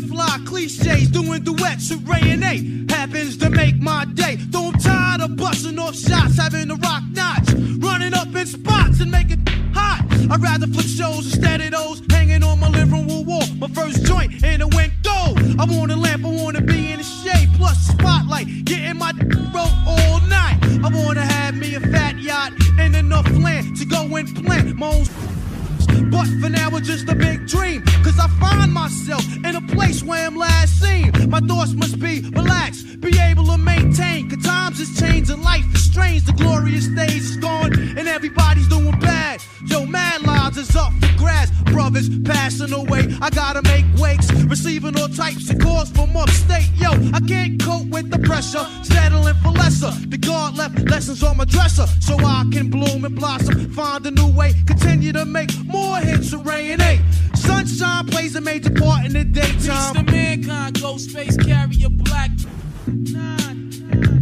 The fly cliches, doing duets with Ray and A. Happens to make my day. Though I'm tired of busting off shots, having to rock knots, running up in spots and make it hot. I'd rather flip shows instead of those hanging on my living room wall. My first joint and it went gold. I want a lamp, I wanna be in the shade, plus spotlight, getting my roll all night. I wanna have me a fat yacht and enough land to go and plant my own. But for now, it's just a big dream. Cause I find myself in a place where I'm last seen. My thoughts must be relaxed, be able to maintain. Cause times is changing, life is strange. The glorious days is gone, and everybody's doing bad. Yo, mad lives is up for grabs. Brothers passing away, I gotta make wakes. Receiving all types of calls from upstate. Yo, I can't cope with the pressure, settling for lesser. The God left lessons on my dresser, so I can bloom and blossom. Find a new way, continue to make more with Ray and Sunshine plays a major part in the Peace daytime. to mankind, ghost face, carry a black. Can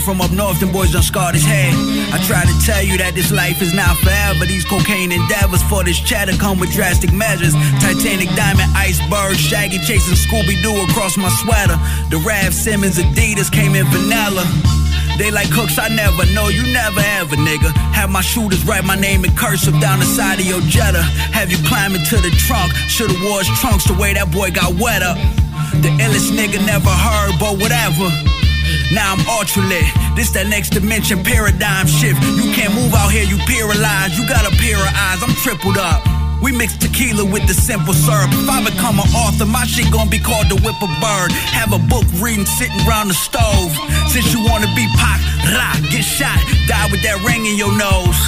from up north, them boys done scarred his head. I try to tell you that this life is not forever. These cocaine endeavors for this cheddar come with drastic measures. Titanic diamond, iceberg, shaggy chasing Scooby Doo across my sweater. The Raf Simons Adidas came in vanilla. They like cooks, I never know, you never ever, nigga. Have my shooters write my name in cursive down the side of your Jetta. Have you climb into the trunk, should've wore trunks the way that boy got wet up. The illest nigga never heard, but whatever. Now I'm ultra lit. This that next dimension paradigm shift. You can't move out here, you paralyzed. You got a pair of eyes, I'm tripled up. We mix tequila with the simple syrup. If I become an author, my shit gonna be called the whip a bird. Have a book reading sitting round the stove. Since you wanna be Pac, ra, get shot, die with that ring in your nose.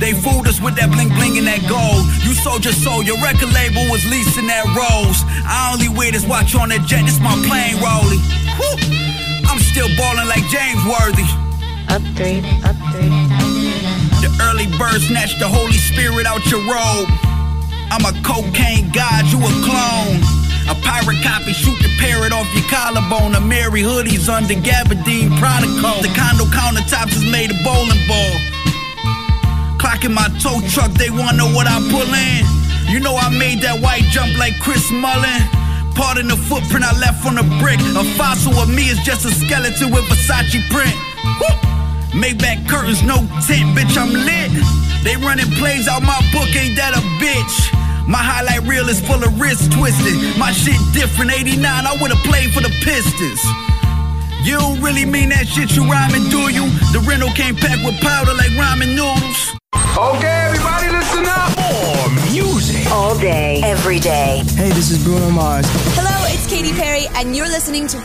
They fooled us with that bling bling and that gold. You sold your soul, your record label was leasing that rose. I only wear this watch on that jet, it's my plane rolling. Woo! I'm still balling like James Worthy. Upgrade, upgrade. The early bird snatched the Holy Spirit out your robe. I'm a cocaine god, you a clone. A pirate copy, shoot the parrot off your collarbone. Amiri hoodies under Gabardine Protocol. The condo countertops is made of bowling ball. Clocking my tow truck, they wanna know what I pull in. You know I made that white jump like Chris Mullin. Pardon the footprint I left on the brick. A fossil of me is just a skeleton with Versace print. Woo! Maybach curtains, no tint, bitch, I'm lit. They running plays out my book, ain't that a bitch? My highlight reel is full of wrist twisted. My shit different, 89, I would've played for the Pistons. You don't really mean that shit you rhyming, do you? The rental came packed with powder like ramen noodles. Okay, everybody, listen up. More music. All day, every day. Hey, this is Bruno Mars. Hello, it's Katy Perry, and you're listening to.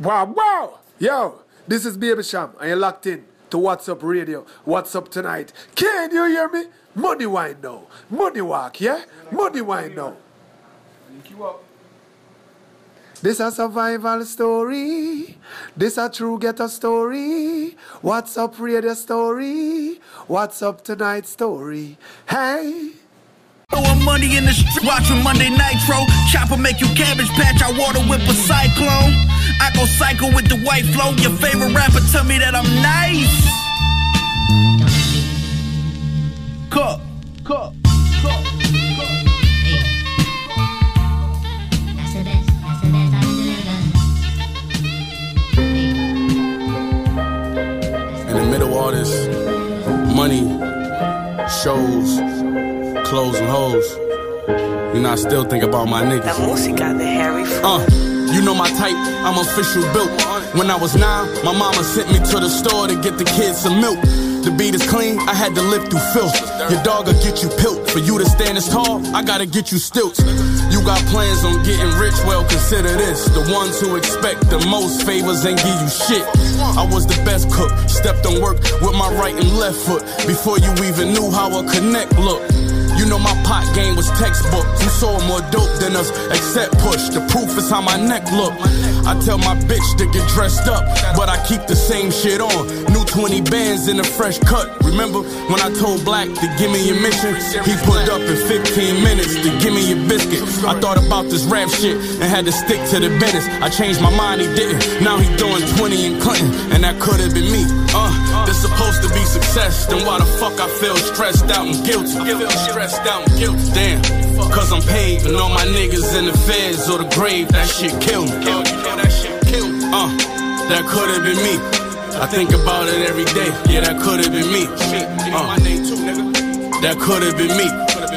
Wow, wow! Yo, this is Baby Sham, and you're locked in to What's Up Radio. What's up tonight? Can you hear me? Money wine now. Money walk, yeah? Money wine now. This a survival story. This a true ghetto story. What's up radio story? What's up tonight story? Hey. Throwing money in the street, watching Monday Nitro. Chopper make you cabbage patch, I water whip a cyclone. I go cycle with the white flow. Your favorite rapper tell me that I'm nice. Cook, cook, In the middle of all this money, shows, clothes, and hoes, you know, I still think about my niggas. La música de Harry Uh, you know my type, I'm official built. When I was nine, my mama sent me to the store to get the kids some milk. The beat is clean, I had to live through filth. Your dog will get you pilt. For you to stand as tall, I gotta get you stilts. You got plans on getting rich, well, consider this. The ones who expect the most favors and give you shit. I was the best cook, stepped on work with my right and left foot before you even knew how a connect looked. You know my pot game was textbook. You sold more dope than us, except push. The proof is how my neck look. I tell my bitch to get dressed up, but I keep the same shit on. New 20 bands in a fresh cut. Remember when I told Black to give me your mission? He pulled up in 15 minutes to give me your biscuit. I thought about this rap shit and had to stick to the business. I changed my mind, he didn't. Now he doing 20 in Clinton, and that could have been me. Uh, this supposed to be success. Then why the fuck I feel stressed out and guilty? I feel stressed out and guilty. Damn. Cause I'm paid and all my niggas in the feds or the grave, that shit killed me. That shit killed me. Uh, that could have been me. I think about it every day. Yeah, that could have been me. Uh, that could have been me.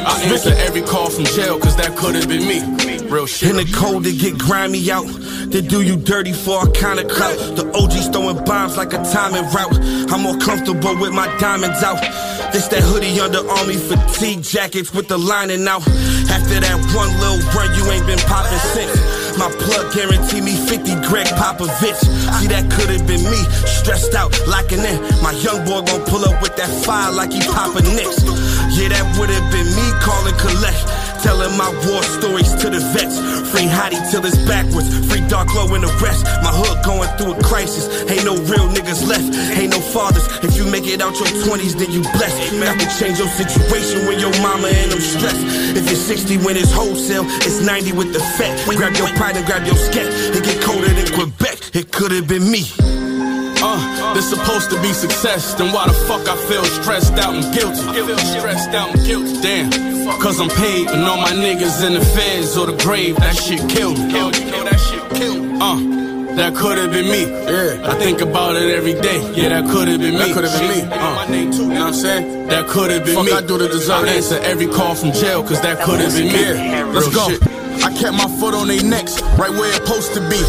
I answer every call from jail, cause that could have been me. Real shit. In the cold, they get grimy out. They do you dirty for a kind of clout. The OG's throwing bombs like a timing route. I'm more comfortable with my diamonds out. This that hoodie under army fatigue jackets with the lining out. After that one little run, you ain't been popping since. My plug guarantee me 50 Gregg Popovich. See, that could have been me, stressed out, locking in. My young boy gon' pull up with that fire like he poppin' nicks. Yeah, that would have been me calling collect. Telling my war stories to the vets. Free Hottie till it's backwards. Free Dark Low and the rest. My hood going through a crisis. Ain't no real niggas left. Ain't no fathers. If you make it out your 20s, then you blessed. I can change your situation when your mama and them stressed. If it's 60 when it's wholesale, it's 90 with the fat. Grab your pride and grab your scat. It get colder than Quebec. It could have been me. Uh, this supposed to be success. Then why the fuck I feel stressed out and guilty? I feel stressed out and guilty. Damn. Cause I'm paid and all my niggas in the feds or the grave. That shit killed me. Kill, kill, that shit killed me. Uh, that could have been me. Yeah. I think about it every day. Yeah, that could have been me. That could have been me. Uh, my name too. You know what I'm saying? That could have been Fuck me. I do the design. I answer every call from jail, cause that could have been me. Let's go. shit. I kept my foot on their necks, right where it supposed to be.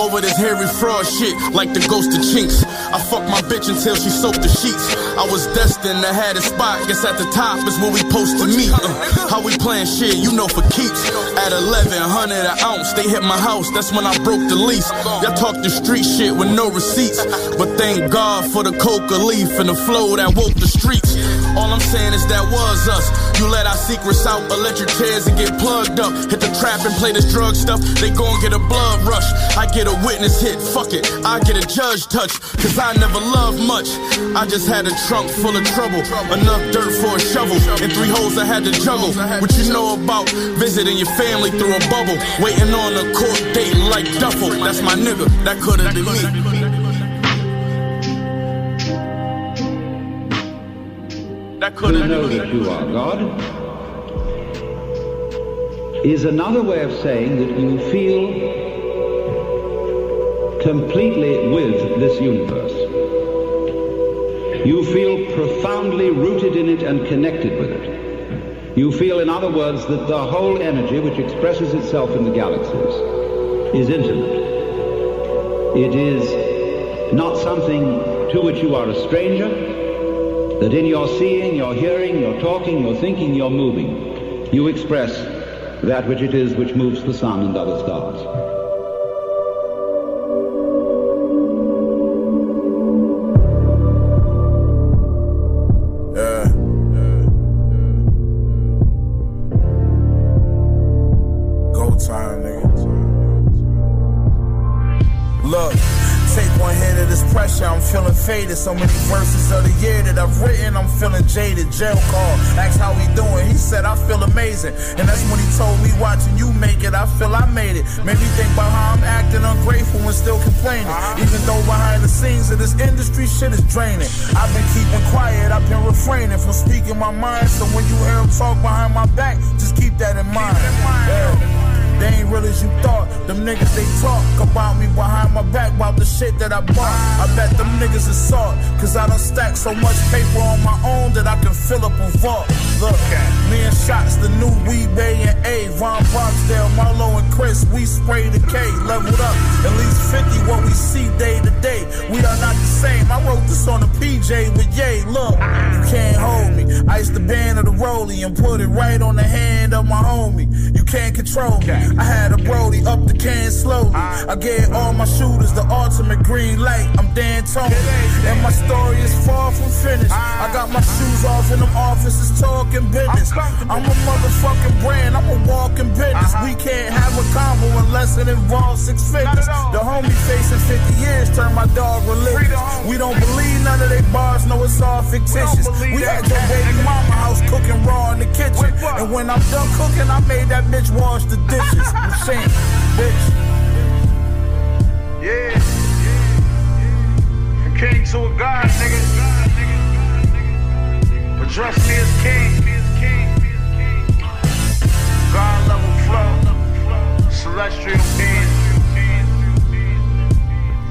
Over this Harry Fraud shit, like the ghost of chinks. I fucked my bitch until she soaked the sheets. I was destined to have a spot, guess at the top is where we supposed to meet. Uh, how we playing shit, you know for keeps. At 1100 an ounce, they hit my house, that's when I broke the lease. Y'all talk the street shit with no receipts. But thank God for the coca leaf and the flow that woke the streets. All I'm saying is that was us. You let our secrets out, electric chairs and get plugged up. Hit the trap and play this drug stuff, they gon' get a blood rush. I get a witness hit, fuck it, I get a judge touch. Cause I never loved much. I just had a trunk full of trouble, enough dirt for a shovel, and three holes I had to juggle. What you know about visiting your family through a bubble, waiting on a court date like Duffel. That's my nigga, that could've been me. That to know that you are God is another way of saying that you feel completely with this universe. You feel profoundly rooted in it and connected with it. You feel, in other words, that the whole energy which expresses itself in the galaxies is intimate. It is not something to which you are a stranger, that in your seeing, your hearing, your talking, your thinking, your moving, you express that which it is which moves the sun and other stars. Faded. So many verses of the year that I've written, I'm feeling jaded. Jail call, asked how he doing. He said, I feel amazing. And that's when he told me, watching you make it, I feel I made it. Made me think about how I'm acting ungrateful and still complaining. Even though behind the scenes of this industry, shit is draining. I've been keeping quiet, I've been refraining from speaking my mind. So when you hear him talk behind my back, just keep that in mind. Yeah. They ain't real as you thought. Them niggas they talk about me behind my back about the shit that I bought. I bet them niggas is salt, cause I done stacked so much paper on my own that I can fill up a vault. Look, me and Shots, the new Wee-Bey and A, Ron Barksdale, Marlo and Chris, we spray the K, leveled up. At least 50 what we see day to day. We are not the same. I wrote this on a PJ with Ye. Look, you can't hold me. Ice the band of the rollie and put it right on the hand of my homie. You can't control me. I had a Brody up the can slowly. I gave all my shooters the ultimate green light. I'm Dan Tony. And my story is far from finished. I got my shoes off in them offices talking business. I'm a motherfucking brand. I'm a walking business. We can't have a combo unless it involves six figures. The homie facing 50 years turned my dog religious. We don't believe none of they bars, no, it's all fictitious. We at your baby mama house cooking raw in the kitchen. And when I'm done cooking, I made that bitch wash the dishes. Machine, bitch. Yeah. From king to a god, nigga. Address me as king. God level flow. Celestial being.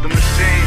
The machine.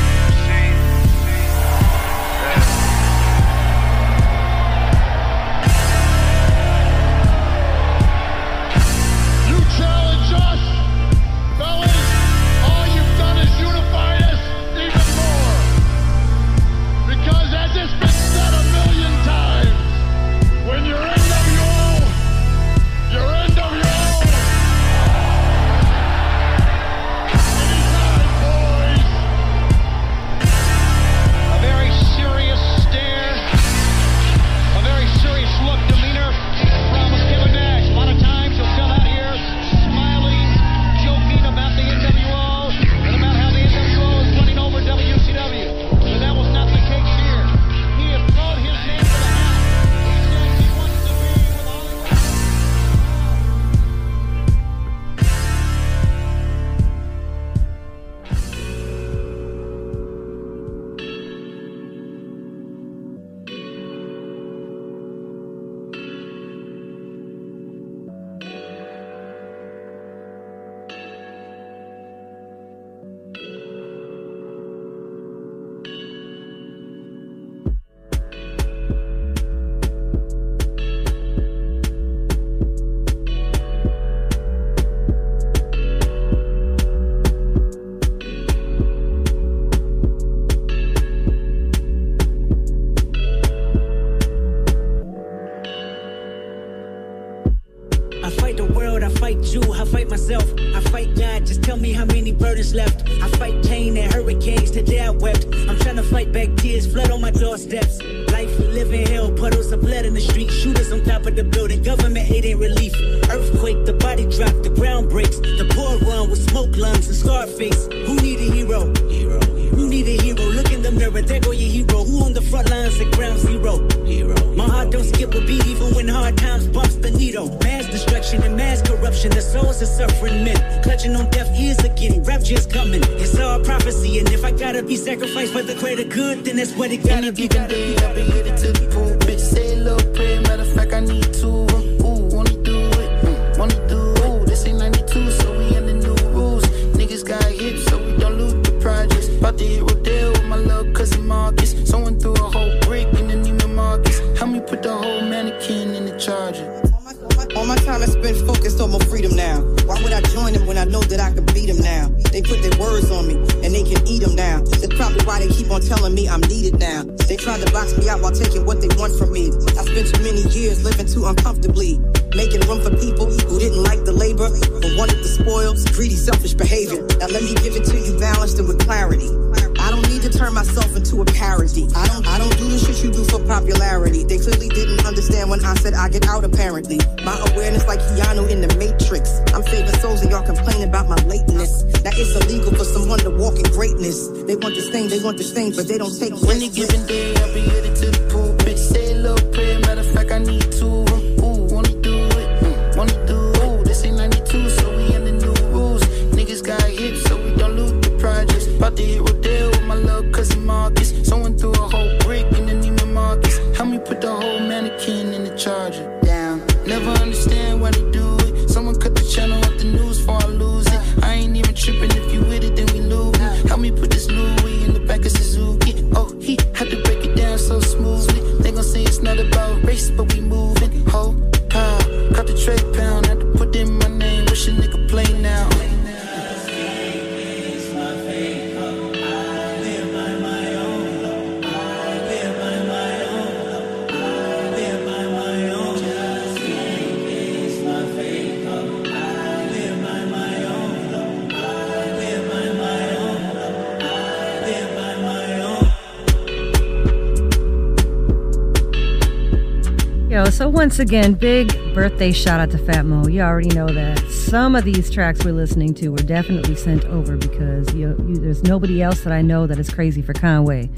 Once again, big birthday shout out to Fat Mo. You already know that some of these tracks we're listening to were definitely sent over because you, you, there's nobody else that I know that is crazy for Conway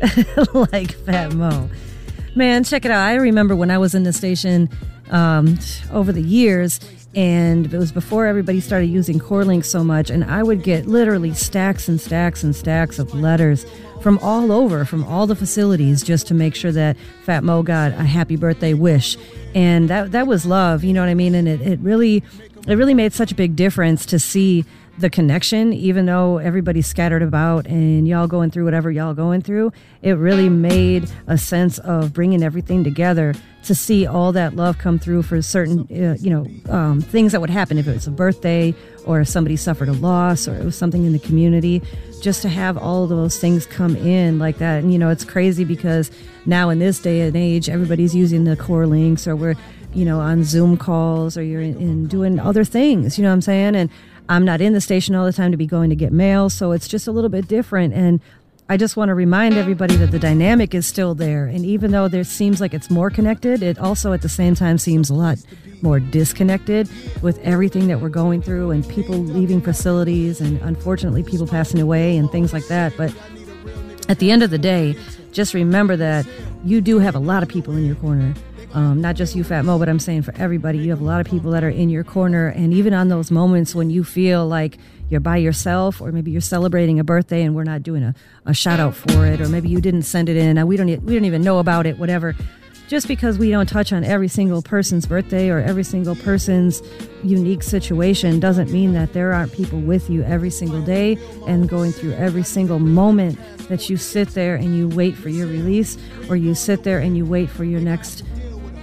like Fat Mo. Man, check it out. I remember when I was in the station um, over the years, and it was before everybody started using CorrLink so much, and I would get literally stacks and stacks and stacks of letters from all over, from all the facilities, just to make sure that Fat Mo got a happy birthday wish, and that that was love, you know what I mean? And it, it really, it really made such a big difference to see the connection, even though everybody's scattered about and y'all going through whatever y'all going through, it really made a sense of bringing everything together to see all that love come through for certain, uh, you know, um, things that would happen if it was a birthday or if somebody suffered a loss or it was something in the community. Just to have all those things come in like that, and you know, it's crazy because now in this day and age, everybody's using the CorrLinks or we're, you know, on Zoom calls or you're in, in doing other things. You know what I'm saying? And I'm not in the station all the time to be going to get mail, so it's just a little bit different. And I just want to remind everybody that the dynamic is still there. And even though there seems like it's more connected, it also at the same time seems a lot more disconnected with everything that we're going through and people leaving facilities and unfortunately people passing away and things like that. But at the end of the day, just remember that you do have a lot of people in your corner. Um, not just you, Fat Mo, but I'm saying for everybody, you have a lot of people that are in your corner. And even on those moments when you feel like you're by yourself, or maybe you're celebrating a birthday and we're not doing a, a shout out for it, or maybe you didn't send it in, and we don't we don't even know about it, whatever. Just because we don't touch on every single person's birthday or every single person's unique situation doesn't mean that there aren't people with you every single day and going through every single moment that you sit there and you wait for your release, or you sit there and you wait for your next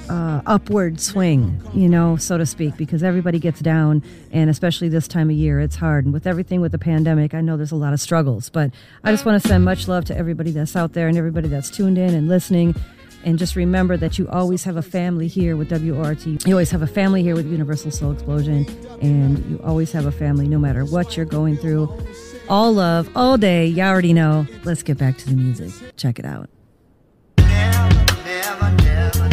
uh, upward swing, you know, so to speak, because everybody gets down, and especially this time of year, it's hard. And with everything with the pandemic, I know there's a lot of struggles, but I just want to send much love to everybody that's out there and everybody that's tuned in and listening. And just remember that you always have a family here with WRT. You always have a family here with Universal Soul Explosion, and you always have a family no matter what you're going through. All love, all day. You already know. Let's get back to the music. Check it out. Never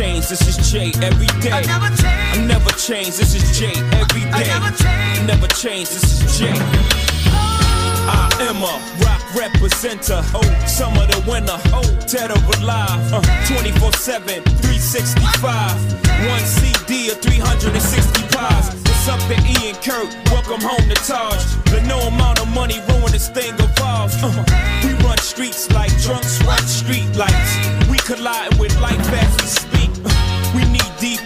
change, this is Jay every day. I never change, I never change this is Jay every day. I never change, never change this is Jay. I am a rock representer. Oh, some of the winner. Oh, dead or alive. Uh, 24 7, 365. One CD or 360 pies. What's up to Ian Kurt? Welcome home to Taj. The no amount of money ruin this thing evolves. Uh, we run streets like drunks run street lights. We collide with life as we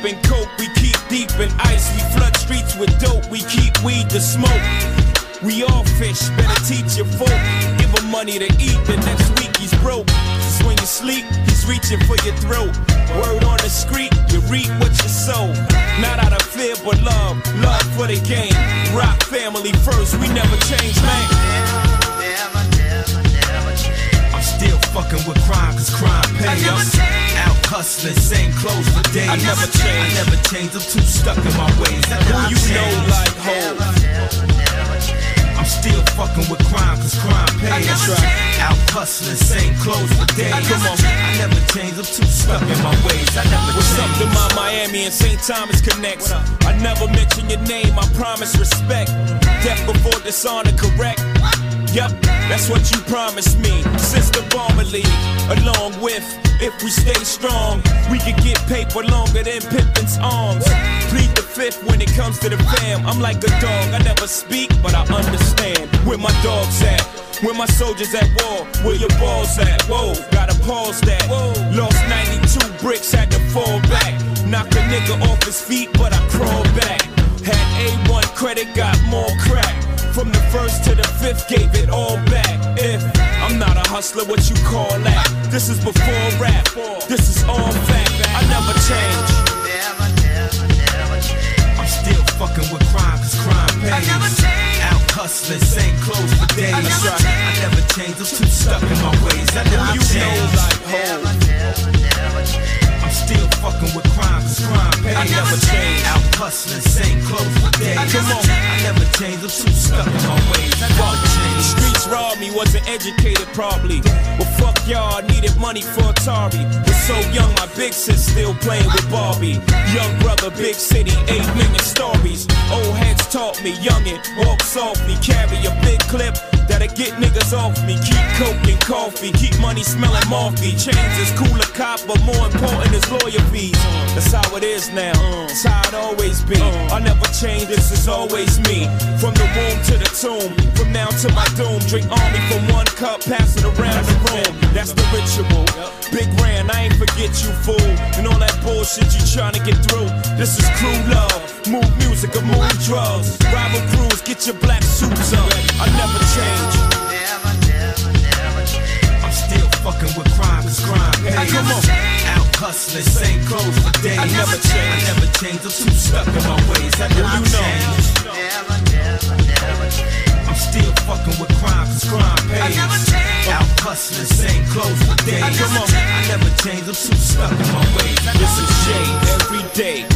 in coke, we keep deep in ice. We flood streets with dope, we keep weed to smoke. We all fish, better teach your folk. Give him money to eat, the next week he's broke. Just when you sleep, he's reaching for your throat. Word on the street, you reap what you sow. Not out of fear, but love, love for the game. Roc family first, we never change, man. Fucking with crime, cause crime pays. Out hustling, same clothes for days. I never change. I never change, I'm too stuck in my ways. I Who you know like Hov? I'm still fucking with crime, cause crime pays. Out hustling, same clothes for days. Come on. I never change, I'm too stuck in my ways. I never What's change. up to my Miami and St. Thomas connects? I never mention your name, I promise respect. Death before dishonor, correct? Yep, that's what you promised me. Sister Bomber League, along with, if we stay strong, we could get paper longer than Pippen's arms. Plead the fifth when it comes to the fam. I'm like a dog, I never speak, but I understand where my dog's at. Where my soldiers at war, where your balls at? Whoa, gotta pause that. Lost 92 bricks, had to fall back. Knock a nigga off his feet, but I crawled back. Had A1 credit, got more crack. From the first to the fifth, gave it all back. If I'm not a hustler, what you call that? This is before rap, this is all fact. I never change. I'm still fucking with crime, cause crime pays. I never change. Out hustling, same clothes for days. I never change. I never change, I'm too stuck in my ways. I never You know change. like Hov. I'm still fucking with crime, cause crime pays. I never change. Out hustling, same clothes for days. Come on. I never change, I'm too stuck in my ways. Fuck. The change. streets robbed me, wasn't educated probably. Well, fuck y'all, I needed money for Atari. Was so young, my big sis still playing with Barbie. Young brother, big city, eight million stories. Old heads taught me, youngin', walk softly, carry a big clip. That'll get niggas off me. Keep coke and coffee. Keep money smelling morphy. Change is cooler cop, but more important is lawyer fees. That's how it is now. It's how it always be. I never change. This is always me. From the womb to the tomb. From now to my doom. Drink Armadale from one cup, pass it around the room. That's the ritual. Big Ran, I ain't forget you, fool. And all that bullshit you trying to get through. This is crew love. Move music or move drugs. Rival crews, get your black suits up. I never change. I'm still fucking with crime, cause crime. Come on. Out hustling, same clothes for days. I never change. I never change, I'm too stuck in my ways. I never change. you know. change. I'm still fucking with crime, cause crime pays. Out hustling, same clothes for days. Come on. I never change, I'm too stuck in my ways. I This never is Jay every day.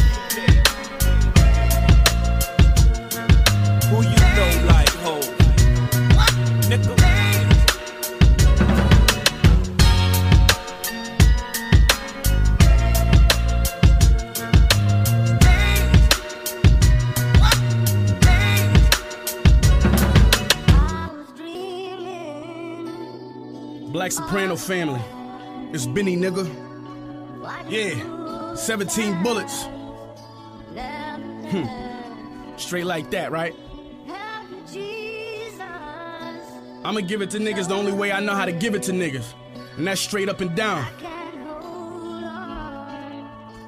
Black Soprano family. It's Benny, nigga. Yeah. 17 bullets. Hmm. Straight like that, right? I'ma give it to niggas the only way I know how to give it to niggas. And that's straight up and down.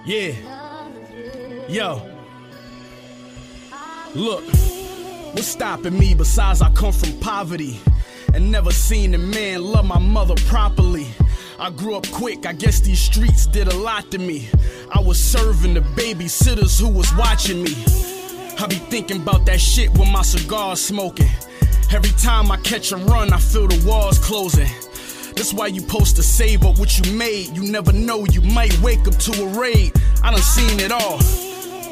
Yeah. Yo. Look, what's stopping me besides I come from poverty? And never seen a man love my mother properly. I grew up quick, I guess these streets did a lot to me. I was serving the babysitters who was watching me. I be thinking about that shit when my cigar's smoking. Every time I catch a run, I feel the walls closing. That's why you supposed to save up what you made. You never know, you might wake up to a raid. I done seen it all.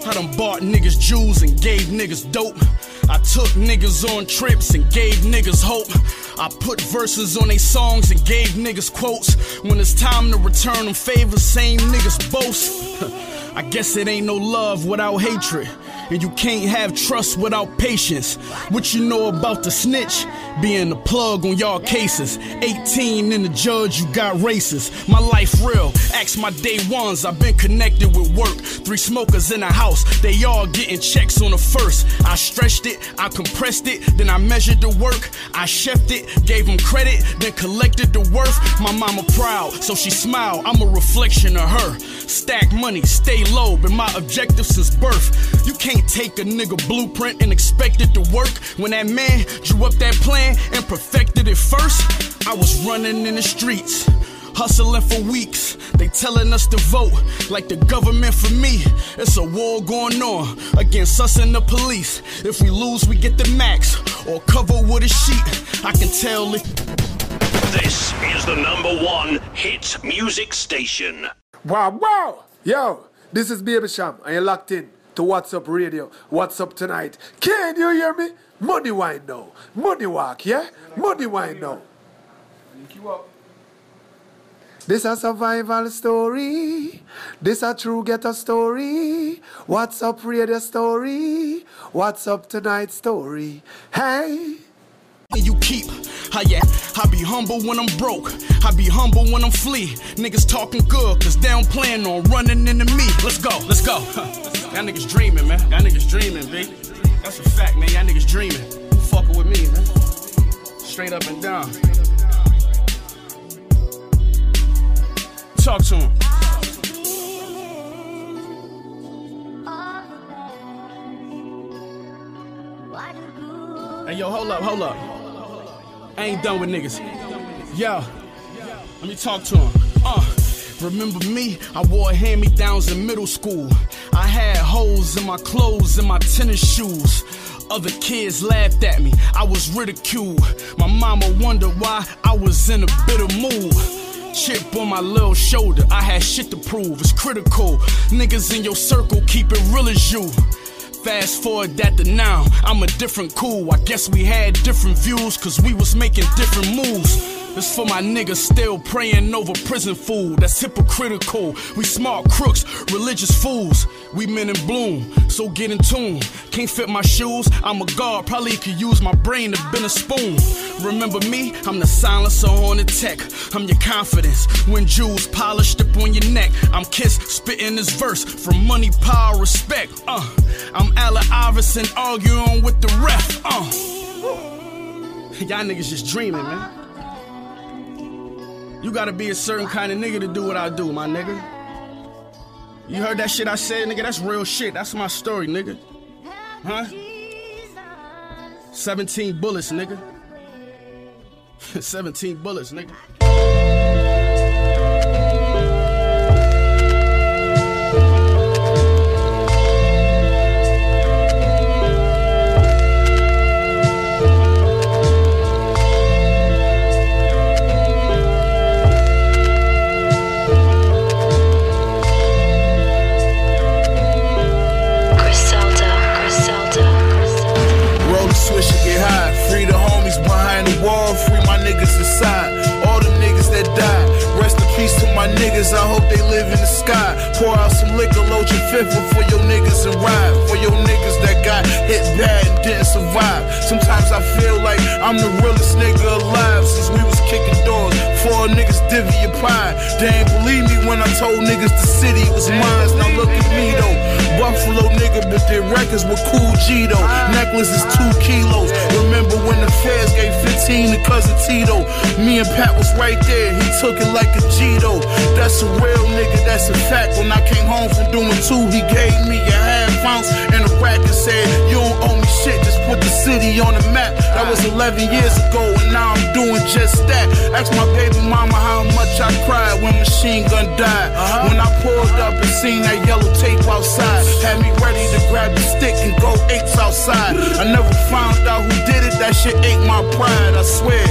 I done bought niggas jewels and gave niggas dope. I took niggas on trips and gave niggas hope. I put verses on they songs and gave niggas quotes. When it's time to return them favors, same niggas boast. I guess it ain't no love without hatred. And you can't have trust without patience. What you know about the snitch? Being the plug on y'all cases. 18 in the judge, you got races. My life real. Ask my day ones, I've been connected with work. Three smokers in the house, they all getting checks on the first. I stretched it, I compressed it, then I measured the work. I chefed it, gave them credit, then collected the worth. My mama proud, so she smiled. I'm a reflection of her. Stack money, stay low, been my objective since birth. You can't take a nigga blueprint and expect it to work. When that man drew up that plan and perfected it first, I was running in the streets. Hustling for weeks, they telling us to vote like the government for me. It's a war going on against us and the police. If we lose, we get the max or cover with a sheet. I can tell it. This is the number one hit music station. Wow, wow. Yo, this is Baby Sham, and you're locked in to What's Up Radio. What's Up Tonight? Can you hear me? Money wine now. Money walk, yeah? Money wine now. This a survival story. This a true ghetto story. What's up radio story? What's up tonight story? Hey. And you keep, I yeah, I be humble when I'm broke. I be humble when I'm flee. Niggas talking good, cause they don't plan on running into me. Let's go, let's go. Y'all niggas dreaming, man. Y'all niggas dreaming, B. That's a fact, man. Y'all niggas dreaming. Fucking with me, man. Straight up and down. Talk to him. Hey, yo, hold up, hold up. I ain't done with niggas. Yo, let me talk to him. Uh, remember me? I wore hand me downs in middle school. I had holes in my clothes and my tennis shoes. Other kids laughed at me, I was ridiculed. My mama wondered why I was in a bitter mood. Chip on my little shoulder, I had shit to prove. It's critical. Niggas in your circle keep it real as you. Fast forward that to now, I'm a different cool. I guess we had different views, cause we was making different moves. This for my niggas still praying over prison food. That's hypocritical. We smart crooks, religious fools. We men in bloom, so get in tune. Can't fit my shoes, I'm a god. Probably could use my brain to bend a spoon. Remember me? I'm the silencer on the tech. I'm your confidence. When jewels polished up on your neck, I'm Kiss spitting this verse from money, power, respect. Uh, I'm Allen Iverson arguing with the ref. Uh, y'all niggas just dreaming, man. You gotta be a certain kind of nigga to do what I do, my nigga. You heard that shit I said, nigga? That's real shit. That's my story, nigga. Huh? 17 bullets, nigga. 17 bullets, nigga. My niggas. I hope they live in the sky. Pour out some liquor, load your fifth for your niggas and ride. For your niggas that got hit bad and didn't survive. Sometimes I feel like I'm the realest nigga alive since we was kicking doors. Four niggas divvy your pie. They ain't believe me when I told niggas the city was mine. Their records were cool G though. Necklace is two kilos. Remember when the feds gave 15 to cousin Tito? Me and Pat was right there. He took it like a G though. That's a real nigga, that's a fact. When I came home from doing two, he gave me a half ounce and a rack and said, You don't owe me shit, just put the city on the map. That was 11 years ago, and now I'm doing just that. Ask my baby mama how much I cried when Machine Gun died. Uh-huh. When I pulled up and seen that yellow tape outside, had me ready to grab the stick and go apes outside. I never found out who did it, that shit ate my pride, I swear.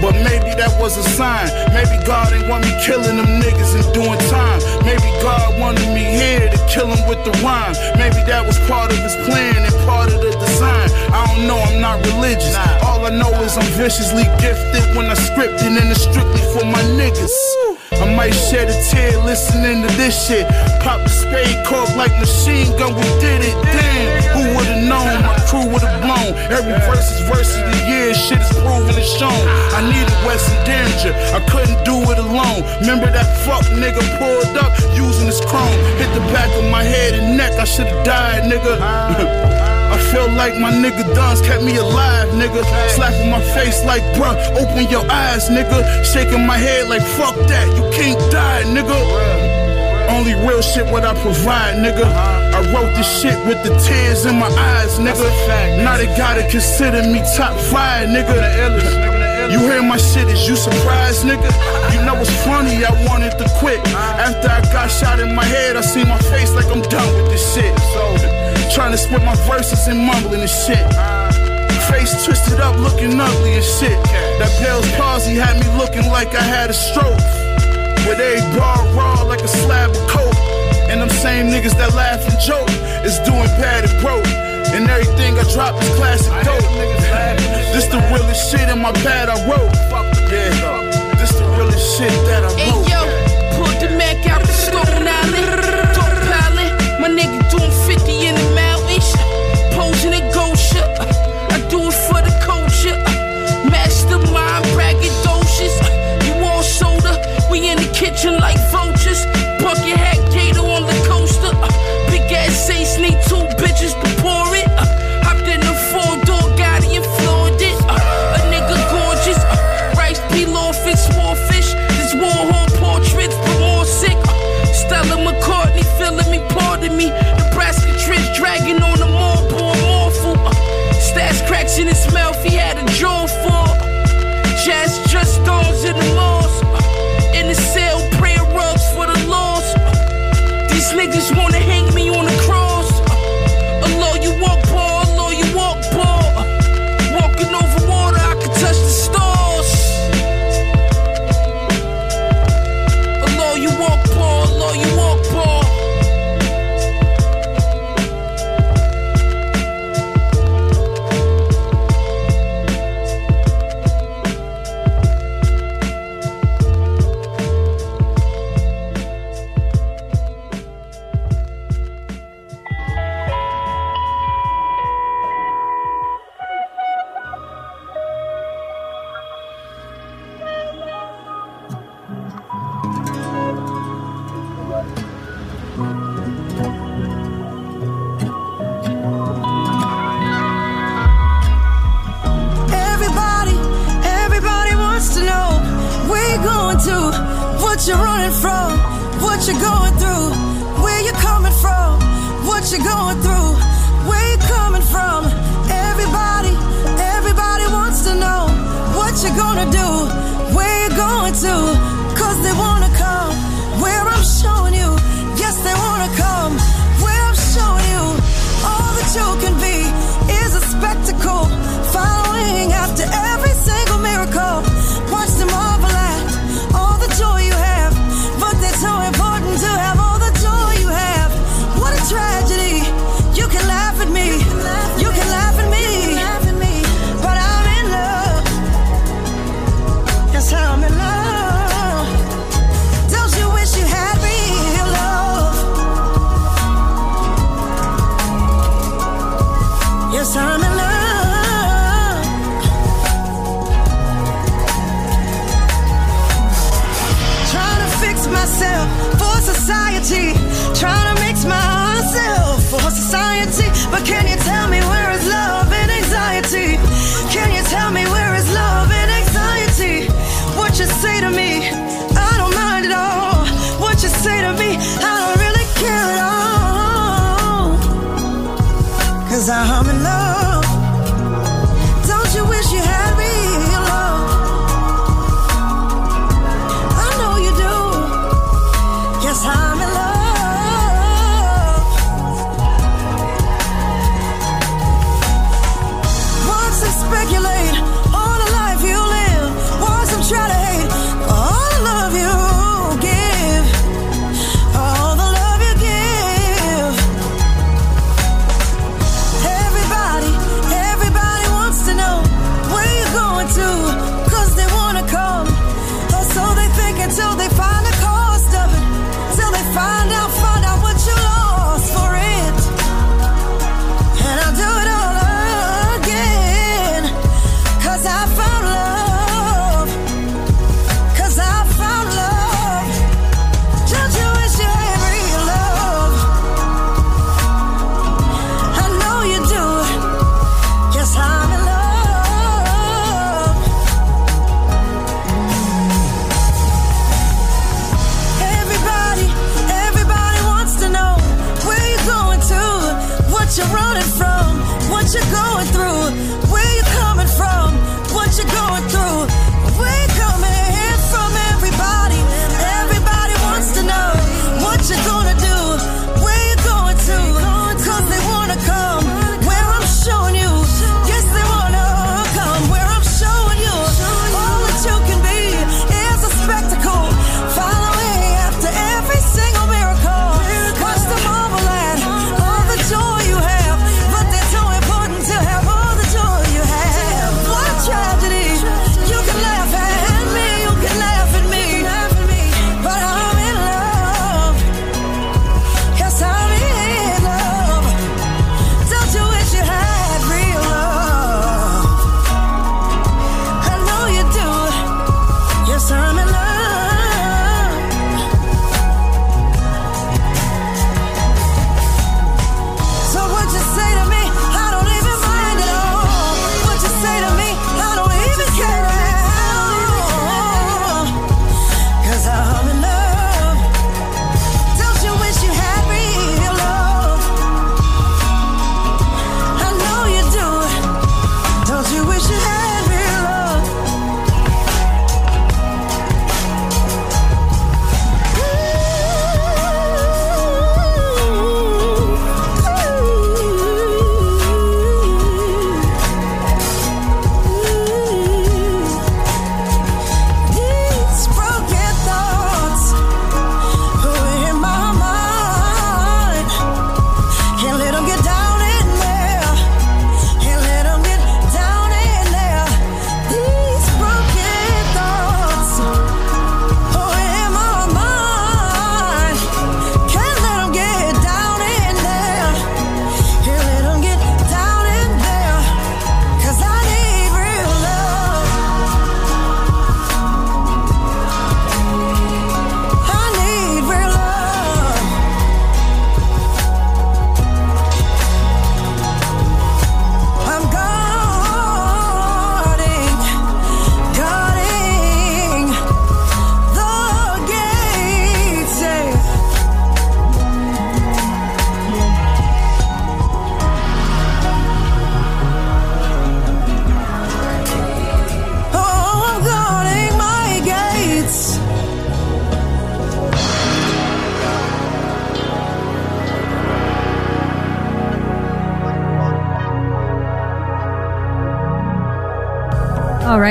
But maybe that was a sign. Maybe God ain't want me killing them niggas and doing time. Maybe God wanted me here to kill him with the rhyme. Maybe that was part of his plan and part of the design. I don't know, I'm not religious. All I know is I'm viciously gifted when I script it and it's strictly for my niggas. I might shed a tear listening to this shit. Pop the spade cork like machine gun, we did it. Damn, who would've known? My crew would've blown. Every verse is verse of the year, shit is proven and shown. I needed Weston Danger, I couldn't do it alone. Remember that fuck nigga pulled up using his chrome. Hit the back of my head and neck, I should've died, nigga. I feel like my nigga Duns kept me alive, nigga. Slapping my face like, bruh, open your eyes, nigga. Shaking my head like, fuck that, you can't die, nigga. Only real shit what I provide, nigga. I wrote this shit with the tears in my eyes, nigga. Now they gotta consider me top five, nigga. You hear my shit, is you surprised, nigga? You know what's funny, I wanted to quit. After I got shot in my head, I see my face like I'm done with this shit. So, trying to split my verses and mumbling and shit. Face twisted up, looking ugly and shit. That Bell's palsy had me looking like I had a stroke. With a bar raw like a slab of coke. And them same niggas that laugh and joke is doing bad and broke. And everything I drop is classic dope. This the realest shit in my pad I wrote. Yeah, this the realest shit that I wrote.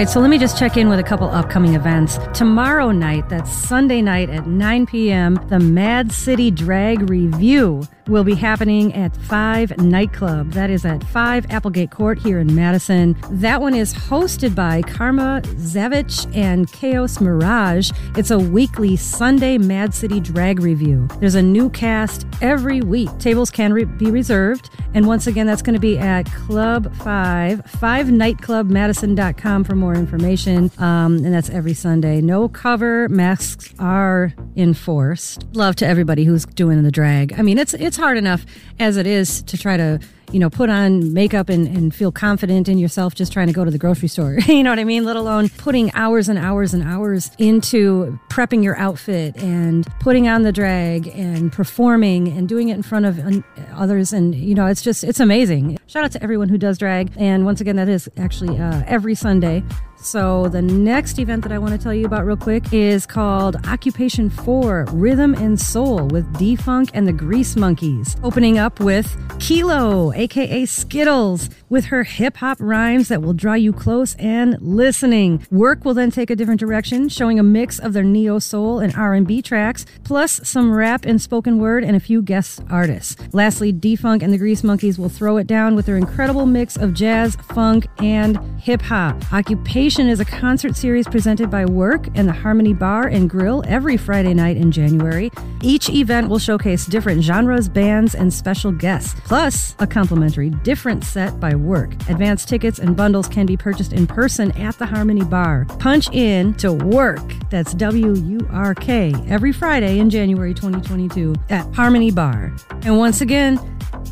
Right, so let me just check in with a couple upcoming events. Tomorrow night, that's Sunday night at 9 p.m., the Mad City Drag Review will be happening at 5 Nightclub. That is at 5 Applegate Court here in Madison. That one is hosted by Karma Zavich and Chaos Mirage. It's a weekly Sunday Mad City Drag Review. There's a new cast every week. Tables can re- be reserved. And once again, that's going to be at Club 5, 5nightclubmadison.com for more information. Um, and that's every Sunday. No cover, masks are enforced. Love to everybody who's doing the drag. I mean, it's it's hard enough as it is to try to you know, put on makeup and, and feel confident in yourself just trying to go to the grocery store. you know what I mean? Let alone putting hours and hours and hours into prepping your outfit and putting on the drag and performing and doing it in front of others. And, you know, it's just, it's amazing. Shout out to everyone who does drag. And once again, that is actually uh, every Sunday so, the next event that I want to tell you about real quick is called Occupation 4 Rhythm and Soul with D Funk and the Grease Monkeys. Opening up with Kilo, aka Skittles, with her hip hop rhymes that will draw you close and listening. Wurk will then take a different direction, showing a mix of their neo soul and R&B tracks, plus some rap and spoken word and a few guest artists. Lastly, Defunk and the Grease Monkeys will throw it down with their incredible mix of jazz, funk, and hip hop. Occupation is a concert series presented by Wurk and the Harmony Bar and Grill every Friday night in January. Each event will showcase different genres, bands, and special guests, plus a complimentary different set by Wurk. Advanced tickets and bundles can be purchased in person at the Harmony Bar. Punch in to Wurk, that's W U R K, every Friday in January 2022 at Harmony Bar. And once again,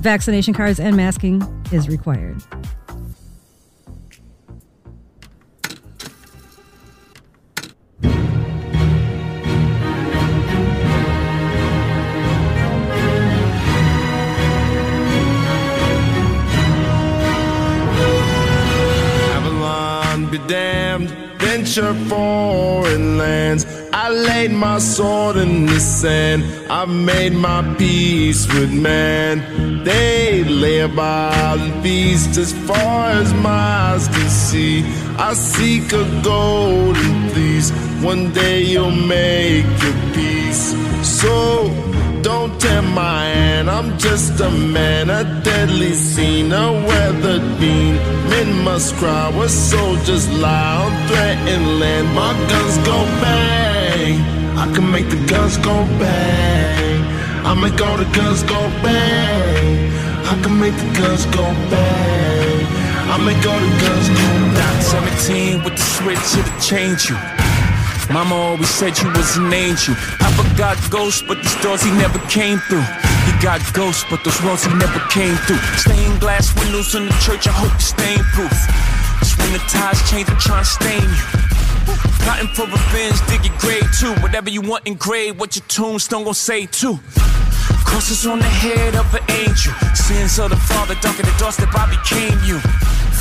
vaccination cards and masking is required. damned. Venture. I laid my sword in the sand. I've made my peace with man. They about and feast as far as my eyes can see. I seek a golden fleece. One day you'll make your peace. So don't tempt my hand, I'm just a man, a deadly scene, a weathered bean. Men must cry where soldiers lie on threatened land. My guns go bang, I can make the guns go bang. I make all the guns go bang. I can make the guns go bang. I make all the guns go bang. 17 with the switch, it'll change you. Mama always said you was an angel. Papa got ghosts, but these doors he never came through. He got ghosts, but those walls he never came through. Stained glass windows in the church, I hope you stain proof. Just when the tides change, I'm trying to stain you. Plotting for revenge, dig your grave too. Whatever you want engraved, what your tombstone gon' say too. Crosses on the head of an angel. Sins of the father, dunking the doorstep, I became you.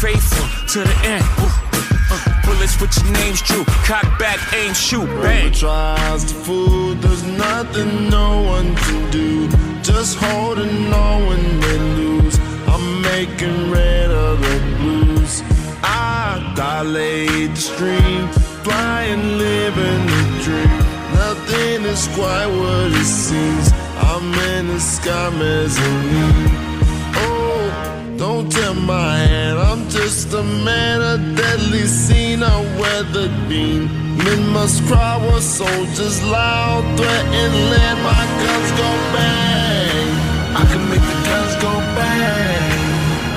Faithful to the end. Ooh. Uh, uh, bullets with your names true. Cock back, aim, shoot, bang. tries to fool, there's nothing no one can do. Just holding on when they lose. I'm making red of the blues. I dilate the stream, flying, living the dream. Nothing is quite what it seems. I'm in the sky mezzanine. Don't tell my hand, I'm just a man, a deadly scene, a weathered beam. Men must cry while soldiers loud threaten land. My guns go bang, I can make the guns go bang.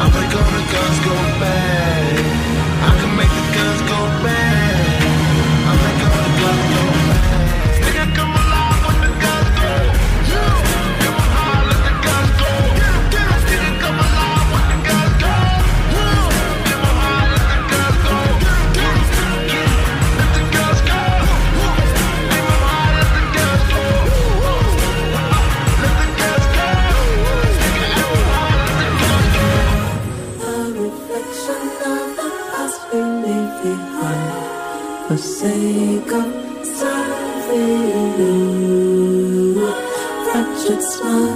I make all the guns For sake of serving Fractured smile,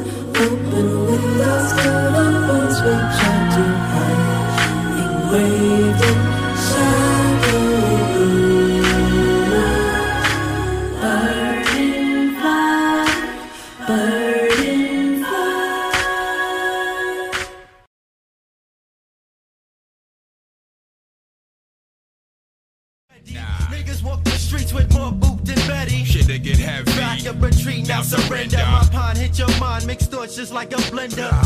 just like a blender.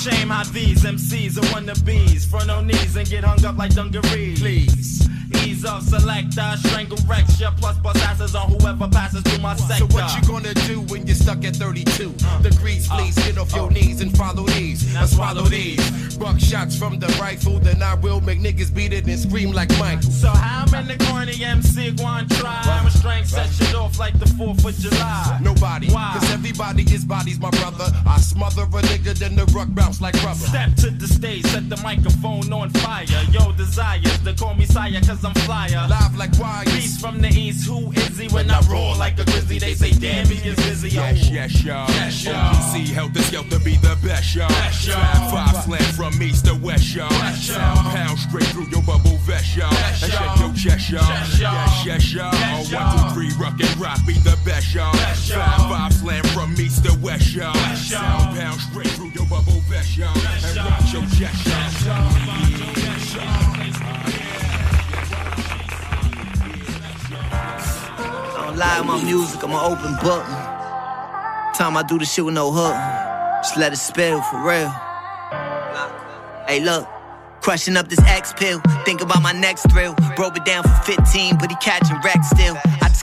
Shame how these MCs are wannabes. Front on knees and get hung up like dungarees. Please. Ease off, selector, strangle Rexia, plus bust asses on whoever passes through my sector. So what you gonna do when you're stuck at 32 degrees? Please get off your knees and follow these. Now swallow these. Buck shots from the rifle, then I will make niggas beat it and scream like Michael. So how many corny MC going try? My strength set shit off like the 4th of July. Nobody, Why? cause everybody is bodies, my brother. I smother a nigga, then the ruck bounce like rubber. Step to the stage, set the microphone on fire. Yo, desires to call me sire, cause I'm flyer. Live like wires. Beast from the east, who is he? When I roar like a grizzly, they say, damn, he is busy. Oh. Yes, yes, y'all. Yes, y'all. OPC helter skelter be the best, y'all. Best, y'all. Five five slam from east to west, y'all. Best, y'all. Pound straight through your bubble vest, y'all. Best, y'all. shake your chest, y'all. Chest, y'all. Yes, yes, y'all. Oh, one, two, three, rock and rock be the best, y'all. Best, y'all. Five five slam from east to west, y'all. Best, y'all. Sound pound straight through your bubble vest, y'all. And rock your don't lie, my music, I'm an open book. Time I do the shit with no hook. Just let it spill for real. Hey, look. Crushing up this X pill, think about my next thrill. Broke it down for 15, but he catching wreck still.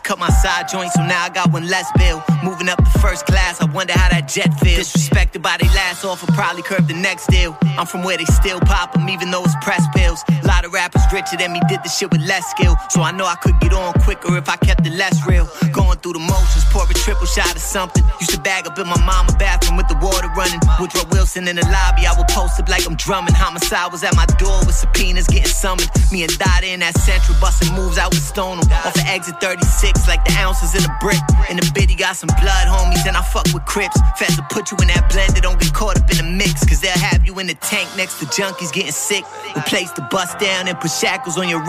I cut my side joint, so now I got one less bill. Moving up the first class, I wonder how that jet feels. Disrespected by they last offer, probably curb the next deal. I'm from where they still pop pop 'em, even though it's press pills. A lot of rappers richer than me did the shit with less skill. So I know I could get on quicker if I kept it less real. Going through the motions, pour a triple shot of something. Used to bag up in my mama bathroom with the water running. Woodrow Wilson in the lobby, I would post up like I'm drumming. Homicide was at my door with subpoenas getting summoned. Me and Dada in that central, busting moves with Stone 'em. Off of exit 36, like the ounces in a brick. In the biddy, got some blood, homies, and I fuck with Crips. Will put you in that blender, don't get caught up in the mix. Cause they'll have you in the tank next to junkies getting sick. Replace the bust down and put shackles on your